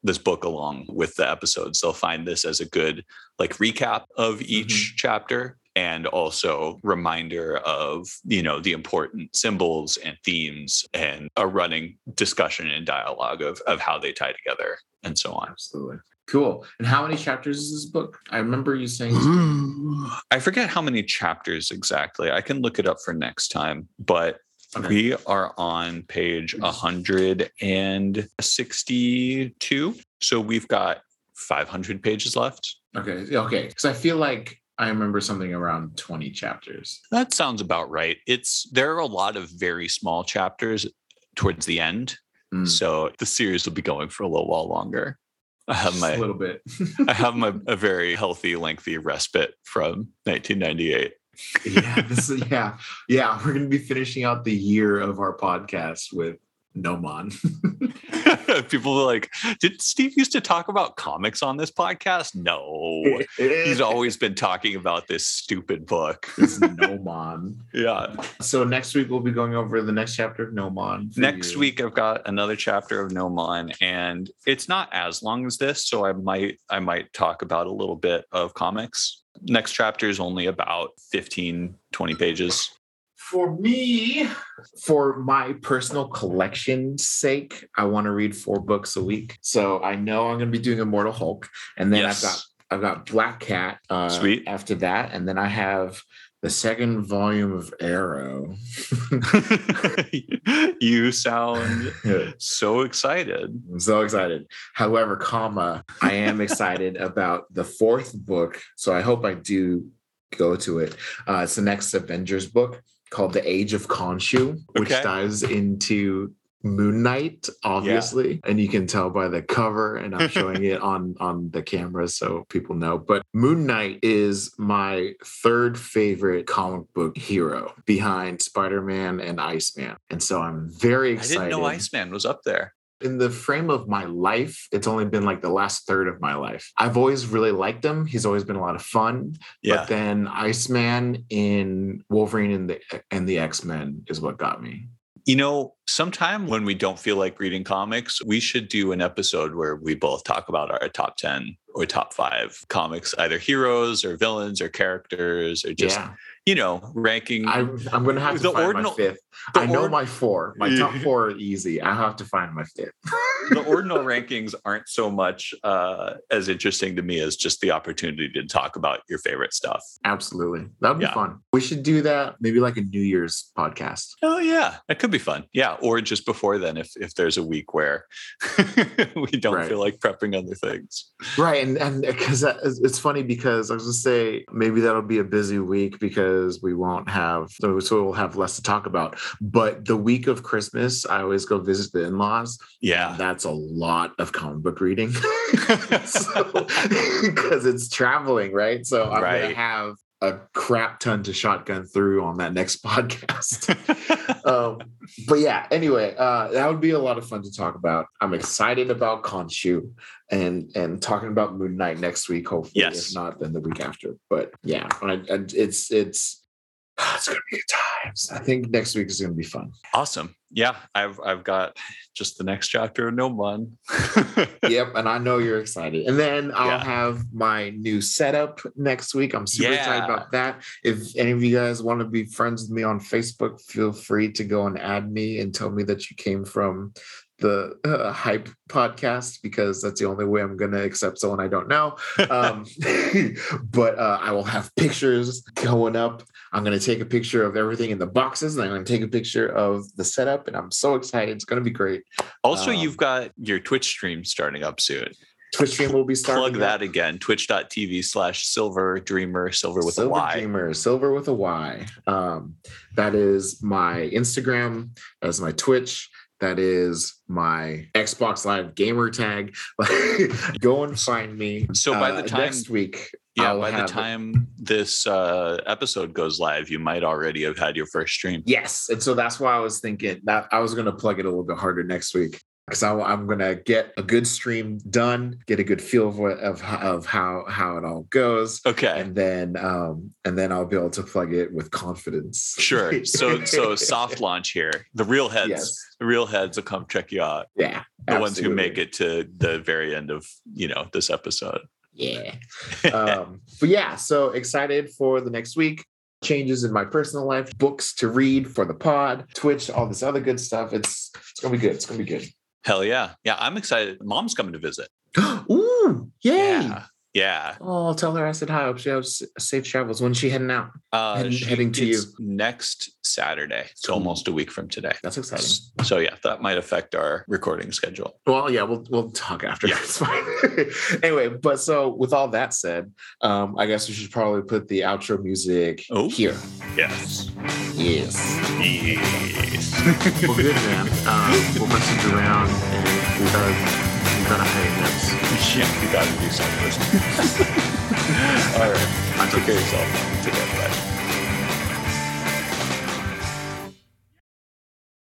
A: this book along with the episodes, they'll find this as a good like recap of each chapter and also reminder of you know the important symbols and themes and a running discussion and dialogue of of how they tie together and so on.
B: Absolutely. Cool. And how many chapters is this book? I remember you saying
A: i forget how many chapters exactly. I can look it up for next time but
B: Okay.
A: we are on page 162 so we've got 500 pages left.
B: Okay okay. Because i feel like i remember something around 20 chapters
A: That sounds about right. It's there are a lot of very small chapters towards the end,
B: Mm.
A: so the series will be going for a little while longer. I have
B: Just
A: my
B: a little bit
A: I have my a very healthy, lengthy respite from 1998.
B: yeah, this is yeah, yeah. We're gonna be finishing out the year of our podcast with Gnomon.
A: People were like, "Did Steve used to talk about comics on this podcast?" No, he's always been talking about this stupid book.
B: It's Gnomon.
A: Yeah.
B: So next week we'll be going over the next chapter of Gnomon.
A: Next
B: you.
A: week I've got another chapter of Gnomon and it's not as long as this so I might I might talk about a little bit of comics. Next chapter is only about 15 20 pages.
B: For me, for my personal collection's sake, I want to read four books a week. So I know I'm going to be doing Immortal Hulk, and then
A: Yes.
B: I've got I've got Black Cat. Uh,
A: Sweet.
B: After that, and then I have the second volume of Arrow.
A: you sound so excited.
B: I'm so excited. However, comma, I am excited about the fourth book. So I hope I do go to it. Uh, it's the next Avengers book called The Age of Khonshu, which
A: Okay.
B: dives into Moon Knight, obviously. And you can tell by the cover, and I'm showing it on, on the camera so people know. But Moon Knight is my third favorite comic book hero behind Spider-Man and Iceman. And so I'm very excited.
A: I didn't know Iceman was up there.
B: In the frame of my life, it's only been like the last third of my life. I've always really liked him. He's always been a lot of fun.
A: Yeah.
B: But then Iceman in Wolverine and the and the X-Men is what got me.
A: You know, sometime when we don't feel like reading comics, we should do an episode where we both talk about our top 10 or top five comics, either heroes or villains or characters or just,
B: yeah.
A: You know, ranking.
B: I'm I'm gonna have to find
A: ordinal-
B: my fifth. I know
A: ord-
B: my four. My top four are easy. I have to find my fifth.
A: the ordinal rankings aren't so much uh, as interesting to me as just the opportunity to talk about your favorite stuff.
B: Absolutely. That would be
A: Yeah.
B: fun. We should do that maybe like a New Year's podcast.
A: Oh yeah, that could be fun. Yeah, or just before then, if if there's a week where we don't
B: Right.
A: feel like prepping other things.
B: Right. And and because it's funny because I was gonna say maybe that'll be a busy week because we won't have so, so we'll have less to talk about. But the week of Christmas, I always go visit the in-laws.
A: Yeah.
B: That's a lot of comic book reading. because it's traveling, right? So I'm
A: Right.
B: gonna have a crap ton to shotgun through on that next podcast. um, but yeah, anyway, uh, that would be a lot of fun to talk about. I'm excited about Khonshu and and talking about Moon Knight next week. Hopefully,
A: Yes.
B: if not, then the week after. But yeah, I, I, it's it's it's gonna be good times. I think next week is gonna be fun.
A: awesome. Yeah, I've I've got just the next chapter of Gnomon.
B: yep, and I know you're excited. And then I'll
A: Yeah.
B: have my new setup next week. I'm super excited about that. If any of you guys want to be friends with me on Facebook, feel free to go and add me and tell me that you came from the uh, hype podcast because that's the only way I'm going to accept someone I don't know. Um, but uh, I will have pictures going up. I'm going to take a picture of everything in the boxes and I'm going to take a picture of the setup. And I'm so excited. It's going to be great.
A: also,
B: Um,
A: you've got your Twitch stream starting up soon.
B: Twitch stream will be starting.
A: Plug
B: up.
A: that again. Twitch.tv slash silver dreamer, silver with
B: Silver
A: a Y.
B: Dreamer, Silver with a Y. Um, that is my Instagram. That is my Twitch. That is my Xbox Live gamer tag. Go and find me.
A: So by the
B: Uh,
A: time-
B: next week,
A: Yeah,
B: I'll
A: by the time this uh, episode goes live, you might already have had your first stream.
B: Yes, and so that's why I was thinking that I was going to plug it a little bit harder next week because I'm going to get a good stream done, get a good feel of what, of how- of how how it all goes,
A: Okay.
B: and then um and then I'll be able to plug it with confidence.
A: Sure. So so soft launch here. The real heads,
B: Yes.
A: the real heads will come check you out.
B: Yeah.
A: The ones who make it to the very end of you know this episode.
B: Yeah. um, but yeah, so excited for the next week. Changes in my personal life, books to read for the pod, Twitch, all this other good stuff. It's it's gonna be good. It's gonna be good.
A: Hell yeah. Yeah, I'm excited. Mom's coming to visit.
B: Ooh, yay!
A: Yeah. Yeah.
B: Oh, I'll tell her I said hi. Hope she has safe travels. When's she heading out?
A: Uh,
B: Heading-
A: she
B: heading to
A: gets next Saturday. It's
B: Cool.
A: almost a week from today.
B: That's exciting.
A: So yeah, that might affect our recording schedule.
B: Well, yeah, we'll we'll talk after.
A: Yeah.
B: It's fine. anyway, but so with all that said, um, I guess we should probably put the outro music
A: Oh.
B: here.
A: Yes.
B: Yes.
A: Yes.
B: well, good, man. Um, we'll message around and we gotta, hang this.
A: yeah, you gotta do something. All right. Take care of yourself. Take care. Bye.